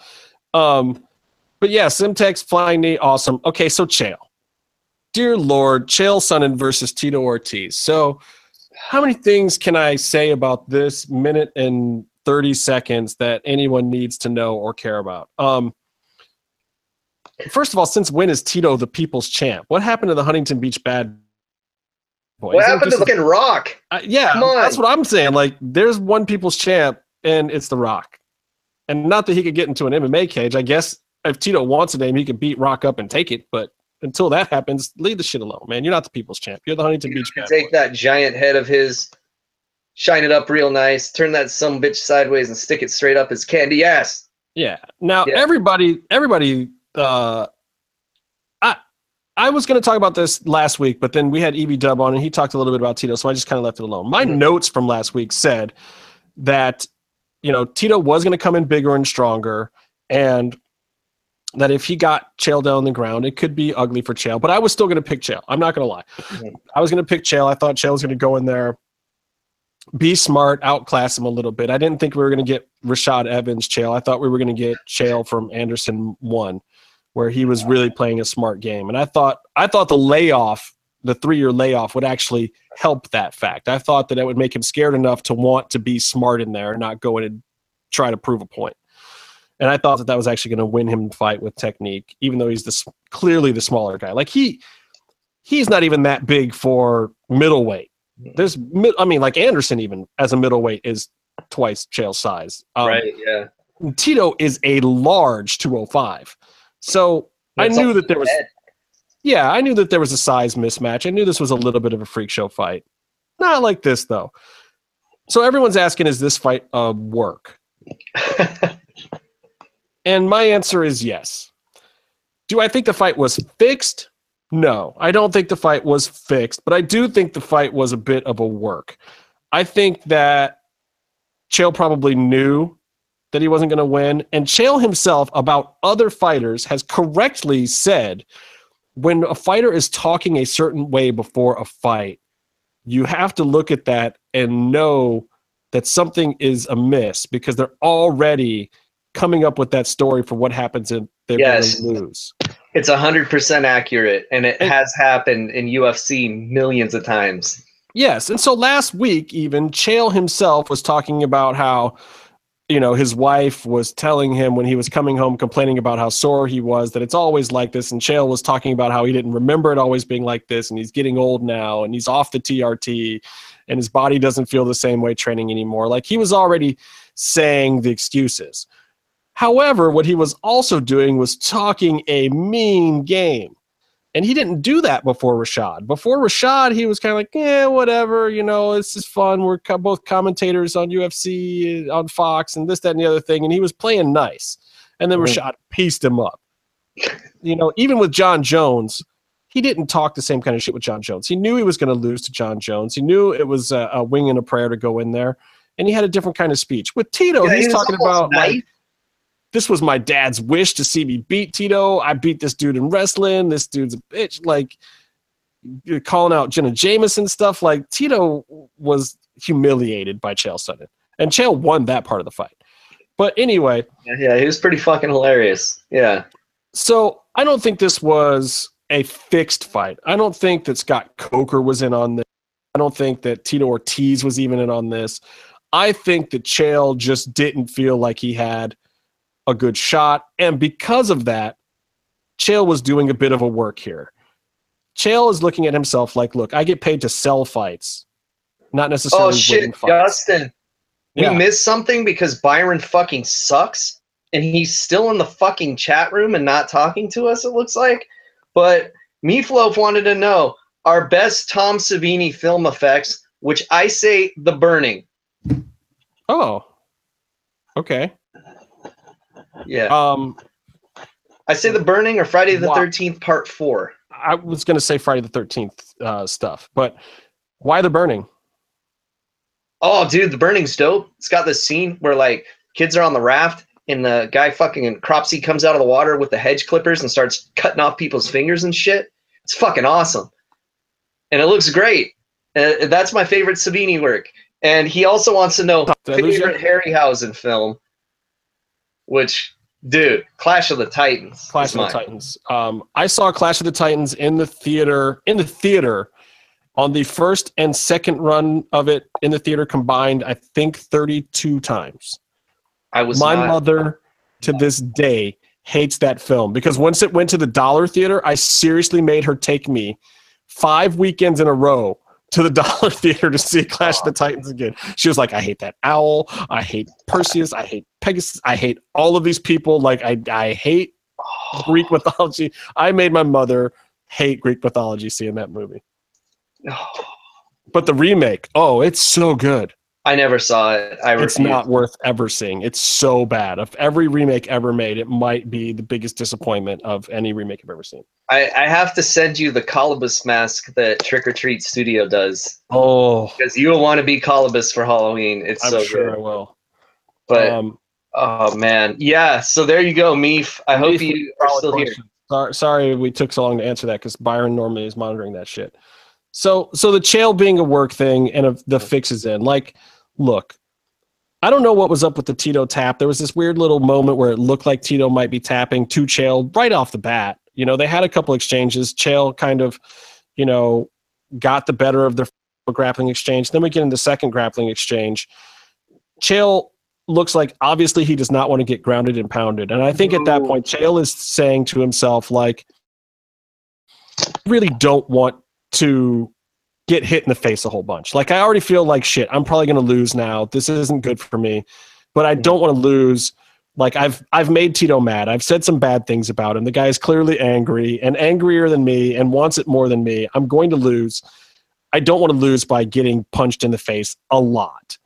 Speaker 1: Um, but yeah, Semtex flying knee, awesome. Okay, so Chael. Dear Lord, Chael Sonnen versus Tito Ortiz. So, how many things can I say about this minute and 30 seconds that anyone needs to know or care about? Um, first of all, since when is Tito the people's champ? What happened to the Huntington Beach Bad Boys?
Speaker 3: what happened to
Speaker 1: the
Speaker 3: fucking Rock?
Speaker 1: uh, yeah, that's what I'm saying. Like, there's one people's champ, and it's The Rock. And not that he could get into an MMA cage. I guess if Tito wants a name, he could beat Rock up and take it. But until that happens, leave the shit alone, man. You're not the people's champ. You're the Huntington Beach
Speaker 3: take
Speaker 1: Boy.
Speaker 3: that giant head of his, shine it up real nice, turn that some bitch sideways, and stick it straight up his candy ass.
Speaker 1: Yeah. Now
Speaker 3: Yeah.
Speaker 1: everybody, everybody. uh I I was going to talk about this last week, but then we had EV Dub on, and he talked a little bit about Tito, so I just kind of left it alone. My
Speaker 3: Mhm.
Speaker 1: notes from last week said that you know Tito was going to come in bigger and stronger, and that if he got Chael down on the ground, it could be ugly for Chael. But I was still going to pick Chael. I'm not going to lie.
Speaker 3: Mhm.
Speaker 1: I was going to pick Chael. I thought Chael was going to go in there, be smart, outclass him a little bit. I didn't think we were going to get Rashad Evans Chael. I thought we were going to get Chael from Anderson one, where he was really playing a smart game. And I thought I thought the layoff, the three year layoff, would actually help that fact. I thought that it would make him scared enough to want to be smart in there and not go in and try to prove a point. And I thought that that was actually going to win him the fight with technique, even though he's this clearly the smaller guy. Like he, he's not even that big for middleweight. There's, I mean, like Anderson even as a middleweight is twice Chael's size. Um,
Speaker 3: right. Yeah.
Speaker 1: Tito is a large 205. So I knew that there was
Speaker 3: head.
Speaker 1: yeah, I knew that there was a size mismatch. I knew this was a little bit of a freak show fight. Not like this though. So everyone's asking, is this fight a work? And my answer is yes. Do I think the fight was fixed? No, I don't think the fight was fixed, but I do think the fight was a bit of a work. I think that Chael probably knew that he wasn't going to win, and Chael himself about other fighters has correctly said when a fighter is talking a certain way before a fight, you have to look at that and know that something is amiss because they're already coming up with that story for what happens if they're
Speaker 3: Yes.
Speaker 1: to lose.
Speaker 3: It's hundred percent accurate, and it
Speaker 1: And-
Speaker 3: has happened in UFC millions of times.
Speaker 1: Yes, and so last week, even Chael himself was talking about how, you know, his wife was telling him when he was coming home complaining about how sore he was that it's always like this, and Chael was talking about how he didn't remember it always being like this, and he's getting old now, and he's off the TRT, and his body doesn't feel the same way training anymore. Like he was already saying the excuses. However, what he was also doing was talking a mean game. And he didn't do that before Rashad. Before Rashad, he was kind of like, yeah, whatever, you know, this is fun. We're co- both commentators on UFC, on Fox, and this, that, and the other thing. And he was playing nice. And then
Speaker 3: Mhm.
Speaker 1: Rashad pieced him up. You know, even with Jon Jones, he didn't talk the same kind of shit with Jon Jones. He knew he was going to lose to Jon Jones. He knew it was a, a wing and a prayer to go in there. And he had a different kind of speech. With Tito,
Speaker 3: Yeah,
Speaker 1: he's
Speaker 3: he
Speaker 1: talking about like,
Speaker 3: nice.
Speaker 1: This was my dad's wish to see me beat Tito. I beat this dude in wrestling. This dude's a bitch. Like you're calling out Jenna Jameson stuff. Like Tito was humiliated by Chael Sonnen, and Chael won that part of the fight. But anyway,
Speaker 3: Yeah, he was pretty fucking hilarious. Yeah.
Speaker 1: so I don't think this was a fixed fight. I don't think that Scott Coker was in on this. I don't think that Tito Ortiz was even in on this. I think that Chael just didn't feel like he had a good shot. And because of that, Chael was doing a bit of a work here. Chael is looking at himself like, look, I get paid to sell fights, not necessarily
Speaker 3: Oh shit. Justin. We missed something because Byron fucking sucks, and he's still in the fucking chat room and not talking to us. It looks like, but Meatloaf wanted to know our best Tom Savini film effects, which I say The Burning.
Speaker 1: Oh, okay.
Speaker 3: Yeah,
Speaker 1: Um,
Speaker 3: I say The Burning or Friday the Thirteenth Part Four.
Speaker 1: I was going to say Friday the 13th uh, stuff, but why the burning?
Speaker 3: Oh, dude, The Burning's dope. It's got this scene where like kids are on the raft. And the guy fucking Cropsy comes out of the water with the hedge clippers and starts cutting off people's fingers and shit. It's fucking awesome. And it looks great. Uh, that's my favorite Savini work. And he also wants to know
Speaker 1: Did I lose you?
Speaker 3: favorite Harryhausen film, which, dude, Clash of the Titans.
Speaker 1: Clash of the. Titans. Um, I saw Clash of the Titans in the theater in the theater on the first and second run of it in the theater combined. I think 32 times.
Speaker 3: I was
Speaker 1: My
Speaker 3: not-
Speaker 1: mother to this day hates that film because once it went to the dollar theater, I seriously made her take me five weekends in a row to the dollar theater to see Clash of the Titans again. She was like, I hate that owl. I hate Perseus. I hate Pegasus. I hate all of these people. Like, I, I hate Greek mythology. I made my mother hate Greek mythology seeing that movie. But the remake, oh, it's so good.
Speaker 3: I never saw it. I
Speaker 1: It's
Speaker 3: refuse.
Speaker 1: not worth ever seeing. It's so bad. Of every remake ever made, it might be the biggest disappointment of any remake I've ever seen.
Speaker 3: I, I have to send you the Calibos mask that Trick or Treat Studio does
Speaker 1: Oh,
Speaker 3: because you will want to be Calibos for Halloween. It's
Speaker 1: I'm
Speaker 3: so
Speaker 1: sure I will.
Speaker 3: But
Speaker 1: um,
Speaker 3: oh man, yeah. So there you go, Meef. I hope you are still here.
Speaker 1: Sorry, sorry we took so long to answer that because Byron normally is monitoring that shit. So, so the Chael being a work thing and of the fixes in, like, look, I don't know what was up with the Tito tap. There was this weird little moment where it looked like Tito might be tapping to Chael right off the bat. You know, they had a couple exchanges. Chael kind of, you know, got the better of their grappling exchange. Then we get into the second grappling exchange. Chael looks like obviously he does not want to get grounded and pounded. And I think at that point, Chael is saying to himself, like, I really don't want to get hit in the face a whole bunch. Like, I already feel like shit. I'm probably going to lose now. This isn't good for me, but I don't want to lose. Like I've I've made Tito mad. I've said some bad things about him. The guy is clearly angry and angrier than me and wants it more than me. I'm going to lose. I don't want to lose by getting punched in the face a lot.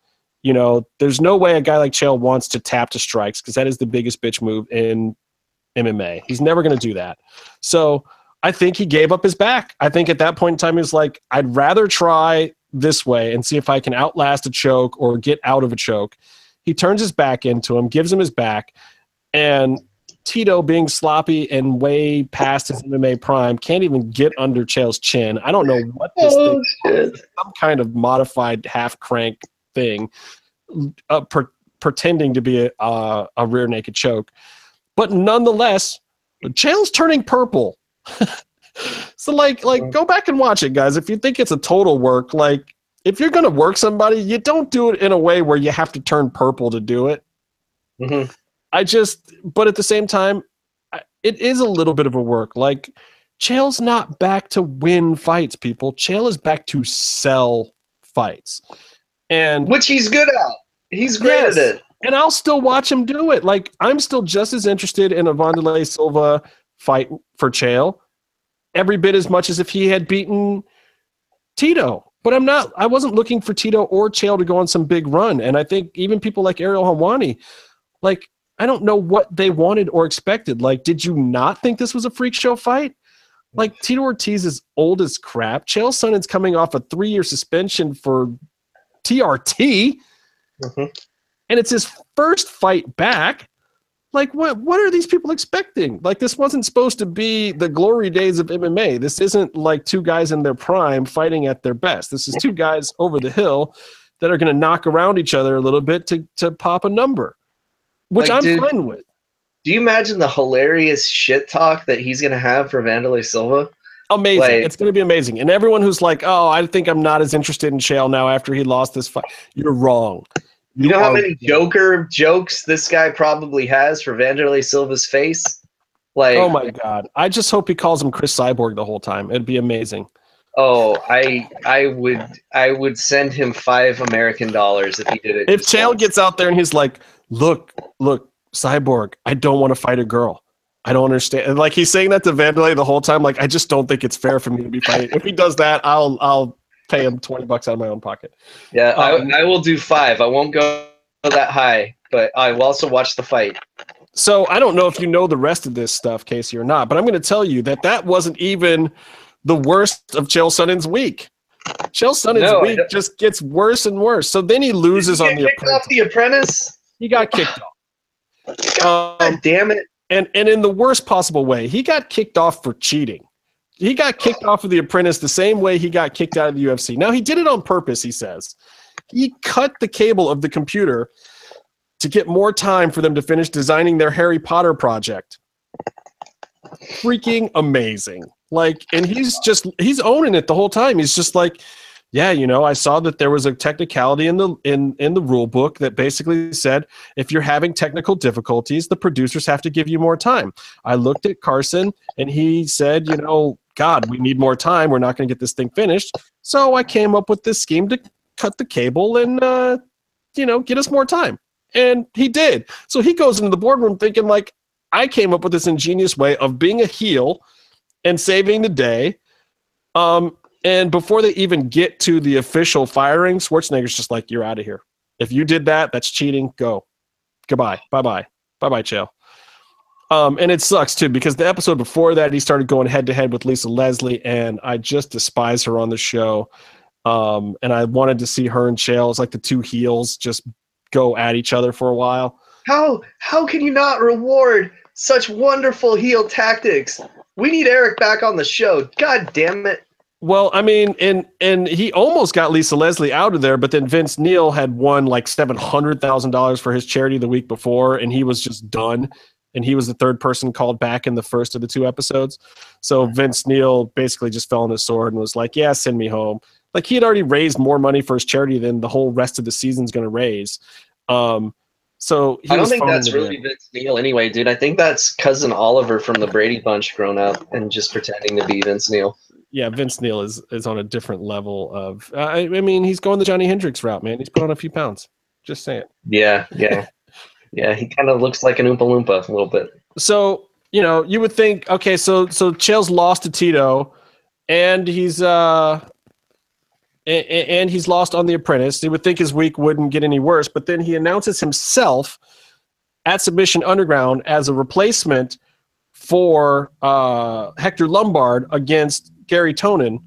Speaker 1: You know, there's no way a guy like Chael wants to tap to strikes because that is the biggest bitch move in MMA. He's never going to do that. So I think he gave up his back. I think at that point in time, he was like, I'd rather try this way and see if I can outlast a choke or get out of a choke. He turns his back into him, gives him his back, and Tito, being sloppy and way past his MMA prime, can't even get under Chael's chin. I don't know what this thing
Speaker 3: Oh shit!
Speaker 1: some kind of modified half crank thing, uh, per- pretending to be a, uh, a rear naked choke. But nonetheless, Chael's turning purple. so like like go back and watch it, guys. If you think it's a total work, like if you're gonna work somebody, you don't do it in a way where you have to turn purple to do it.
Speaker 3: Mhm.
Speaker 1: I just, but at the same time, it is a little bit of a work. Like, Chael's not back to win fights, people. Chael is back to sell fights. And
Speaker 3: Which he's good at. He's great
Speaker 1: Yes.
Speaker 3: at it.
Speaker 1: and I'll still watch him do it. Like, I'm still just as interested in a Wanderlei Silva fight for Chael, every bit as much as if he had beaten Tito. But I'm not, I wasn't looking for Tito or Chael to go on some big run. And I think even people like Ariel Helwani, like, I don't know what they wanted or expected. Like, did you not think this was a freak show fight? Like, Tito Ortiz is old as crap. Chael Sonnen's coming off a three year suspension for TRT
Speaker 3: Mhm.
Speaker 1: and it's his first fight back. Like what what are these people expecting? Like this wasn't supposed to be the glory days of MMA. This isn't like two guys in their prime fighting at their best. This is two guys over the hill that are going to knock around each other a little bit to to pop a number, which
Speaker 3: Like,
Speaker 1: I'm
Speaker 3: dude-
Speaker 1: fine with.
Speaker 3: Do you imagine the hilarious shit talk that he's gonna have for Vanderlei Silva?
Speaker 1: Amazing.
Speaker 3: like-
Speaker 1: it's going to be amazing. And everyone who's like, "Oh, I think I'm not as interested in Chael now after he lost this fight." You're wrong.
Speaker 3: You know how
Speaker 1: are
Speaker 3: many. Joker jokes this guy probably has for Vanderlei Silva's face? Like,
Speaker 1: Oh my god! I just hope he calls him Cris Cyborg the whole time. It'd be amazing.
Speaker 3: oh, I, I would, I would send him five American dollars if he did it.
Speaker 1: if Chael gets out there and he's like, "Look, look, Cyborg, I don't want to fight a girl. I don't understand." And like he's saying that to Vanderlei the whole time. Like, I just don't think it's fair for me to be fighting. if he does that, I'll I'll pay him twenty bucks out of my own pocket.
Speaker 3: yeah,
Speaker 1: um,
Speaker 3: I, I will do five. I won't go that high, but I will also watch the fight.
Speaker 1: So I don't know if you know the rest of this stuff, Casey, or not, but I'm going to tell you that that wasn't even the worst of Chael Sonnen's week. Chael Sonnen's
Speaker 3: No,
Speaker 1: week just gets worse and worse. So then he loses
Speaker 3: Did
Speaker 1: on the apprentice.
Speaker 3: off the apprentice.
Speaker 1: He got kicked off. Um,
Speaker 3: damn it!
Speaker 1: and and in the worst possible way he got kicked off for cheating he got kicked off of the apprentice the same way he got kicked out of the ufc now he did it on purpose he says. He cut the cable of the computer to get more time for them to finish designing their harry potter project. Freaking amazing. Like and he's just he's owning it the whole time. He's just like yeah you know i saw that there was a technicality in the in in the rule book that basically said if you're having technical difficulties the producers have to give you more time. I looked at carson and he said you know god we need more time. We're not going to get this thing finished. So i came up with this scheme to cut the cable and uh you know get us more time. And he did. So he goes into the boardroom thinking like i came up with this ingenious way of being a heel and saving the day. Um and before they even get to the official firing schwarzenegger's just like you're out of here. If you did that that's cheating. Go. Goodbye. Bye bye bye bye chael um, and it sucks too because the episode before that he started going head to head with Lisa Leslie, and I just despise her on the show. Um, and I wanted to see her and Chael as like the two heels just go at each other for a while.
Speaker 3: How how can you not reward such wonderful heel tactics? We need Eric back on the show. God damn it!
Speaker 1: Well, I mean, and and he almost got Lisa Leslie out of there, but then Vince Neil had won like seven hundred thousand dollars for his charity the week before, and he was just done. And he was the third person called back in the first of the two episodes. So Vince Neil basically just fell on his sword and was like, "Yeah, send me home." Like he had already raised more money for his charity than the whole rest of the season's going to raise. Um, So
Speaker 3: I don't think that's really
Speaker 1: in.
Speaker 3: Vince Neil anyway, dude. I think that's cousin Oliver from the Brady Bunch grown up and just pretending to be Vince Neil.
Speaker 1: Yeah, Vince Neil is is on a different level of. Uh, I, I mean, he's going the Johny Hendricks route, man. He's put on a few pounds. Just saying.
Speaker 3: Yeah, yeah. yeah, he kind of looks like an Oompa Loompa a little bit.
Speaker 1: So you know, you would think, okay, so so Chael's lost to Tito, and he's uh, and, and he's lost on The Apprentice. You would think his week wouldn't get any worse, but then he announces himself at Submission Underground as a replacement for uh, Hector Lombard against Garry Tonon,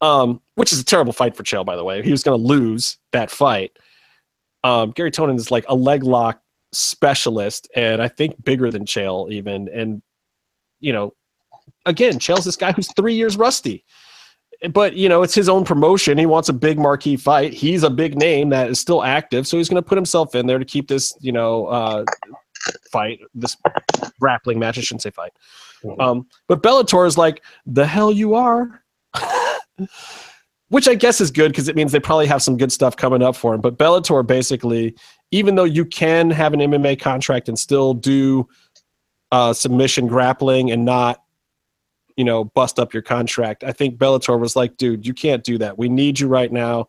Speaker 1: um, which is a terrible fight for Chael, by the way. He was going to lose that fight. Um, Garry Tonon is like a leg lock specialist, and I think bigger than Chael even. And you know, again, Chael's this guy who's three years rusty. But you know, it's his own promotion. He wants a big marquee fight. He's a big name that is still active, so he's going to put himself in there to keep this, you know, uh, fight, this grappling match. I shouldn't say fight. Um, but Bellator is like, the hell you are. Which I guess is good because it means they probably have some good stuff coming up for him. But Bellator basically, even though you can have an MMA contract and still do uh, submission grappling and not, you know, bust up your contract, I think Bellator was like, dude, you can't do that. We need you right now.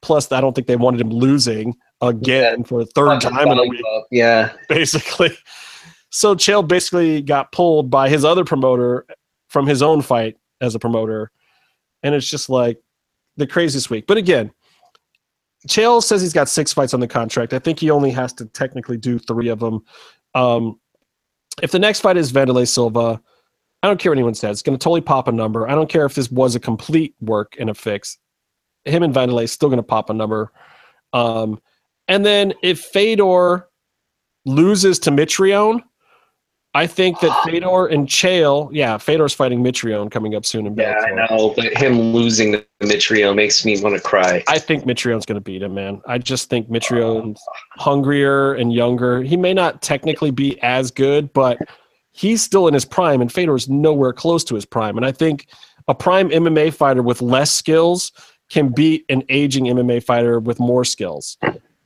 Speaker 1: Plus, I don't think they wanted him losing again for a third
Speaker 3: Fucking
Speaker 1: time in a week
Speaker 3: up. Yeah,
Speaker 1: basically. So Chael basically got pulled by his other promoter from his own fight as a promoter. And it's just like the craziest week. But again, Chael says he's got six fights on the contract. I think he only has to technically do three of them. Um, if the next fight is Vanderlei Silva, I don't care what anyone says. It's going to totally pop a number. I don't care if this was a complete work and a fix. Him and is still going to pop a number. Um, and then if Fedor loses to Mitrione, I think that Fedor and Chael, yeah, Fedor's fighting Mitrione coming up soon in
Speaker 3: yeah. I know. But him losing the Mitrio makes me want to cry.
Speaker 1: I think Mitrione's going to beat him, man. I just think Mitrione's hungrier and younger. He may not technically be as good, but he's still in his prime, and Fedor's nowhere close to his prime. And I think a prime MMA fighter with less skills can beat an aging MMA fighter with more skills.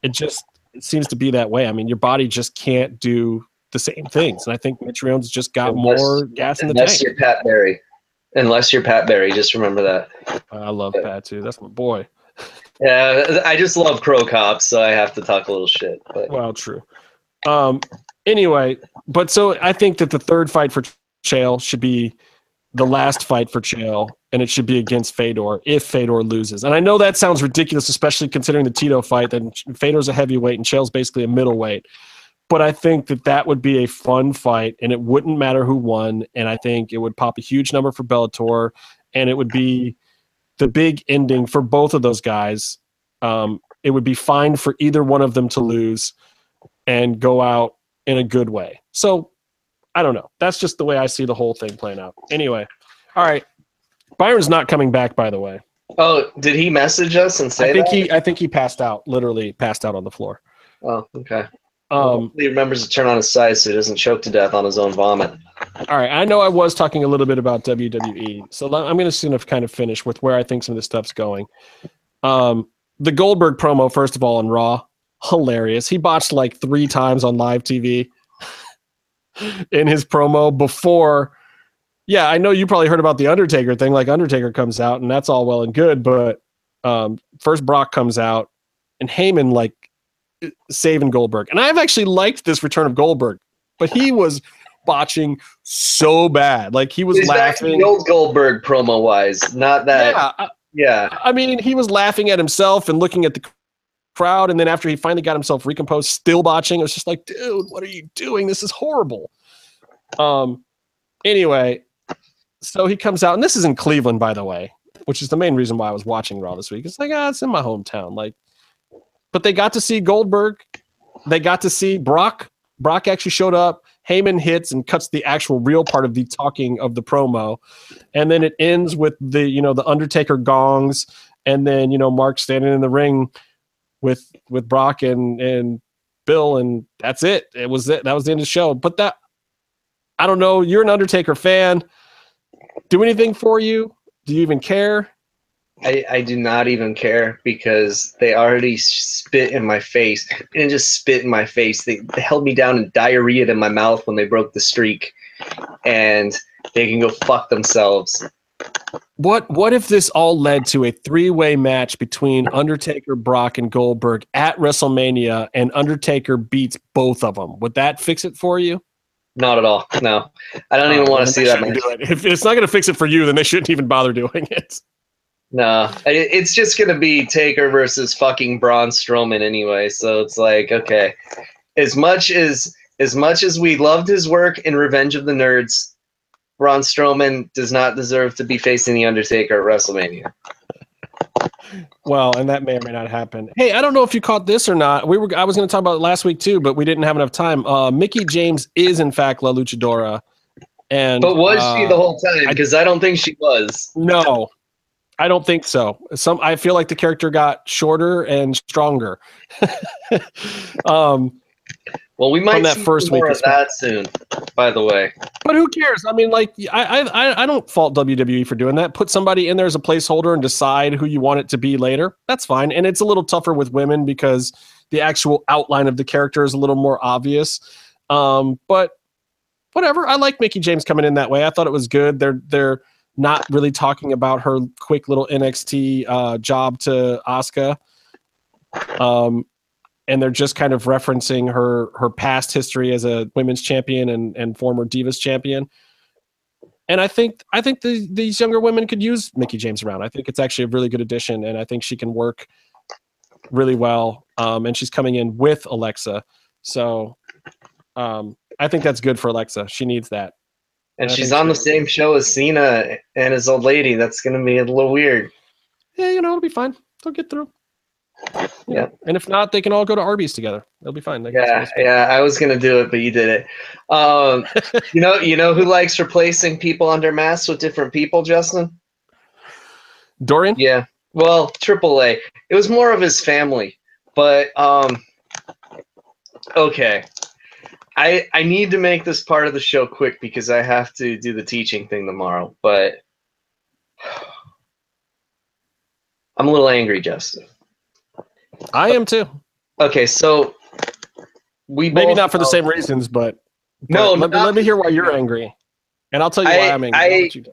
Speaker 1: It just it seems to be that way. I mean, your body just can't do the same things, and I think Mitrione's just got
Speaker 3: Unless-
Speaker 1: more gas in the
Speaker 3: Unless
Speaker 1: tank.
Speaker 3: you're Pat Barry. Unless you're Pat Barry, just remember that.
Speaker 1: I love Pat too. That's my boy.
Speaker 3: Yeah, I just love Cro Cops, so I have to talk a little shit. But
Speaker 1: Well, true. Um, anyway, but so I think that the third fight for Chael should be the last fight for Chael, and it should be against Fedor if Fedor loses. And I know that sounds ridiculous, especially considering the Tito fight. That Fedor's a heavyweight and Chael's basically a middleweight. But I think that that would be a fun fight, and it wouldn't matter who won. And I think it would pop a huge number for Bellator, and it would be the big ending for both of those guys. Um, it would be fine for either one of them to lose and go out in a good way. So I don't know. That's just the way I see the whole thing playing out. Anyway, all right. Byron's not coming back, by the way.
Speaker 3: oh, did he message us and say
Speaker 1: I think
Speaker 3: that?
Speaker 1: he I think he passed out, literally passed out on the floor.
Speaker 3: Oh, okay.
Speaker 1: Um,
Speaker 3: he remembers to turn on his side so he doesn't choke to death on his own vomit.
Speaker 1: all right. I know I was talking a little bit about WWE, so I'm going to soon kind of finish with where I think some of this stuff's going. Um, the Goldberg promo, first of all, on Raw, hilarious. He botched like three times on live TV in his promo before. Yeah, I know you probably heard about the Undertaker thing. Like Undertaker comes out, and that's all well and good, but um, first Brock comes out, and Heyman like saving Goldberg, and I've actually liked this return of Goldberg, but he was botching so bad. Like he was
Speaker 3: He's
Speaker 1: laughing.
Speaker 3: the old Goldberg promo wise, not that.
Speaker 1: Yeah, I-
Speaker 3: Yeah.
Speaker 1: I mean, he was laughing at himself and looking at the crowd, and then after he finally got himself recomposed, still botching. It was just like, dude, what are you doing? This is horrible. Um. Anyway, so he comes out, and this is in Cleveland, by the way, which is the main reason why I was watching Raw this week. It's like, ah, it's in my hometown. Like, but they got to see Goldberg. They got to see Brock. Brock actually showed up. Heyman hits and cuts the actual real part of the talking of the promo, and then it ends with the you know the Undertaker gongs, and then you know Mark standing in the ring with with Brock and and Bill, and that's it. It was it. That was the end of the show. But that I don't know. You're an Undertaker fan. Do anything for you? Do you even care?
Speaker 3: I, I do not even care because they already spit in my face. They didn't just spit in my face. They, they held me down and diarrheaed in my mouth when they broke the streak. And they can go fuck themselves.
Speaker 1: What what if this all led to a three-way match between Undertaker, Brock, and Goldberg at WrestleMania and Undertaker beats both of them? Would that fix it for you?
Speaker 3: Not at all. No. I don't even
Speaker 1: Uh,
Speaker 3: want to see that
Speaker 1: do it. If it's not going to fix it for you, then they shouldn't even bother doing it.
Speaker 3: No. It- It's just going to be Taker versus fucking Braun Strowman anyway. So it's like, okay. As much as as much as we loved his work in Revenge of the Nerds, Braun Strowman does not deserve to be facing the Undertaker at WrestleMania.
Speaker 1: Well, and that may or may not happen. Hey, I don't know if you caught this or not. We were I was going to talk about it last week too, but we didn't have enough time. Uh, Mickie James is in fact La Luchadora, and
Speaker 3: But was she
Speaker 1: uh,
Speaker 3: the whole time? Because I don't think she was.
Speaker 1: No, I don't think so. Some I feel like the character got shorter and stronger. um,
Speaker 3: Well, we might
Speaker 1: that
Speaker 3: see
Speaker 1: first
Speaker 3: more
Speaker 1: week
Speaker 3: of that soon. By the way,
Speaker 1: but who cares? I mean, like I, I I don't fault WWE for doing that. Put somebody in there as a placeholder and decide who you want it to be later. That's fine. And it's a little tougher with women because the actual outline of the character is a little more obvious. Um, but whatever. I like Mickie James coming in that way. I thought it was good. They're they're not really talking about her quick little NXT uh, job to Asuka. Um, and they're just kind of referencing her her past history as a women's champion and and former Divas champion. And I think I think the, these younger women could use Mickie James around. I think it's actually a really good addition, and I think she can work really well. Um, and she's coming in with Alexa, so um, I think that's good for Alexa. She needs that.
Speaker 3: And she's on the same show as Cena and his old lady. That's going to be a little weird.
Speaker 1: Yeah, you know, it'll be fine. They'll get through.
Speaker 3: Yeah.
Speaker 1: And if not, they can all go to Arby's together. They'll be fine. They
Speaker 3: Yeah, yeah. I was gonna do it, but you did it. Um, you know, you know who likes replacing people under masks with different people, Justin?
Speaker 1: Dorian?
Speaker 3: Yeah. Well, AAA. It was more of his family, but um, okay. I I need to make this part of the show quick because I have to do the teaching thing tomorrow. But I'm a little angry, Justin.
Speaker 1: I am too.
Speaker 3: Okay, so we
Speaker 1: Maybe not for the same reasons, but
Speaker 3: No,
Speaker 1: let, me,
Speaker 3: not-
Speaker 1: let me hear why you're angry, and I'll tell you why
Speaker 3: I-
Speaker 1: I'm angry.
Speaker 3: I-
Speaker 1: you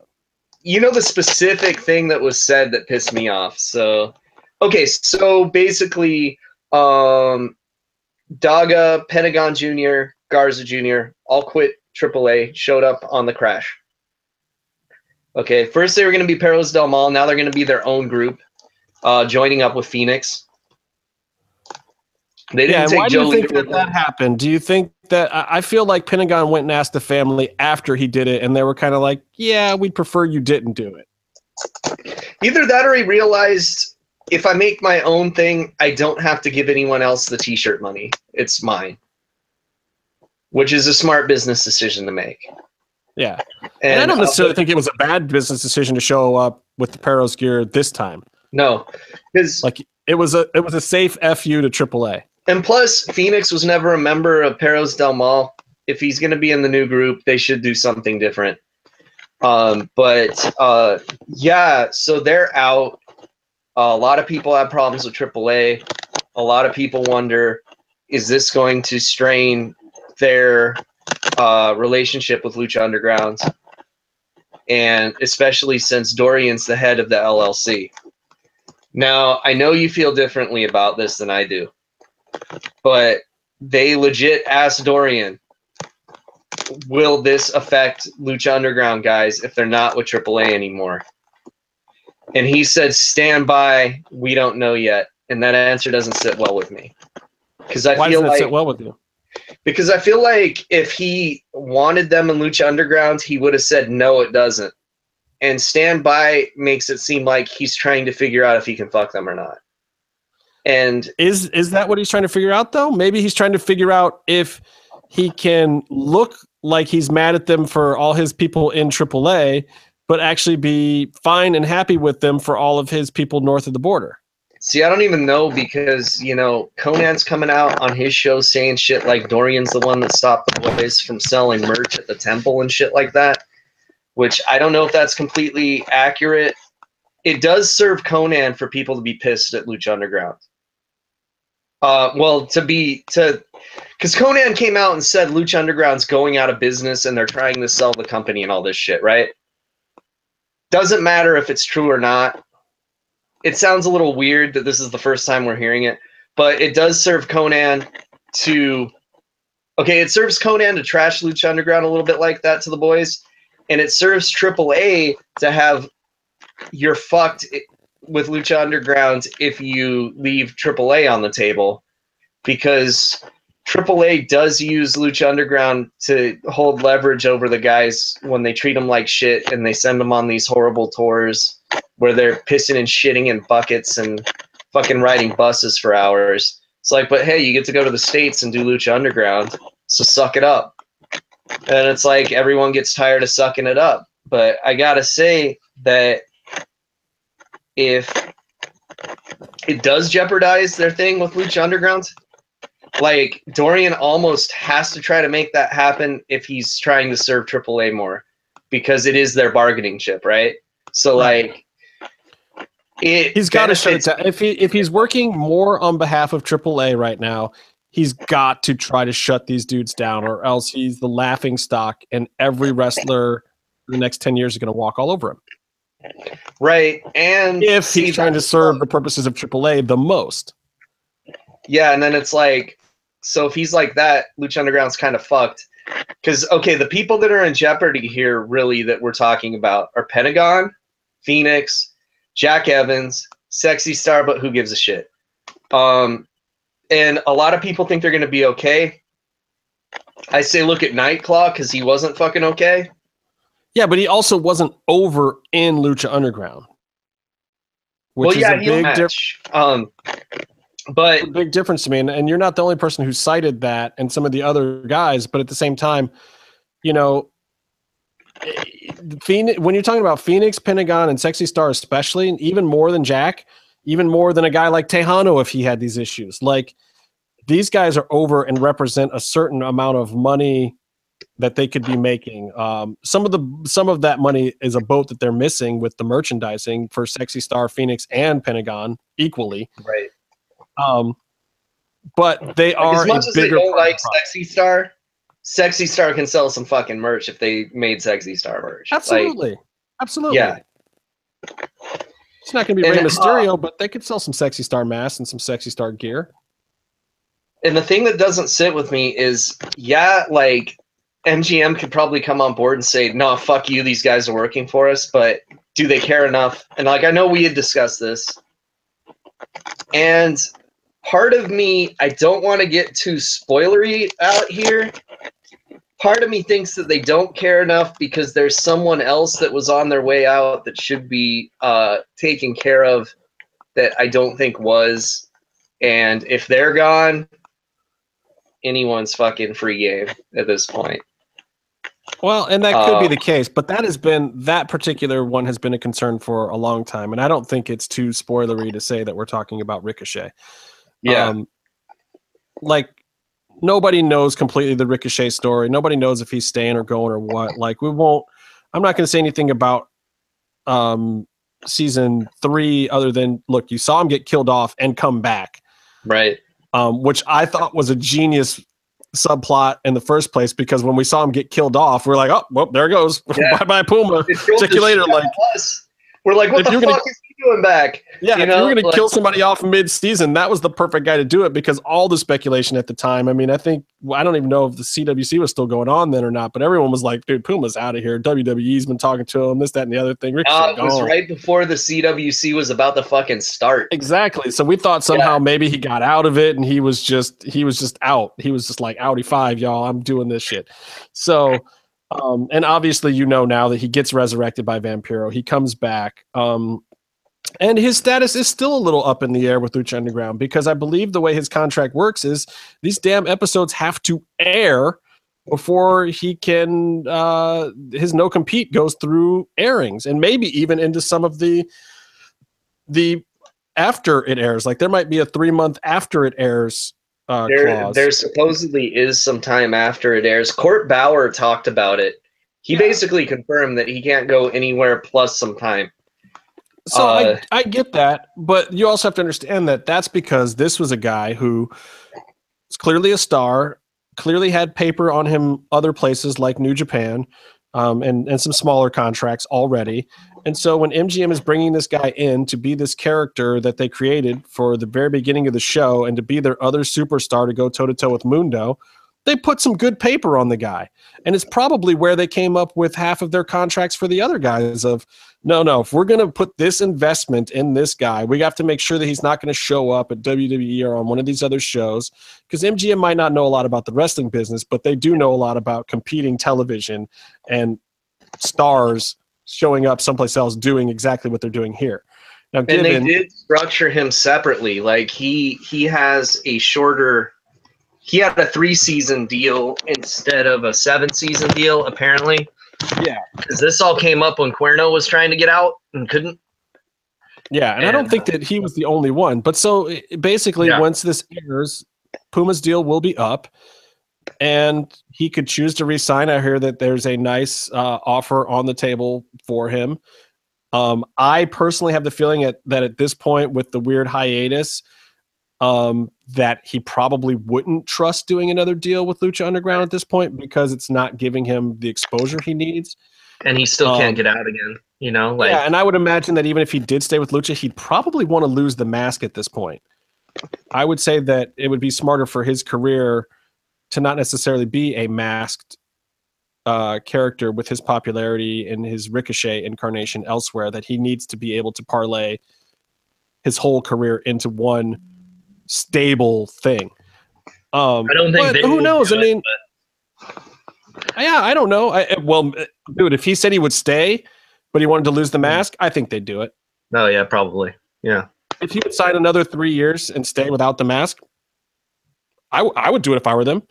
Speaker 3: you know the specific thing that was said that pissed me off so okay so basically um daga pentagon jr garza jr all quit aaa showed up on the crash okay first they were going to be perros del mal now they're going to be their own group uh joining up with phoenix they
Speaker 1: Yeah,
Speaker 3: didn't
Speaker 1: and
Speaker 3: take
Speaker 1: why do you think that that happened? Do you think that I I feel like Pentagon went and asked the family after he did it, and they were kind of like, "Yeah, we'd prefer you didn't do it."
Speaker 3: Either that or he realized if I make my own thing, I don't have to give anyone else the t shirt money. It's mine. Which is a smart business decision to make.
Speaker 1: Yeah, and, I don't necessarily think it was a bad business decision to show up with the Perros gear this time.
Speaker 3: No. Because
Speaker 1: Like it was a it was a safe fu to AAA.
Speaker 3: and plus Phoenix was never a member of Perros Del Mal. If he's gonna be in the new group, they should do something different. Um, but uh yeah, so they're out. a lot of people have problems with AAA. A lot of people wonder, is this going to strain their uh, relationship with Lucha Underground? And especially since Dorian's the head of the LLC. Now, I know you feel differently about this than I do, but they legit asked Dorian, will this affect Lucha Underground guys if they're not with AAA anymore? And he said, stand by, we don't know yet. And that answer doesn't sit well with me. Because I
Speaker 1: Why
Speaker 3: feel
Speaker 1: doesn't it
Speaker 3: like
Speaker 1: sit well with you?
Speaker 3: Because I feel like if he wanted them in Lucha Underground, he would have said no, it doesn't. And stand by makes it seem like he's trying to figure out if he can fuck them or not. And
Speaker 1: Is is that what he's trying to figure out though? Maybe he's trying to figure out if he can look like he's mad at them for all his people in AAA, but actually be fine and happy with them for all of his people north of the border.
Speaker 3: See, I don't even know because you know Conan's coming out on his show saying shit like Dorian's the one that stopped the boys from selling merch at the temple and shit like that. Which I don't know if that's completely accurate. it does serve Conan for people to be pissed at Lucha Underground. Uh, well, to be to, because Conan came out and said Lucha Underground's going out of business and they're trying to sell the company and all this shit, right? Doesn't matter if it's true or not. It sounds a little weird that this is the first time we're hearing it, but it does serve Conan to. Okay, it serves Conan to trash Lucha Underground a little bit like that to the boys, and it serves AAA to have you're fucked with Lucha Underground if you leave AAA on the table because AAA does use Lucha Underground to hold leverage over the guys when they treat them like shit and they send them on these horrible tours where they're pissing and shitting in buckets and fucking riding buses for hours. It's like, but hey, you get to go to the States and do Lucha Underground, so suck it up. And it's like everyone gets tired of sucking it up. But I gotta say that if it does jeopardize their thing with Lucha Underground, like Dorian almost has to try to make that happen if he's trying to serve AAA more because it is their bargaining chip, right? So like it
Speaker 1: He's got to shut it
Speaker 3: benefits-
Speaker 1: down. If he if he's working more on behalf of AAA right now, he's got to try to shut these dudes down, or else he's the laughing stock, and every wrestler in the next ten years is going to walk all over him.
Speaker 3: right and
Speaker 1: If he's trying to serve the purposes of AAA the most.
Speaker 3: Yeah, and then it's like, so if he's like that, Lucha Underground's kind of fucked. Because okay, the people that are in jeopardy here, really, that we're talking about, are Pentagon, Phoenix, Jack Evans, Sexy Star, but who gives a shit? Um, and a lot of people think they're gonna be okay. I say look at Nightclaw because he wasn't fucking okay.
Speaker 1: Yeah, but he also wasn't over in Lucha Underground, which
Speaker 3: well,
Speaker 1: is a big difference.
Speaker 3: Um, but
Speaker 1: big difference to me. And, and you're not the only person who cited that and some of the other guys, but at the same time, you know, Phoenix, when you're talking about Phoenix, Pentagon, and Sexy Star, especially, and even more than Jack, even more than a guy like Tejano if he had these issues. Like these guys are over and represent a certain amount of money that they could be making. Um, some of the some of that money is a boat that they're missing with the merchandising for Sexy Star, Phoenix, and Pentagon equally.
Speaker 3: right.
Speaker 1: Um, but they
Speaker 3: Like,
Speaker 1: are
Speaker 3: as much as they don't like
Speaker 1: product.
Speaker 3: Sexy Star, Sexy Star can sell some fucking merch if they made Sexy Star merch. Like,
Speaker 1: Absolutely, absolutely.
Speaker 3: yeah.
Speaker 1: it's not going to be Rey
Speaker 3: uh,
Speaker 1: Mysterio, but they could sell some sexy star masks and some sexy star gear.
Speaker 3: and the thing that doesn't sit with me is, yeah, like MGM could probably come on board and say, "No, fuck you. These guys are working for us." But do they care enough? And like, I know we had discussed this, and part of me, I don't want to get too spoilery out here. Part of me thinks that they don't care enough because there's someone else that was on their way out that should be uh, taken care of that I don't think was. And if they're gone, anyone's fucking free game at this point.
Speaker 1: Well, and that could be
Speaker 3: Uh,
Speaker 1: the case, but that has been that particular one has been a concern for a long time, and I don't think it's too spoilery to say that we're talking about Ricochet. Um, like nobody knows completely the Ricochet story. Nobody knows if he's staying or going or what. Like we won't. I'm not going to say anything about um, season three other than look, you saw him get killed off and come back,
Speaker 3: right.
Speaker 1: um, which I thought was a genius subplot in the first place because when we saw him get killed off, we're like, oh, well, there it goes.
Speaker 3: Yeah.
Speaker 1: bye bye Puma. Check you later, like-.
Speaker 3: We're like, what
Speaker 1: If
Speaker 3: the fuck
Speaker 1: gonna-
Speaker 3: is doing back?
Speaker 1: Yeah,
Speaker 3: You
Speaker 1: if
Speaker 3: know,
Speaker 1: you were going to kill somebody off mid-season, that was the perfect guy to do it because all the speculation at the time. I mean, I think well, I don't even know if the CWC was still going on then or not, but everyone was like, "Dude, Puma's out of here." WWE's been talking to him, this, that, and the other thing.
Speaker 3: Uh, it was right before the CWC was about to fucking start.
Speaker 1: Exactly. So we thought somehow maybe he got out of it and he was just he was just out. He was just like Audi five, y'all. I'm doing this shit. So um and obviously you know now that he gets resurrected by Vampiro. He comes back. Um and his status is still a little up in the air with Lucha Underground because I believe the way his contract works is these damn episodes have to air before he can uh his no compete goes through airings and maybe even into some of the the after it airs like there might be a three month after it airs uh
Speaker 3: There,
Speaker 1: clause
Speaker 3: there supposedly is some time after it airs. Court Bauer talked about it. He basically confirmed that he can't go anywhere plus some time.
Speaker 1: So
Speaker 3: Uh,
Speaker 1: I, I get that, but you also have to understand that that's because this was a guy who is clearly a star, clearly had paper on him other places like New Japan, um, and and some smaller contracts already. And so when MGM is bringing this guy in to be this character that they created for the very beginning of the show and to be their other superstar to go toe to toe with Mundo, they put some good paper on the guy. And it's probably where they came up with half of their contracts for the other guys of no, no, if we're going to put this investment in this guy, we have to make sure that he's not going to show up at WWE or on one of these other shows because MGM might not know a lot about the wrestling business, but they do know a lot about competing television and stars showing up someplace else doing exactly what they're doing here. Now,
Speaker 3: and they did structure him separately. Like he he has a shorter. He had a three season deal instead of a seven season deal, apparently.
Speaker 1: Yeah.
Speaker 3: Because this all came up when Cuerno was trying to get out and couldn't.
Speaker 1: Yeah, and, I don't think that he was the only one. But so basically,
Speaker 3: Yeah.
Speaker 1: once this airs, Puma's deal will be up, and he could choose to resign. I hear that there's a nice uh, offer on the table for him. Um, I personally have the feeling at, that at this point, with the weird hiatus, um, that he probably wouldn't trust doing another deal with Lucha Underground at this point because it's not giving him the exposure he needs.
Speaker 3: And he still
Speaker 1: Um,
Speaker 3: can't get out again. You know, like
Speaker 1: yeah, and I would imagine that even if he did stay with Lucha, he'd probably want to lose the mask at this point. I would say that it would be smarter for his career to not necessarily be a masked uh, character with his popularity and his Ricochet incarnation elsewhere. That he needs to be able to parlay his whole career into one stable thing. Um,
Speaker 3: I don't think
Speaker 1: but
Speaker 3: they
Speaker 1: who knows? I mean, yeah, I don't know. I, well, dude, if he said he would stay, but he wanted to lose the mask, I think they'd do it.
Speaker 3: Oh yeah, probably. Yeah.
Speaker 1: If he would sign another three years and stay without the mask, I, w- I would do it if I were them.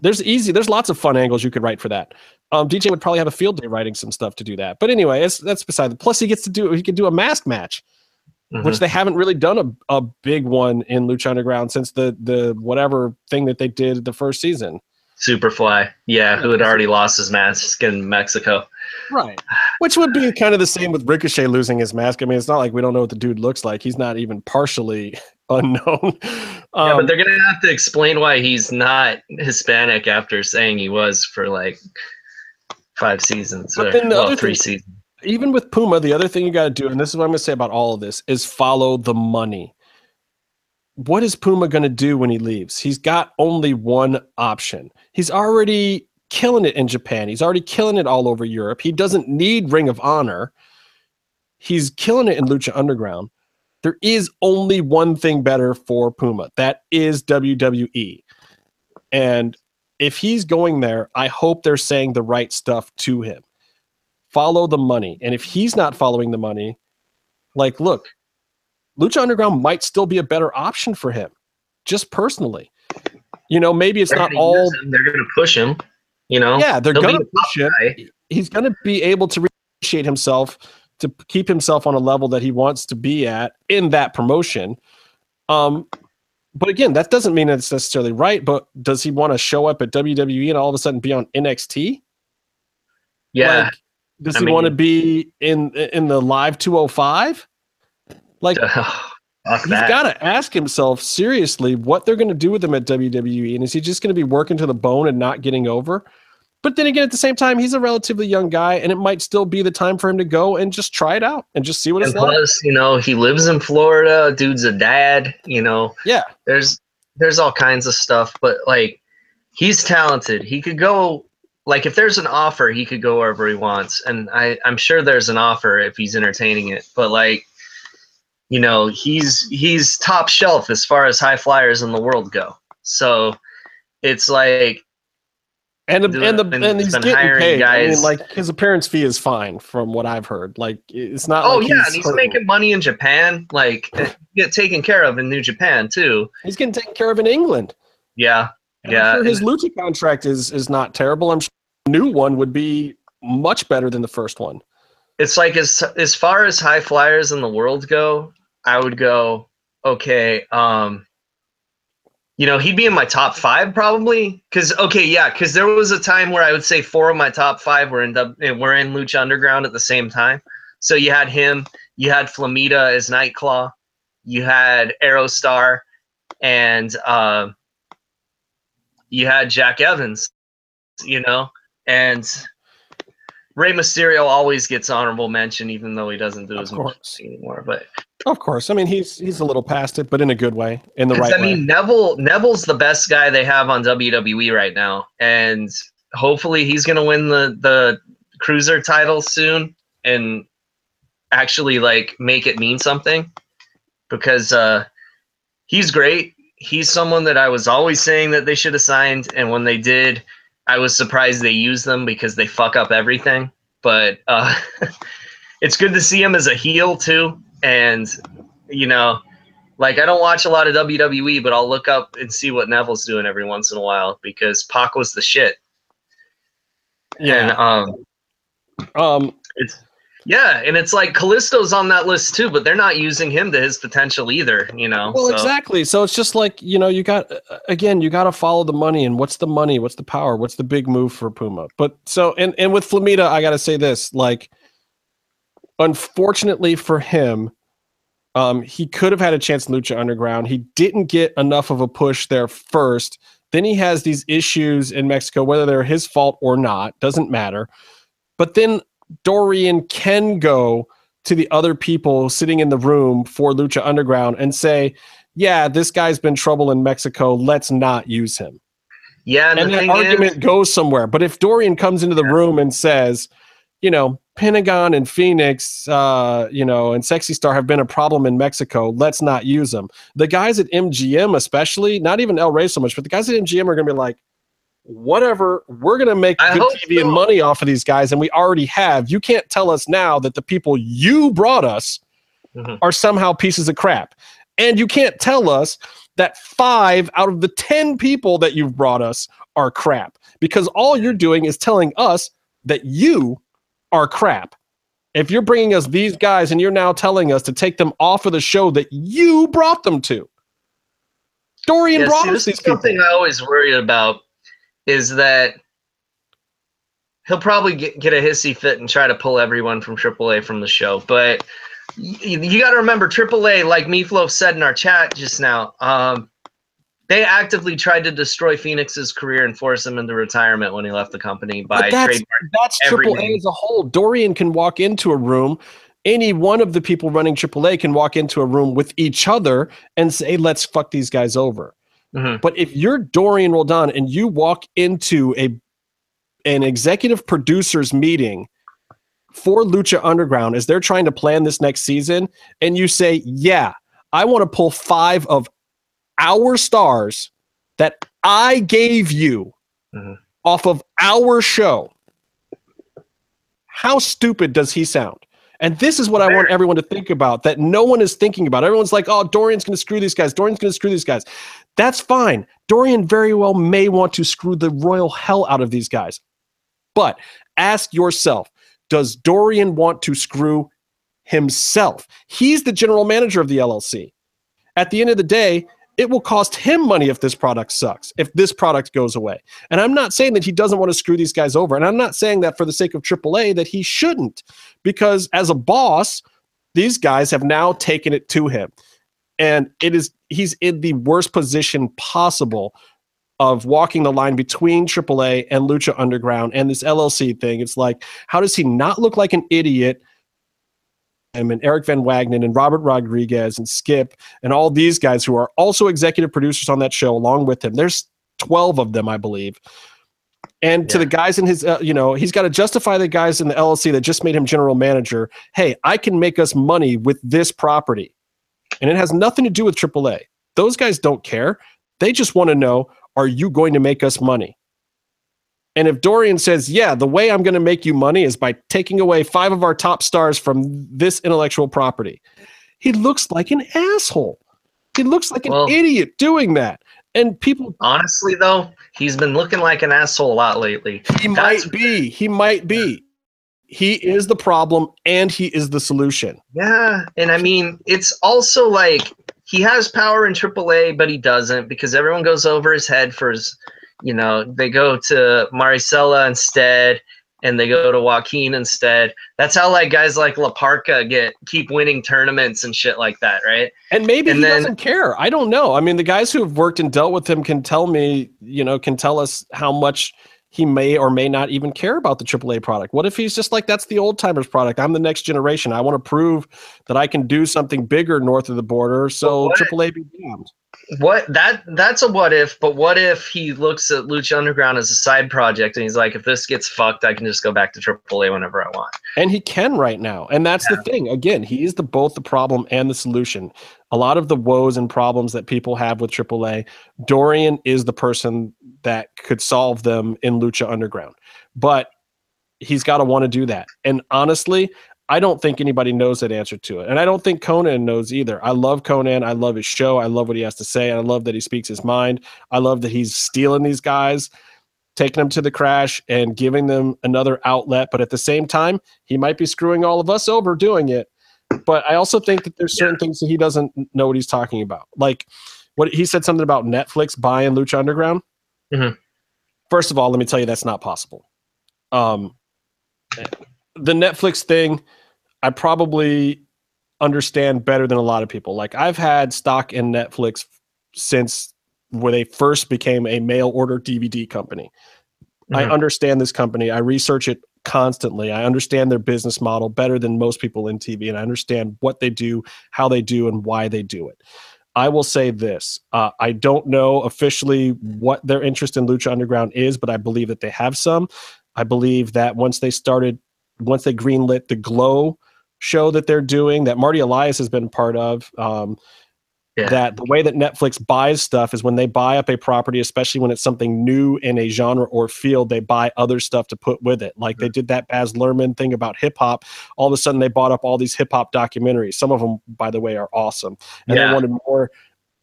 Speaker 1: There's easy. There's lots of fun angles you could write for that. Um, DJ would probably have a field day writing some stuff to do that. But anyway, it's, that's beside the. Plus, he gets to do. He could do a mask match,
Speaker 3: Mhm.
Speaker 1: which they haven't really done a, a big one in Lucha Underground since the the whatever thing that they did the first season.
Speaker 3: Superfly. Yeah, who had already lost his mask in Mexico.
Speaker 1: Right. Which would be kind of the same with Ricochet losing his mask. I mean, it's not like we don't know what the dude looks like. He's not even partially unknown.
Speaker 3: yeah,
Speaker 1: Um,
Speaker 3: but they're gonna have to explain why he's not Hispanic after saying he was for like five seasons or well, three
Speaker 1: thing-
Speaker 3: seasons.
Speaker 1: Even with Puma, the other thing you got to do, and this is what I'm going to say about all of this, is follow the money. What is Puma going to do when he leaves? He's got only one option. He's already killing it in Japan. He's already killing it all over Europe. He doesn't need Ring of Honor. He's killing it in Lucha Underground. There is only one thing better for Puma. That is WWE. And if he's going there, I hope they're saying the right stuff to him follow the money. And if he's not following the money, like, look, Lucha Underground might still be a better option for him, just personally. You know, maybe it's
Speaker 3: They're
Speaker 1: not all.
Speaker 3: They're gonna push him. You know.
Speaker 1: Yeah, they're going to push him.
Speaker 3: guy.
Speaker 1: He's going to be able to appreciate himself to keep himself on a level that he wants to be at in that promotion. Um, but again, that doesn't mean it's necessarily right. But does he want to show up at WWE and all of a sudden be on NXT?
Speaker 3: Yeah.
Speaker 1: Like, does
Speaker 3: I
Speaker 1: he want to be in in the live 205? Like
Speaker 3: Fuck
Speaker 1: he's got to ask himself seriously what they're going to do with him at WWE, and is he just going to be working to the bone and not getting over? But then again, at the same time, he's a relatively young guy, and it might still be the time for him to go and just try it out and just see what
Speaker 3: and
Speaker 1: it's like.
Speaker 3: plus, you know, he lives in Florida. Dude's a dad. You know,
Speaker 1: Yeah,
Speaker 3: there's there's all kinds of stuff, but like he's talented. He could go like if there's an offer, he could go wherever he wants. And I, I'm sure there's an offer if he's entertaining it. But like, you know, he's he's top shelf as far as high flyers in the world go. So it's like
Speaker 1: and the, and the
Speaker 3: been-
Speaker 1: and he's getting
Speaker 3: hiring
Speaker 1: paid. I mean,
Speaker 3: guys-
Speaker 1: like his appearance fee is fine from what I've heard. Like it's not.
Speaker 3: oh
Speaker 1: like
Speaker 3: yeah, and he's making money in Japan, like eh, get taken care of in New Japan too.
Speaker 1: He's getting taken care of in England.
Speaker 3: Yeah,
Speaker 1: And
Speaker 3: Yeah,
Speaker 1: sure his Lucha contract is is not terrible. I'm sure new one would be much better than the first one.
Speaker 3: it's like as as far as high flyers in the world go, I would go okay. Um, you know, he'd be in my top five probably. Cause okay, yeah, cause there was a time where I would say four of my top five were in W- were in Lucha Underground at the same time. So you had him, you had Flamita as Nightclaw, you had Aerostar, and uh, you had Jack Evans, you know, and Rey Mysterio always gets honorable mention, even though he doesn't do
Speaker 1: Of
Speaker 3: as much anymore. But
Speaker 1: Of course. I mean, he's he's a little past it, but in a good way, in the right
Speaker 3: I mean,
Speaker 1: way.
Speaker 3: Neville Neville's the best guy they have on WWE right now, and hopefully he's gonna win the the cruiser title soon and actually like make it mean something because uh he's great. He's someone that I was always saying that they should have signed, and when they did, I was surprised they used them because they fuck up everything. But uh, it's good to see him as a heel too, and you know, like I don't watch a lot of WWE, but I'll look up and see what Neville's doing every once in a while because Pac was the shit.
Speaker 1: Yeah.
Speaker 3: And um,
Speaker 1: Um,
Speaker 3: it's yeah, and it's like Kalisto's on that list too, but they're not using him to his potential either. You know,
Speaker 1: well,
Speaker 3: so-
Speaker 1: exactly. So it's just like you know, you got again, you got to follow the money, and what's the money? What's the power? What's the big move for Puma? But so and and with Flamita, I got to say this: like, unfortunately for him, um, he could have had a chance in Lucha Underground. He didn't get enough of a push there first. Then he has these issues in Mexico, whether they're his fault or not, doesn't matter. But then Dorian can go to the other people sitting in the room for Lucha Underground and say, yeah, this guy's been trouble in Mexico. Let's not use him.
Speaker 3: yeah, and,
Speaker 1: And
Speaker 3: the
Speaker 1: that argument
Speaker 3: is,
Speaker 1: goes somewhere. But if Dorian comes into the room and says, you know, Pentagon and Phoenix, uh, you know, and Sexy Star have been a problem in Mexico. Let's not use them. The guys at MGM, especially, not even El Rey so much, but the guys at MGM are going to be like, whatever, we're going to make
Speaker 3: I
Speaker 1: good TV and money off of these guys, and we already have. You can't tell us now that the people you brought us
Speaker 3: Mhm.
Speaker 1: are somehow pieces of crap. And you can't tell us that five out of the 10 people that you've brought us are crap because all you're doing is telling us that you are crap. If you're bringing us these guys and you're now telling us to take them off of the show that you brought them to, Dorian
Speaker 3: yeah,
Speaker 1: brought
Speaker 3: see,
Speaker 1: us
Speaker 3: this
Speaker 1: these
Speaker 3: is
Speaker 1: people.
Speaker 3: something I always worry about is that he'll probably get, get a hissy fit and try to pull everyone from AAA from the show. But y- you, got to remember, AAA, like Meatloaf said in our chat just now, um, they actively tried to destroy Phoenix's career and force him into retirement when he left the company by
Speaker 1: But that's that's
Speaker 3: AAA
Speaker 1: as a whole. Dorian can walk into a room. Any one of the people running AAA can walk into a room with each other and say, "Let's fuck these guys over."
Speaker 3: Mhm.
Speaker 1: But if you're Dorian Roldan and you walk into a an executive producers meeting for Lucha Underground as they're trying to plan this next season, and you say, "Yeah, I want to pull five of our stars that I gave you
Speaker 3: Mhm.
Speaker 1: off of our show," how stupid does he sound? And this is what I want everyone to think about that no one is thinking about. Everyone's like, oh, Dorian's going to screw these guys. Dorian's going to screw these guys. That's fine. Dorian very well may want to screw the royal hell out of these guys. But ask yourself does Dorian want to screw himself? He's the general manager of the LLC. At the end of the day, it will cost him money if this product sucks, if this product goes away. And I'm not saying that he doesn't want to screw these guys over. And I'm not saying that for the sake of AAA that he shouldn't, because as a boss, these guys have now taken it to him. And it is he's in the worst position possible of walking the line between AAA and Lucha Underground and this LLC thing. It's like, how does he not look like an idiot? Him and Eric Van Wagenen and Robert Rodriguez and Skip and all these guys who are also executive producers on that show along with him. There's 12 of them, I believe. And to the guys in his, uh, you know, he's got to justify the guys in the LLC that just made him general manager. Hey, I can make us money with this property. And it has nothing to do with AAA. Those guys don't care. They just want to know are you going to make us money? And if Dorian says, yeah, the way I'm going to make you money is by taking away five of our top stars from this intellectual property, he looks like an asshole. He looks like an
Speaker 3: Well-
Speaker 1: idiot doing that. And people,
Speaker 3: Honestly, though, he's been looking like an asshole a lot lately.
Speaker 1: he
Speaker 3: That's-
Speaker 1: might be, he might be. He is the problem and he is the solution.
Speaker 3: Yeah, and I mean, it's also like he has power in AAA, but he doesn't because everyone goes over his head for his, you know, they go to Marisela instead, and they go to Joaquin instead. That's how like guys like La Parca get keep winning tournaments and shit like that, right?
Speaker 1: And maybe
Speaker 3: And
Speaker 1: he
Speaker 3: then-
Speaker 1: doesn't care. I don't know. I mean, the guys who have worked and dealt with him can tell me, you know, can tell us how much he may or may not even care about the AAA product. What if he's just like, that's the old timers product? I'm the next generation. I want to prove that I can do something bigger north of the border. So
Speaker 3: Well, what-
Speaker 1: AAA be damned.
Speaker 3: What that that's a what if, but what if he looks at Lucha Underground as a side project and he's like, if this gets fucked, I can just go back to AAA whenever I want.
Speaker 1: And he can right now. And that's the thing. Again, he is the both the problem and the solution. A lot of the woes and problems that people have with AAA, Dorian is the person that could solve them in Lucha Underground. But he's got to want to do that. And honestly, I don't think anybody knows that answer to it. And I don't think Conan knows either. I love Conan. I love his show. I love what he has to say. I love that he speaks his mind. I love that he's stealing these guys, taking them to the crash and giving them another outlet. But at the same time, he might be screwing all of us over doing it. But I also think that there's certain things that he doesn't know what he's talking about. Like what he said something about Netflix buying Lucha Underground.
Speaker 3: Mhm.
Speaker 1: First of all, let me tell you that's not possible. Um, the Netflix thing, I probably understand better than a lot of people. Like I've had stock in Netflix since where they first became a mail order DVD company. I
Speaker 3: Mhm.
Speaker 1: understand this company. I research it constantly. I understand their business model better than most people in TV, and I understand what they do, how they do, and why they do it. I will say this: uh, I don't know officially what their interest in Lucha Underground is, but I believe that they have some. I believe that once they started, once they greenlit the Glow show that they're doing, that Marty Elias has been part of. Um,
Speaker 3: Yeah.
Speaker 1: That the way that Netflix buys stuff is when they buy up a property, especially when it's something new in a genre or field, they buy other stuff to put with it. Like they did that Baz Luhrmann thing about hip hop. All of a sudden, they bought up all these hip hop documentaries. Some of them, by the way, are awesome, and
Speaker 3: Yeah.
Speaker 1: they wanted more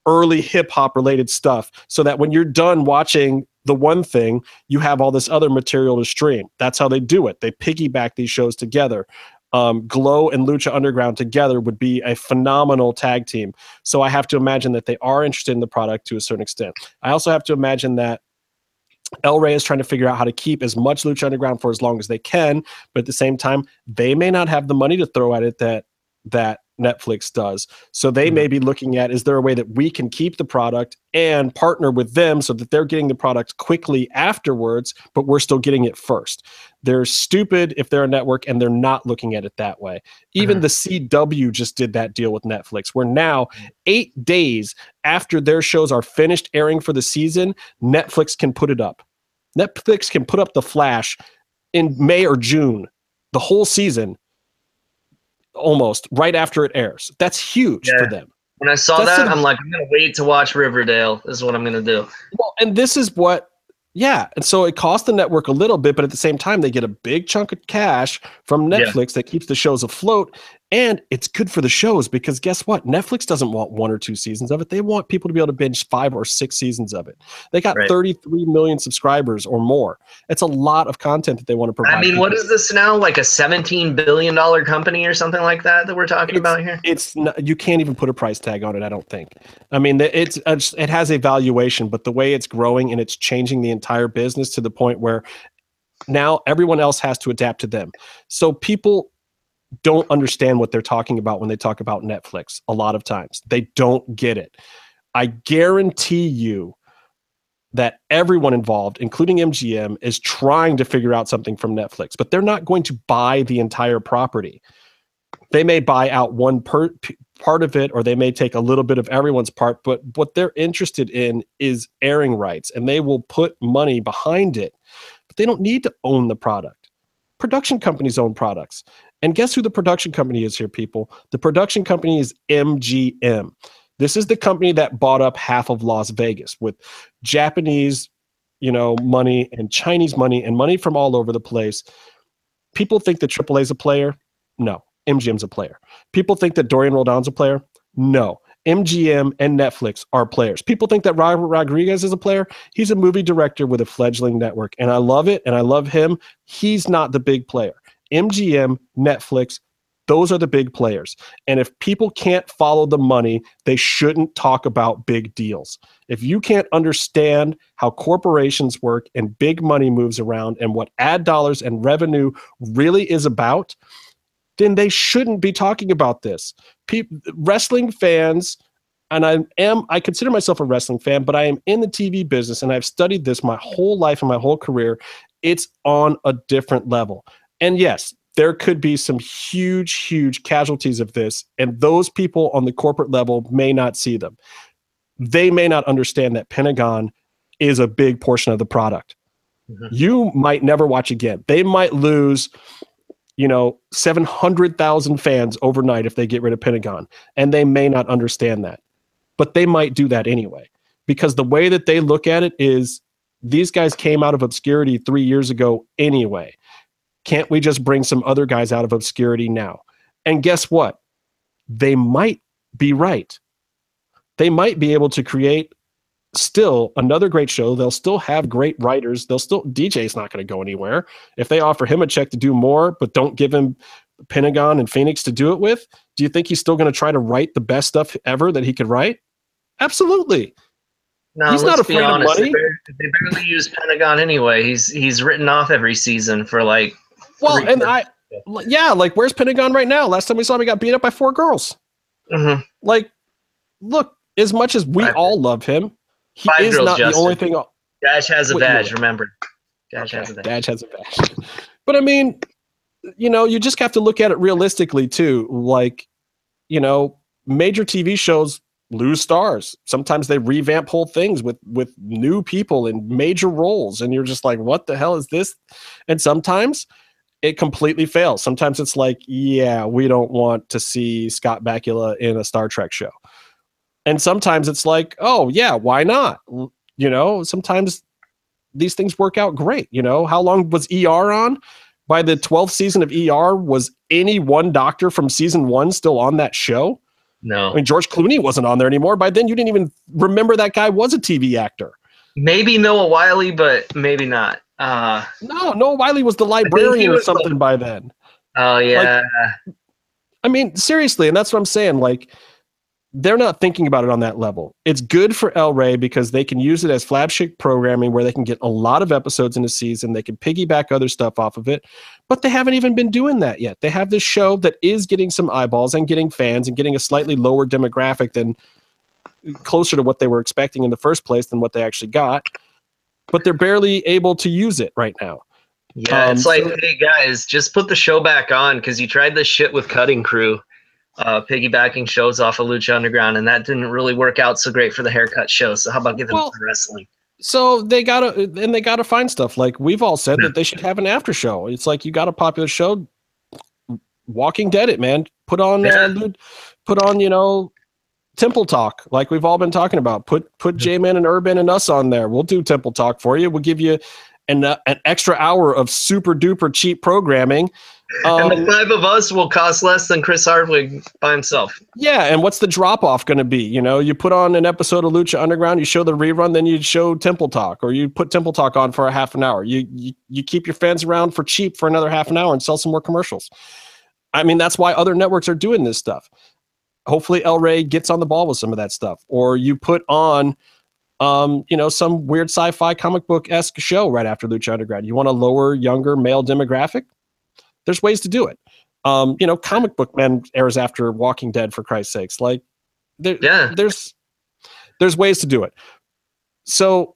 Speaker 1: early hip hop related stuff, so that when you're done watching the one thing, you have all this other material to stream. That's how they do it. They piggyback these shows together. Um, Glow and Lucha Underground together would be a phenomenal tag team. So I have to imagine that they are interested in the product to a certain extent. I also have to imagine that El Rey is trying to figure out how to keep as much Lucha Underground for as long as they can, but at the same time, they may not have the money to throw at it that that Netflix does. So they mm-hmm. may be looking at is there a way that we can keep the product and partner with them so that they're getting the product quickly afterwards, but we're still getting it first. They're stupid if they're a network and they're not looking at it that way. Even mm-hmm. the CW just did that deal with Netflix, where now, eight days after their shows are finished airing for the season, Netflix can put it up. Netflix can put up The Flash in May or June, the whole season, almost right after it airs. That's huge
Speaker 3: Yeah.
Speaker 1: for them.
Speaker 3: When I saw
Speaker 1: That's
Speaker 3: that,
Speaker 1: a-
Speaker 3: I'm like, I'm gonna wait to watch Riverdale. This is what I'm gonna do.
Speaker 1: Well, and this is what, yeah. And so it costs the network a little bit, but at the same time, they get a big chunk of cash from
Speaker 3: Yeah.
Speaker 1: Netflix that keeps the shows afloat. And it's good for the shows because guess what? Netflix doesn't want one or two seasons of it. They want people to be able to binge five or six seasons of it. They got
Speaker 3: Right.
Speaker 1: 33 million subscribers or more. It's a lot of content that they want to provide.
Speaker 3: I mean, what
Speaker 1: people.
Speaker 3: is this now? Like a 17 billion dollar company or something like that that we're talking
Speaker 1: It's-
Speaker 3: about here?
Speaker 1: it's not, you can't even put a price tag on it i don't think i mean it's uh, it's- it has a valuation but the way it's growing and it's changing the entire business to the point where now everyone else has to adapt to them so people don't understand what they're talking about when they talk about netflix a lot of times. They don't get it. I guarantee you that everyone involved, including MGM, is trying to figure out something from Netflix, but they're not going to buy the entire property. They may buy out one per, part of it or they may take a little bit of everyone's part but what they're interested in is airing rights and they will put money behind it. But they don't need to own the product. Production companies own products and guess who the production company is here people the production company is mgm this is the company that bought up half of las vegas with japanese you know money and chinese money and money from all over the place people think that aaa is a player no MGM's a player. People think that Dorian Roldan's a player. No. MGM and Netflix are players. People think that Robert Rodriguez is a player. He's a movie director with a fledgling network, and I love it, and I love him. He's not the big player. MGM, Netflix, Those are the big players. And if people can't follow the money, they shouldn't talk about big deals. If you can't understand how corporations work and big money moves around and what ad dollars and revenue really is about, then they shouldn't be talking about this. Wrestling fans, and I am I consider myself a wrestling fan, but I am in the TV business and I've studied this my whole life and my whole career. It's on a different level. And yes, there could be some huge, huge casualties of this, and those people on the corporate level may not see them. They may not understand that Pentagon is a big portion of the product.
Speaker 3: Mhm.
Speaker 1: You might never watch again. They might lose, you know, 700,000 fans overnight if they get rid of Pentagon, and they may not understand that. But they might do that anyway because the way that they look at it is these guys came out of obscurity 3 years ago anyway. Can't we just bring some other guys out of obscurity now? And guess what? They might be right. They might be able to create still another great show. They'll still have great writers. They'll still DJ's not going to go anywhere. If they offer him a check to do more, but don't give him Pentagon and Phoenix to do it with, do you think he's still going to try to write the best stuff ever that he could write? Absolutely.
Speaker 3: No,
Speaker 1: He's not afraid of money.
Speaker 3: They barely, they barely use Pentagon anyway. He's he's written off every season for like
Speaker 1: Well, and. I, yeah, like where's Pentagon right now? Last time we saw him, he got beat up by four girls.
Speaker 3: mhm.
Speaker 1: Like, look, as much as we
Speaker 3: Five-
Speaker 1: all love him, he
Speaker 3: Five
Speaker 1: is
Speaker 3: girls,
Speaker 1: not the only thing.
Speaker 3: Dash has a badge. Remember, Dash
Speaker 1: Okay,
Speaker 3: has a badge.
Speaker 1: Dash has a badge. But I mean, you know, you just have to look at it realistically too. Like, you know, major TV shows lose stars. Sometimes they revamp whole things with with new people in major roles, and you're just like, what the hell is this? And sometimes it completely fails. Sometimes it's like, yeah, we don't want to see Scott Bakula in a Star Trek show. And sometimes it's like, oh yeah, why not? You know, sometimes these things work out great. You know, how long was ER on? By the 12th season of ER, was any one doctor from season one still on that show?
Speaker 3: No,
Speaker 1: I mean, George Clooney wasn't on there anymore. By then, you didn't even remember that guy was a TV actor.
Speaker 3: maybe Noah Wiley, but maybe not. Uh,
Speaker 1: No, Noah Wiley was the librarian or
Speaker 3: was the-
Speaker 1: something by then.
Speaker 3: oh yeah,
Speaker 1: I mean, seriously, and that's what I'm saying. Like, they're not thinking about it on that level. It's good for El Rey because they can use it as flagship programming where they can get a lot of episodes in a season. They can piggyback other stuff off of it, but they haven't even been doing that yet. They have this show that is getting some eyeballs and getting fans and getting a slightly lower demographic than closer to what they were expecting in the first place than what they actually got. But they're barely able to use it right now.
Speaker 3: yeah.
Speaker 1: um,
Speaker 3: it's like,
Speaker 1: so-
Speaker 3: hey guys, just put the show back on because you tried this shit with Cutting Crew, uh, piggybacking shows off of Lucha Underground, and that didn't really work out so great for the haircut show. So how about giving
Speaker 1: Well,
Speaker 3: it to wrestling?
Speaker 1: So they gotta and they gotta find stuff. Like we've all said that they should have an after show. It's like you got a popular show, Walking Dead it, man. Put on
Speaker 3: Yeah.
Speaker 1: uh, put on, you know, Temple Talk, like we've all been talking about. Put put J Man and Urban and us on there. We'll do Temple Talk for you. We'll give you an uh, an extra hour of super duper cheap programming.
Speaker 3: and
Speaker 1: Um,
Speaker 3: the five of us will cost less than Chris Hardwick by himself.
Speaker 1: Yeah, and what's the drop off going to be? You know, you put on an episode of Lucha Underground, you show the rerun, then you show Temple Talk, or you put Temple Talk on for a half an hour. You you, you keep your fans around for cheap for another half an hour and sell some more commercials. I mean, that's why other networks are doing this stuff. Hopefully, El Rey gets on the ball with some of that stuff, or you put on, um, you know, some weird sci-fi comic book esque show right after Lucha Underground. You want a lower, younger male demographic? There's ways to do it. Um, you know, comic book man airs after Walking Dead for Christ's sakes. Like, there,
Speaker 3: Yeah.
Speaker 1: there's there's ways to do it. So,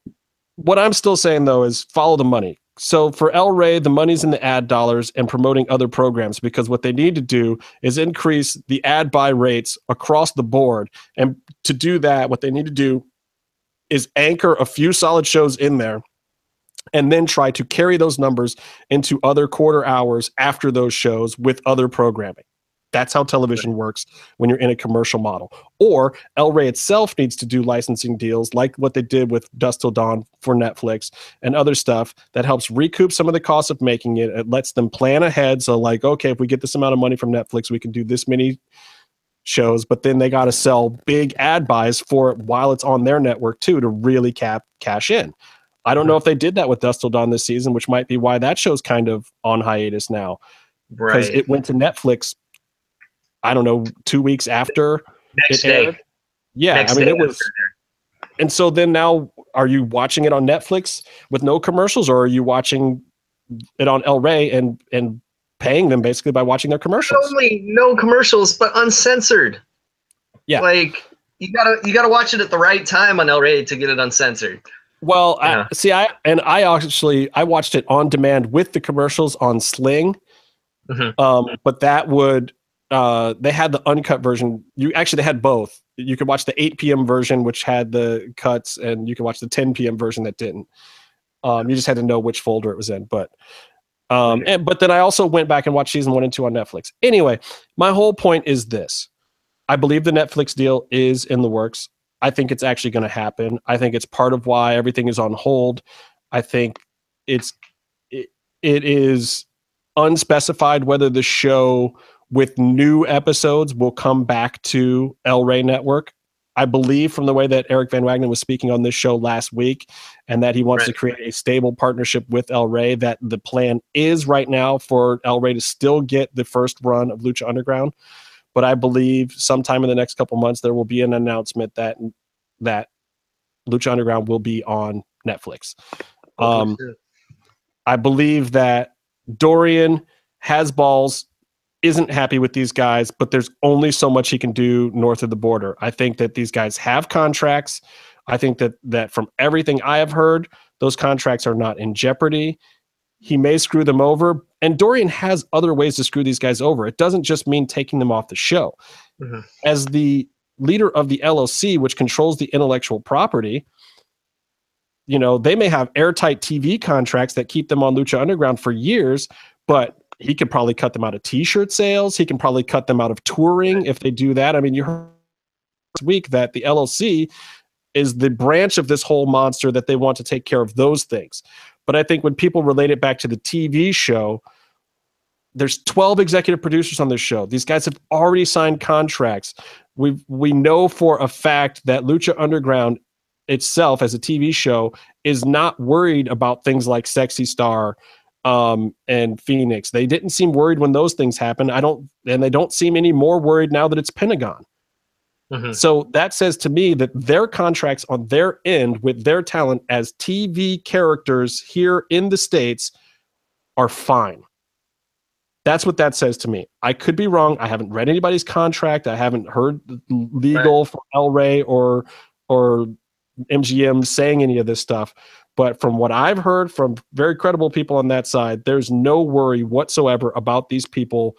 Speaker 1: what I'm still saying though is follow the money. So for El Rey, the money's in the ad dollars and promoting other programs because what they need to do is increase the ad buy rates across the board. And to do that, what they need to do is anchor a few solid shows in there and then try to carry those numbers into other quarter hours after those shows with other programming. That's how television works when you're in a commercial model. Or El Rey itself needs to do licensing deals like what they did with Dusk Till Dawn for Netflix and other stuff that helps recoup some of the costs of making it. It lets them plan ahead. So, like, okay, if we get this amount of money from Netflix, we can do this many shows, but then they got to sell big ad buys for it while it's on their network too to really cap cash in. I don't know if they did that with Dusk Till Dawn this season, which might be why that show's kind of on hiatus now because
Speaker 3: Right.
Speaker 1: it went to Netflix I don't know, two weeks after
Speaker 3: Next day.
Speaker 1: aired. Yeah,
Speaker 3: Next
Speaker 1: I mean it was. And so then now, are you watching it on Netflix with no commercials, or are you watching it on El Rey and and paying them basically by watching their
Speaker 3: Not
Speaker 1: commercials?
Speaker 3: only no commercials, but uncensored.
Speaker 1: Yeah.
Speaker 3: Like you gotta you gotta watch it at the right time on El Rey to get it uncensored.
Speaker 1: Well,
Speaker 3: Yeah.
Speaker 1: I, see, I and I actually I watched it on demand with the commercials on Sling,
Speaker 3: Mhm.
Speaker 1: um, but that would uh, they had the uncut version. You actually they had both. You could watch the 8 p.m. version, which had the cuts, and you could watch the 10 p.m. version that didn't. Um, you just had to know which folder it was in, but. Um, and, but then I also went back and watched season one and two on Netflix. Anyway, my whole point is this: I believe the Netflix deal is in the works. I think it's actually going to happen. I think it's part of why everything is on hold. I think it's it, it is unspecified whether the show with new episodes we'll come back to El Rey Network. I believe from the way that Eric Van Wagenen was speaking on this show last week, and that he wants to create a stable partnership with El Rey. That the plan is right now for El Rey to still get the first run of Lucha Underground but I believe sometime in the next couple months there will be an announcement that that Lucha Underground will be on Netflix. Um, I believe that Dorian has balls, isn't happy with these guys, but there's only so much he can do north of the border. I think that these guys have contracts. I think that that from everything I have heard, those contracts are not in jeopardy. He may screw them over, and Dorian has other ways to screw these guys over. It doesn't just mean taking them off the show.
Speaker 3: Mhm.
Speaker 1: As the leader of the LLC, which controls the intellectual property, you know, they may have airtight TV contracts that keep them on Lucha Underground for years, but he could probably cut them out of t-shirt sales. He can probably cut them out of touring if they do that. I mean, you heard this week that the LLC is the branch of this whole monster that they want to take care of those things. But I think when people relate it back to the TV show, there's 12 executive producers on this show. These guys have already signed contracts. We we know for a fact that Lucha Underground itself as a TV show is not worried about things like Sexy Star um, and Phoenix. They didn't seem worried when those things happened. I don't, and they don't seem any more worried now that it's Pentagon.
Speaker 3: Mhm.
Speaker 1: So that says to me that their contracts on their end with their talent as TV characters here in the States are fine. That's what that says to me. I could be wrong. I haven't read anybody's contract. I haven't heard legal from El Rey or or MGM saying any of this stuff. But from what I've heard from very credible people on that side, there's no worry whatsoever about these people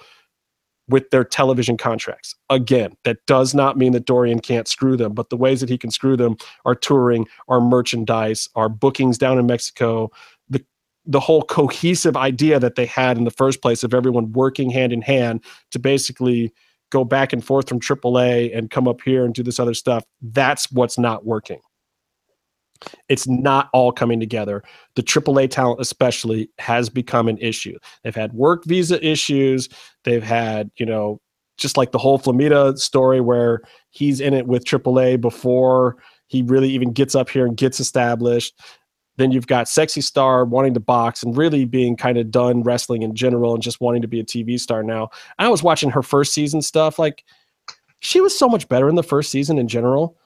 Speaker 1: with their television contracts. Again, that does not mean that Dorian can't screw them, but the ways that he can screw them are touring, our merchandise, our bookings down in Mexico, the the whole cohesive idea that they had in the first place of everyone working hand in hand to basically go back and forth from AAA and come up here and do this other stuff. That's what's not working. It's not all coming together. The AAA talent, especially, has become an issue. They've had work visa issues. They've had, you know, just like the whole Flamita story where he's in it with AAA before he really even gets up here and gets established. Then you've got Sexy Star wanting to box and really being kind of done wrestling in general and just wanting to be a TV star now. I was watching her first season stuff. Like she was so much better in the first season in general.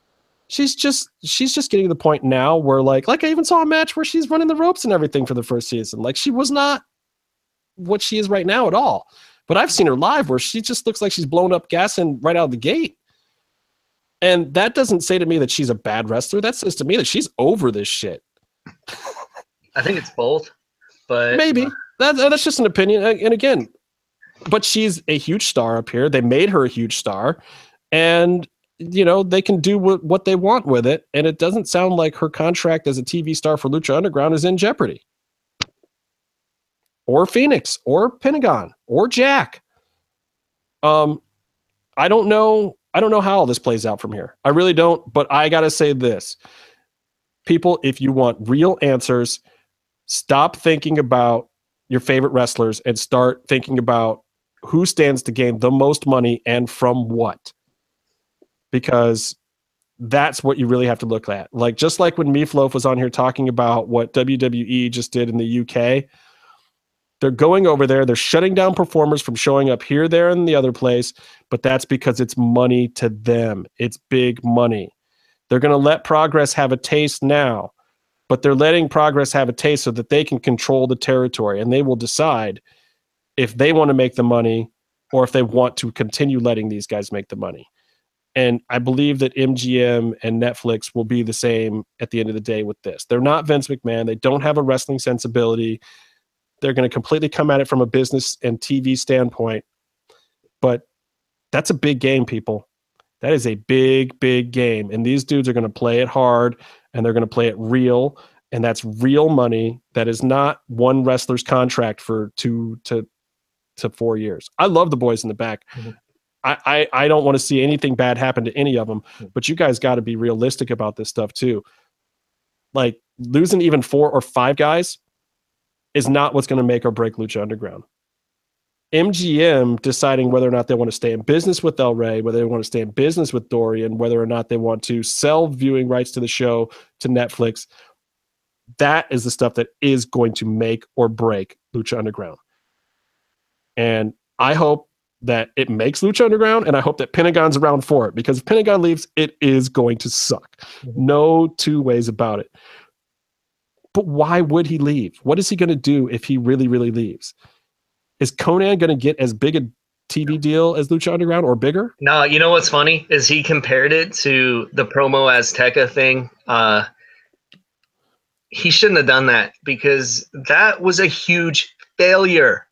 Speaker 1: She's just she's just getting to the point now where like like I even saw a match where she's running the ropes and everything for the first season. Like she was not what she is right now at all. But I've seen her live where she just looks like she's blown up gas and right out of the gate. And that doesn't say to me that she's a bad wrestler. That says to me that she's over this shit.
Speaker 3: I think it's both, but
Speaker 1: Maybe that, that's just an opinion. And and again, but she's a huge star up here. They made her a huge star, and you know they can do what, what they want with it. And it doesn't sound like her contract as a TV star for Lucha Underground is in jeopardy, or Phoenix, or Pentagon, or Jack. Um, I don't know. I don't know how all this plays out from here. I really don't. But I gotta say this, people, if you want real answers, stop thinking about your favorite wrestlers and start thinking about who stands to gain the most money and from what. Because that's what you really have to look at. Like just like when Meatloaf was on here talking about what WWE just did in the UK, They're going over there. They're shutting down performers from showing up here, there, and the other place. But that's because it's money to them. It's big money. They're going to let Progress have a taste now, but they're letting Progress have a taste so that they can control the territory and they will decide if they want to make the money or if they want to continue letting these guys make the money. And I believe that MGM and Netflix will be the same at the end of the day with this. They're not Vince McMahon. They don't have a wrestling sensibility. They're going to completely come at it from a business and TV standpoint. But that's a big game, people. That is a big, big game. And these dudes are going to play it hard and they're going to play it real. And that's real money. That is not one wrestler's contract for two to to four years. I love the boys in the back.
Speaker 3: Mhm.
Speaker 1: I, I I don't want to see anything bad happen to any of them. Hmm. But you guys got to be realistic about this stuff too. Like losing even four or five guys is not what's going to make or break Lucha Underground. MGM deciding whether or not they want to stay in business with El Rey, whether they want to stay in business with Dorian, whether or not they want to sell viewing rights to the show to Netflix. That is the stuff that is going to make or break Lucha Underground. And I hope that it makes Lucha Underground, and I hope that Pentagon's around for it because if Pentagon leaves, it is going to suck.
Speaker 3: Mhm.
Speaker 1: No two ways about it. But why would he leave? What is he going to do if he really, really leaves? Is Konnan going to get as big a TV deal as Lucha Underground or bigger?
Speaker 3: No, you know what's funny is he compared it to the promo Azteca thing. Uh, he shouldn't have done that because that was a huge failure.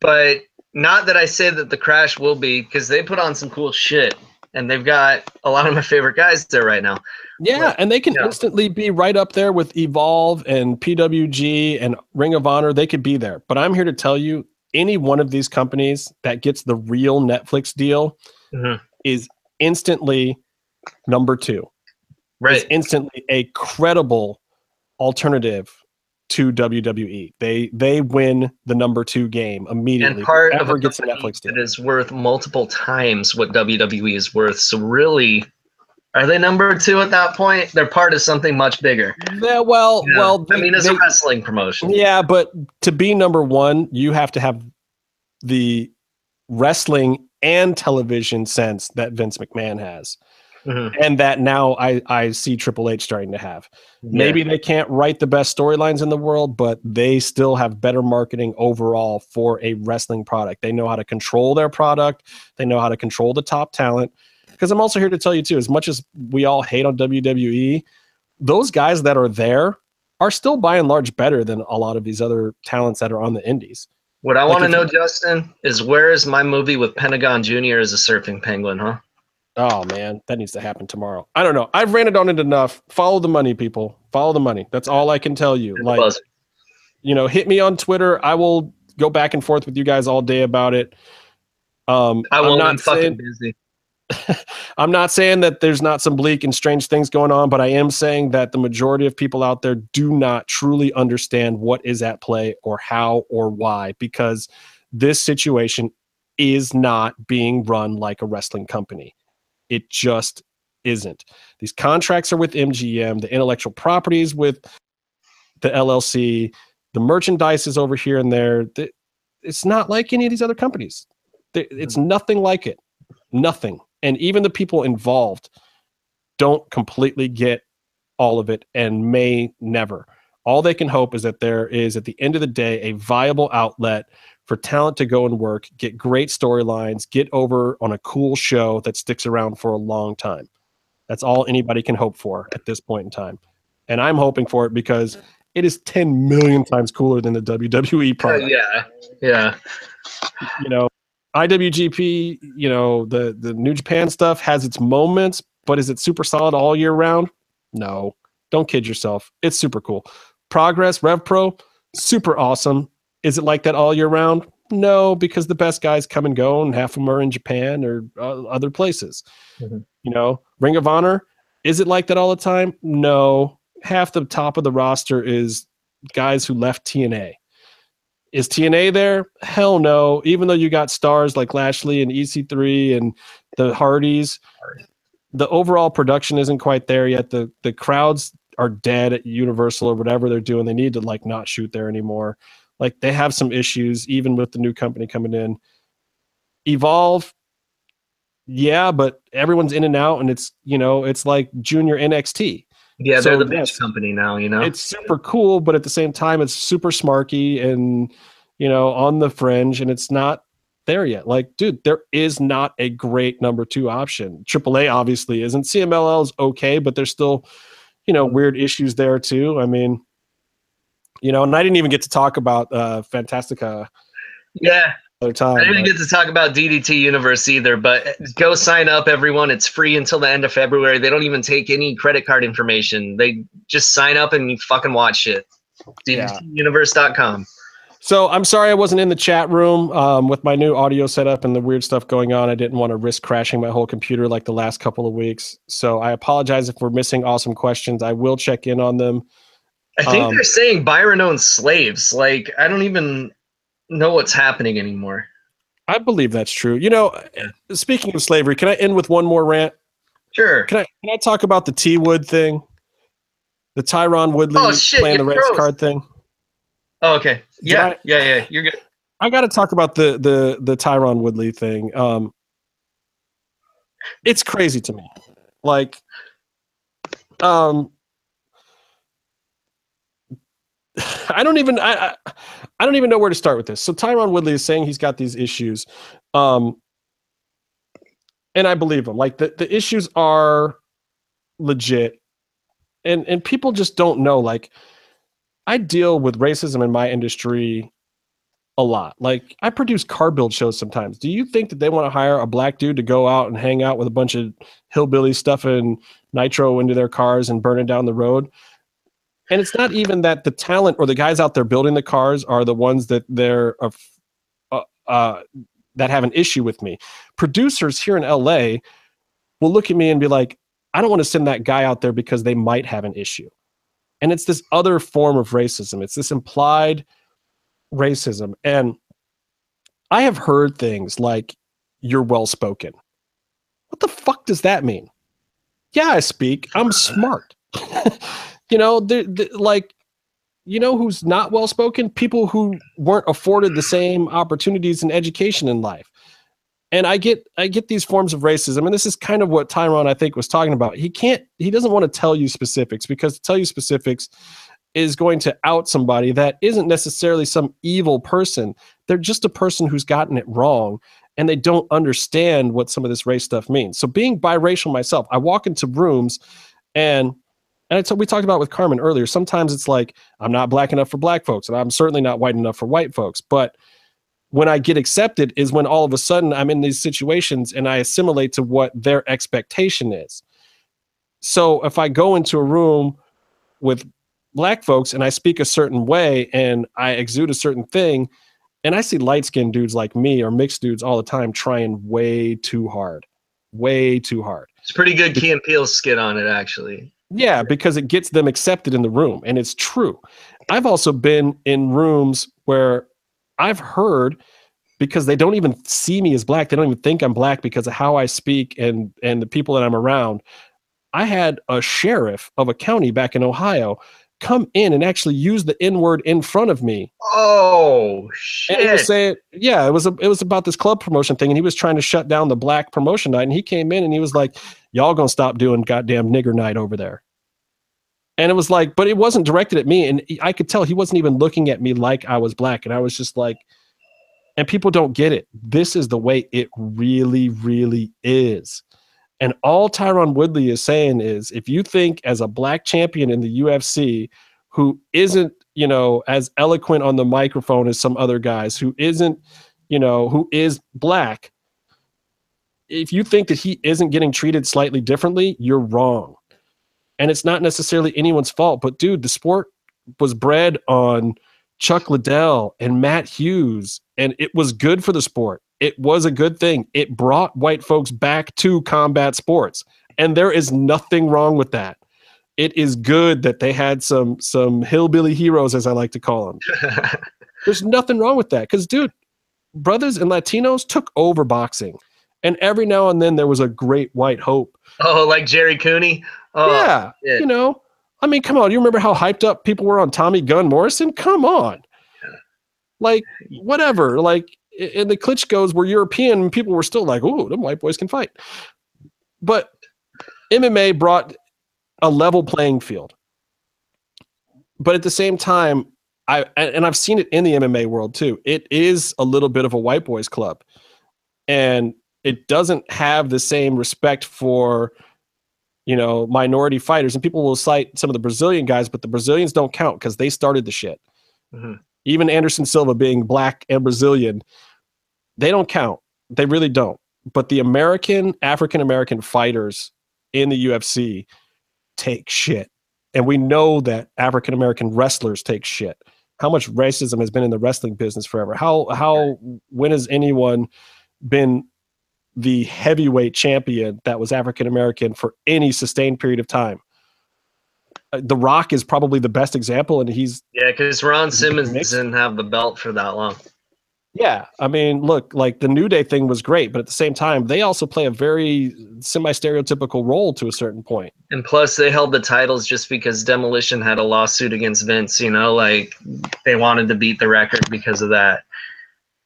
Speaker 3: But not that I say that the crash will be because they put on some cool shit and they've got a lot of my favorite guys there right now.
Speaker 1: Yeah,
Speaker 3: Right.
Speaker 1: and they can
Speaker 3: Yeah.
Speaker 1: instantly be right up there with Evolve and PWG and Ring of Honor. They could be there. But I'm here to tell you any one of these companies that gets the real Netflix deal
Speaker 3: Mhm.
Speaker 1: is instantly number two.
Speaker 3: Right.
Speaker 1: Is instantly a credible alternative to WWE. They they win the number two game immediately.
Speaker 3: and part of
Speaker 1: Whoever
Speaker 3: a
Speaker 1: gets a Netflix deal.
Speaker 3: that is worth multiple times what WWE is worth. So really, are they number two at that point? They're part of something much bigger.
Speaker 1: Yeah, well,
Speaker 3: You know?
Speaker 1: well,
Speaker 3: I mean, it's
Speaker 1: they-
Speaker 3: a wrestling promotion.
Speaker 1: Yeah, but to be number one, you have to have the wrestling and television sense that Vince McMahon has,
Speaker 3: Mhm.
Speaker 1: and that now I I see Triple H starting to have. Maybe they can't write the best storylines in the world, but they still have better marketing overall for a wrestling product. They know how to control their product. They know how to control the top talent. Because I'm also here to tell you too, as much as we all hate on WWE, those guys that are there are still by and large better than a lot of these other talents that are on the indies.
Speaker 3: What I
Speaker 1: Like
Speaker 3: want to know, Justin, is where is my movie with Pentagon Jr. as a surfing penguin, huh?
Speaker 1: Oh man, that needs to happen tomorrow. I don't know. I've ranted on it enough. Follow the money, people. Follow the money. That's all I can tell you. Like you know, hit me on Twitter. I will go back and forth with you guys all day about it. Um,
Speaker 3: I
Speaker 1: I'm
Speaker 3: won't.
Speaker 1: not
Speaker 3: I'm
Speaker 1: saying,
Speaker 3: busy.
Speaker 1: I'm not saying that there's not some bleak and strange things going on, but I am saying that the majority of people out there do not truly understand what is at play or how or why, because this situation is not being run like a wrestling company. It just isn't. These contracts are with MGM, the intellectual properties with the LLC, the merchandise is over here and there. It's not like any of these other companies. Mm-hmm. It's nothing like it. Nothing. And even the people involved don't completely get all of it and may never. All they can hope is that there is, at the end of the day, a viable outlet for talent to go and work, get great storylines, get over on a cool show that sticks around for a long time. That's all anybody can hope for at this point in time. And I'm hoping for it because it is 10 million times cooler than the WWE product
Speaker 3: yeah, yeah.
Speaker 1: you know IWGP, you know, the the New Japan stuff has its moments, but is it super solid all year round? No. Don't kid yourself. It's super cool. Progress Rev Pro, super awesome. Is it like that all year round? No, because the best guys come and go, and half of them are in Japan or uh, other places.
Speaker 3: Mhm.
Speaker 1: You know, Ring of Honor, is it like that all the time? No. Half the top of the roster is guys who left TNA. Is TNA there? Hell no. Even though you got stars like Lashley and EC3 and the Hardys, the overall production isn't quite there yet. The the crowds are dead at Universal or whatever they're doing. They need to like not shoot there anymore. Like they have some issues, even with the new company coming in. Evolve, yeah, but everyone's in and out, and it's you know it's like junior NXT.
Speaker 3: Yeah,
Speaker 1: So
Speaker 3: they're the bitch company now. You know.
Speaker 1: It's super cool, but at the same time, it's super smarky and you know on the fringe, and it's not there yet. Like, dude, there is not a great number two option. AAA obviously isn't. CMLL is okay, but there's still you know weird issues there too. I mean, you know, and I didn't even get to talk about uh Fantastica
Speaker 3: yeah,
Speaker 1: other time.
Speaker 3: I didn't
Speaker 1: but-
Speaker 3: get to talk about DDT Universe either, but go sign up, everyone. It's free until the end of February. They don't even take any credit card information. They just sign up and you fucking watch it.
Speaker 1: Yeah.
Speaker 3: DDTUniverse.com.
Speaker 1: So I'm sorry I wasn't in the chat room um, with my new audio setup and the weird stuff going on. I didn't want to risk crashing my whole computer like the last couple of weeks. So I apologize if we're missing awesome questions. I will check in on them.
Speaker 3: I think
Speaker 1: Um,
Speaker 3: they're saying Byron owns slaves. Like, I don't even know what's happening anymore.
Speaker 1: I believe that's true. You know, speaking of slavery, can I end with one more rant?
Speaker 3: Sure.
Speaker 1: Can I can I talk about the T Wood thing? The Tyron Woodley
Speaker 3: Oh, shit,
Speaker 1: playing the
Speaker 3: froze.
Speaker 1: card thing.
Speaker 3: Oh, okay. Yeah,
Speaker 1: I-
Speaker 3: yeah, yeah. You're good.
Speaker 1: I got to talk about the the the Tyron Woodley thing. Um, it's crazy to me. Like, um, I don't even I, I don't even know where to start with this. So Tyron Woodley is saying he's got these issues, um, and I believe him. Like the the issues are legit, and and people just don't know. Like, I deal with racism in my industry a lot. Like I produce car build shows sometimes. Do you think that they want to hire a black dude to go out and hang out with a bunch of hillbillies stuffing nitro into their cars and burning down the road? And it's not even that the talent or the guys out there building the cars are the ones that they're uh, uh, that have an issue with me. Producers here in LA will look at me and be like, I don't want to send that guy out there because they might have an issue. And it's this other form of racism. It's this implied racism. And I have heard things like, you're well spoken. What the fuck does that mean? Yeah, I speak. I'm smart. you know, the, the, like, you know who's not well spoken? People who weren't afforded the same opportunities and education in life. And I get I get these forms of racism, and this is kind of what Tyrone I think was talking about. He can't he doesn't want to tell you specifics because to tell you specifics is going to out somebody that isn't necessarily some evil person. They're just a person who's gotten it wrong and they don't understand what some of this race stuff means. So being biracial myself, I walk into rooms and and what we talked about with Carmen earlier. Sometimes it's like I'm not black enough for black folks and I'm certainly not white enough for white folks, but when I get accepted is when all of a sudden I'm in these situations and I assimilate to what their expectation is. So if I go into a room with black folks and I speak a certain way and I exude a certain thing, and I see light skinned dudes like me or mixed dudes all the time trying way too hard, way too hard.
Speaker 3: It's a pretty good Key and Peele skit on it, actually.
Speaker 1: Yeah, because it gets them accepted in the room, and it's true. I've also been in rooms where I've heard because they don't even see me as black. They don't even think I'm black because of how I speak and and the people that I'm around. I had a sheriff of a county back in Ohio come in and actually use the N word in front of me
Speaker 3: Oh shit!
Speaker 1: and he was saying, yeah, it was a, it was about this club promotion thing, and he was trying to shut down the black promotion night. And he came in and he was like, "Y'all gonna stop doing goddamn nigger night over there?" And it was like, but it wasn't directed at me, and I could tell he wasn't even looking at me like I was black, and I was just like, and people don't get it. This is the way it really, really is. And all Tyron Woodley is saying is, if you think as a black champion in the UFC who isn't you know as eloquent on the microphone as some other guys who isn't you know who is black if you think that he isn't getting treated slightly differently you're wrong. And it's not necessarily anyone's fault but dude the sport was bred on chuck liddell and matt hughes and it was good for the sport. It was a good thing. It brought white folks back to combat sports and there is nothing wrong with that. It is good that they had some some hillbilly heroes as i like to call them. There's nothing wrong with that because dude brothers and latinos took over boxing and every now and then there was a great white hope
Speaker 3: oh, like Jerry Cooney. Oh,
Speaker 1: yeah
Speaker 3: shit.
Speaker 1: you know i mean come on you remember how hyped up people were on tommy gunn morrison come on Like whatever. Like and the Klitschko's were European. and People were still like, "Oh, them white boys can fight." But MMA brought a level playing field. But at the same time, I and I've seen it in the MMA world too. It is a little bit of a white boys club, and it doesn't have the same respect for you know minority fighters. And people will cite some of the Brazilian guys, but the Brazilians don't count because they started the shit.
Speaker 3: Mhm.
Speaker 1: Even Anderson Silva being black and Brazilian, they don't count. They really don't. But the American African American fighters in the UFC take shit. And we know that African American wrestlers take shit. How much racism has been in the wrestling business forever? How how when has anyone been the heavyweight champion that was African American for any sustained period of time? Uh, The Rock is probably the best example, and he's
Speaker 3: Yeah, because Ron Simmons didn't have the belt for that long.
Speaker 1: Yeah, I mean, look, like the New Day thing was great, but at the same time, they also play a very semi-stereotypical role to a certain point.
Speaker 3: And plus, they held the titles just because Demolition had a lawsuit against Vince. You know, like they wanted to beat the record because of that.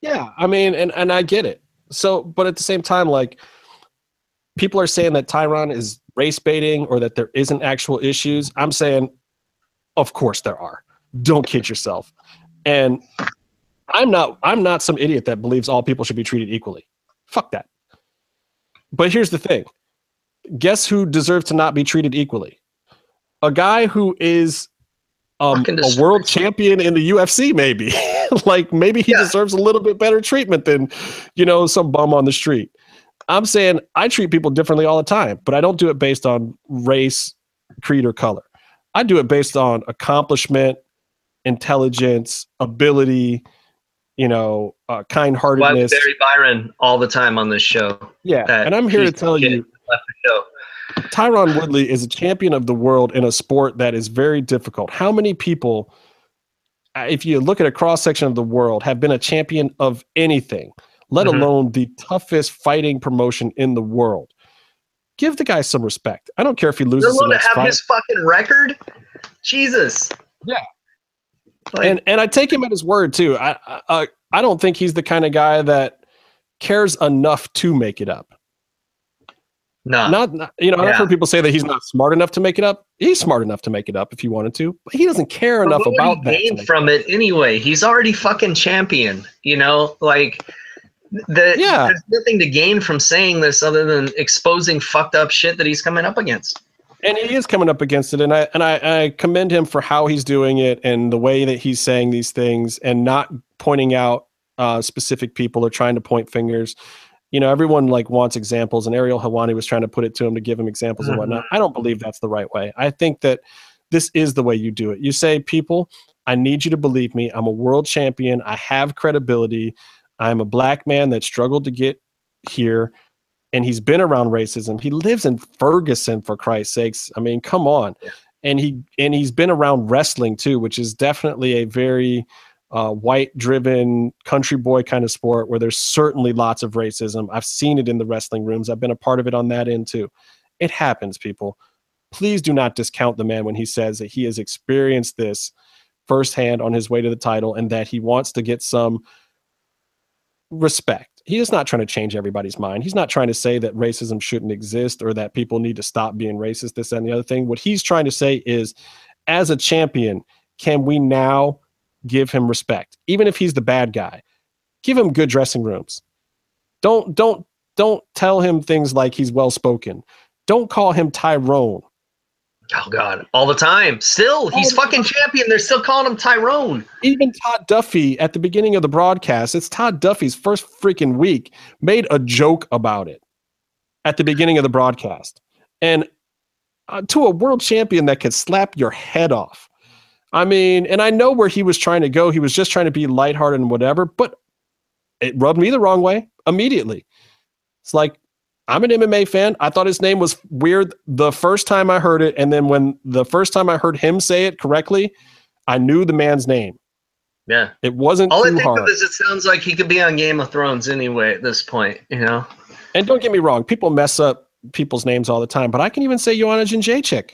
Speaker 1: Yeah, I mean, and and I get it. So, but at the same time, like people are saying that Tyron is race baiting or that there isn't actual issues. I'm saying, of course there are. Don't kid yourself. And I'm not I'm not some idiot that believes all people should be treated equally. Fuck that. But here's the thing. Guess who deserves to not be treated equally? A guy who is um, a world champion in the UFC, maybe. like maybe he
Speaker 3: Yeah.
Speaker 1: deserves a little bit better treatment than, you know, some bum on the street. I'm saying I treat people differently all the time, but I don't do it based on race, creed, or color. I do it based on accomplishment, intelligence, ability, you know, uh, kind heartedness.
Speaker 3: Barry Byron all the time on this show?
Speaker 1: Yeah. And I'm here to tell you. Tyron Woodley is a champion of the world in a sport that is very difficult. How many people, if you look at a cross section of the world, have been a champion of anything, let
Speaker 3: Mhm.
Speaker 1: alone the toughest fighting promotion in the world? Give the guy some respect. I don't care if he loses
Speaker 3: You're to have
Speaker 1: fight.
Speaker 3: his fucking record? Jesus.
Speaker 1: Yeah.
Speaker 3: Like,
Speaker 1: and and I take him at his word too. I I, I- I don't think he's the kind of guy that cares enough to make it up.
Speaker 3: Nah.
Speaker 1: not, not- you know i've heard people say that he's not smart enough to make it up he's smart enough to make it up if he wanted to but he doesn't care
Speaker 3: But
Speaker 1: enough about that
Speaker 3: gain from it anyway? He's already fucking champion. You know, like the
Speaker 1: Yeah.
Speaker 3: there's nothing to gain from saying this other than exposing fucked up shit that he's coming up against.
Speaker 1: and he is coming up against it and i and I, I commend him for how he's doing it and the way that he's saying these things and not pointing out uh, specific people or trying to point fingers you know everyone like wants examples and ariel helwani was trying to put it to him to give him examples and
Speaker 3: Mhm.
Speaker 1: whatnot i don't believe that's the right way i think that this is the way you do it you say people i need you to believe me i'm a world champion i have credibility i'm a black man that struggled to get here and he's been around racism. He lives in Ferguson for Christ's sakes. I mean, come on. And he and he's been around wrestling too, which is definitely a very uh, white driven country boy kind of sport where there's certainly lots of racism. I've seen it in the wrestling rooms. I've been a part of it on that end too. It happens, people. Please do not discount the man when he says that he has experienced this firsthand on his way to the title and that he wants to get some respect. He is not trying to change everybody's mind. He's not trying to say that racism shouldn't exist or that people need to stop being racist, this and the other thing. What he's trying to say is, as a champion, can we now give him respect? Even if he's the bad guy, give him good dressing rooms. Don't don't don't tell him things like he's well spoken. Don't call him Tyrone.
Speaker 3: Oh god, all the time. Still, he's
Speaker 1: the
Speaker 3: fucking champion. They're still calling him Tyrone.
Speaker 1: even Todd Duffy at the beginning of the broadcast, it's Todd Duffy's first freaking week, made a joke about it at the beginning of the broadcast. And uh, to a world champion that could slap your head off. I mean, and I know where he was trying to go. He was just trying to be lighthearted and whatever, but it rubbed me the wrong way immediately. It's like, I'm an MMA fan. I thought his name was weird the first time I heard it. And then when the first time I heard him say it correctly, I knew the man's name.
Speaker 3: Yeah.
Speaker 1: It wasn't
Speaker 3: All I think
Speaker 1: hard.
Speaker 3: of is it sounds like he could be on Game of Thrones anyway at this point, you know?
Speaker 1: and don't get me wrong, people mess up people's names all the time, but I can even say Joanna Jędrzejczyk.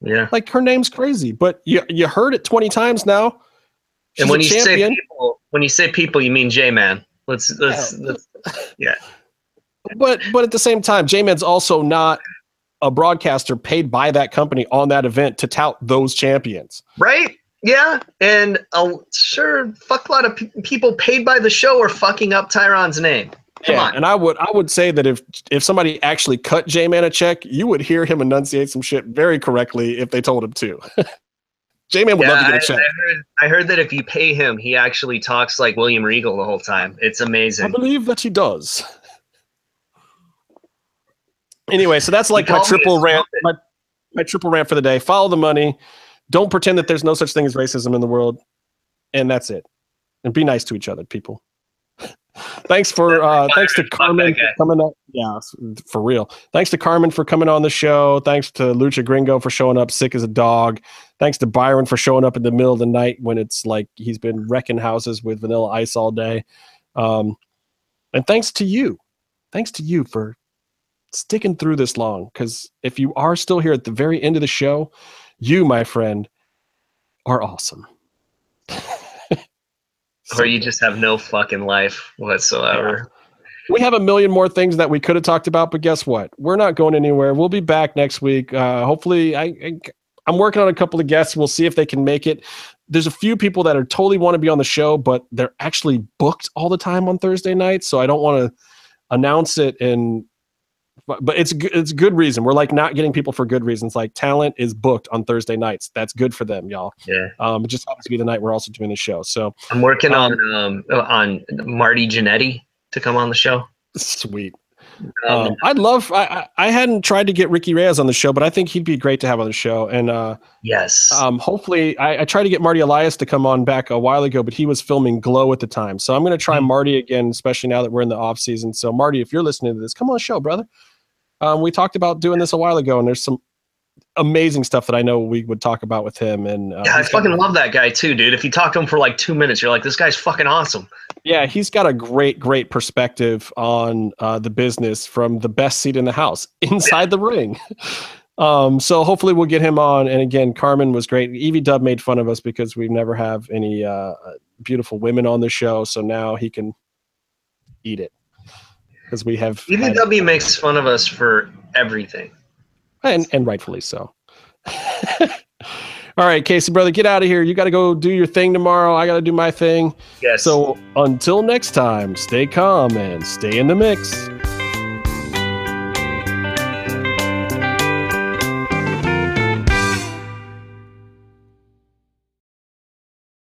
Speaker 3: Yeah.
Speaker 1: Like her name's crazy, but you you heard it 20 times now. She's
Speaker 3: and when
Speaker 1: a
Speaker 3: you say people, when you say people, you mean J Man. Let's let's, let's yeah.
Speaker 1: but but at the same time, J-Man's also not a broadcaster paid by that company on that event to tout those champions.
Speaker 3: right. Yeah, and uh, sure, fuck a lot of pe- people paid by the show are fucking up Tyron's name. Come
Speaker 1: yeah,
Speaker 3: on.
Speaker 1: and I would I would say that if if somebody actually cut J-Man a check, you would hear him enunciate some shit very correctly if they told him to. J-Man would
Speaker 3: Yeah,
Speaker 1: love to get a check.
Speaker 3: I heard, I heard that if you pay him, he actually talks like William Regal the whole time. It's amazing.
Speaker 1: I believe that he does. Anyway, so that's like my
Speaker 3: called me a
Speaker 1: triple rant. My, my triple rant for the day. Follow the money. Don't pretend that there's no such thing as racism in the world, and that's it. And be nice to each other, people. Thanks for uh, thanks to Carmen for coming up. Yeah, for real. Thanks to Carmen for coming on the show. Thanks to Lucha Gringo for showing up sick as a dog. Thanks to Byron for showing up in the middle of the night when it's like he's been wrecking houses with Vanilla Ice all day. Um, and thanks to you. Thanks to you for sticking through this long. Because if you are still here at the very end of the show, you, my friend, are awesome.
Speaker 3: or you just have no fucking life whatsoever.
Speaker 1: We have a million more things that we could have talked about, but guess what? We're not going anywhere. We'll be back next week. Uh, hopefully, I, I I'm working on a couple of guests. We'll see if they can make it. There's a few people that are totally want to be on the show, but they're actually booked all the time on Thursday nights. So I don't want to announce it. And but, but it's good. It's a good reason. We're like not getting people for good reasons. Like talent is booked on Thursday nights. That's good for them, y'all.
Speaker 3: Yeah.
Speaker 1: Um, it just happens to be the night we're also doing the show. So
Speaker 3: I'm working
Speaker 1: Um,
Speaker 3: on um on Marty Jannetty to come on the show.
Speaker 1: sweet.
Speaker 3: Um,
Speaker 1: Um, I'd love. I, I hadn't tried to get Ricky Reyes on the show, but I think he'd be great to have on the show. And uh,
Speaker 3: yes.
Speaker 1: um, hopefully, I, I tried to get Marty Elias to come on back a while ago, but he was filming Glow at the time. So I'm going to try
Speaker 3: Mhm.
Speaker 1: Marty again, especially now that we're in the off season. So Marty, if you're listening to this, come on the show, brother. Um, we talked about doing this a while ago, and there's some amazing stuff that I know we would talk about with him. And uh,
Speaker 3: yeah, I
Speaker 1: he's got-
Speaker 3: fucking love that guy too, dude. If you talk to him for like two minutes, you're like, this guy's fucking awesome.
Speaker 1: Yeah, he's got a great, great perspective on uh, the business from the best seat in the house, inside the ring. Um, so hopefully we'll get him on. And again, Carmen was great. EV Dub made fun of us because we never have any uh, beautiful women on the show. So now he can eat it because we have, had-
Speaker 3: makes fun of us for everything.
Speaker 1: and and rightfully so. All right, Casey, brother, get out of here. You got to go do your thing tomorrow. I got to do my thing.
Speaker 3: Yes.
Speaker 1: So until next time, stay calm and stay in the mix.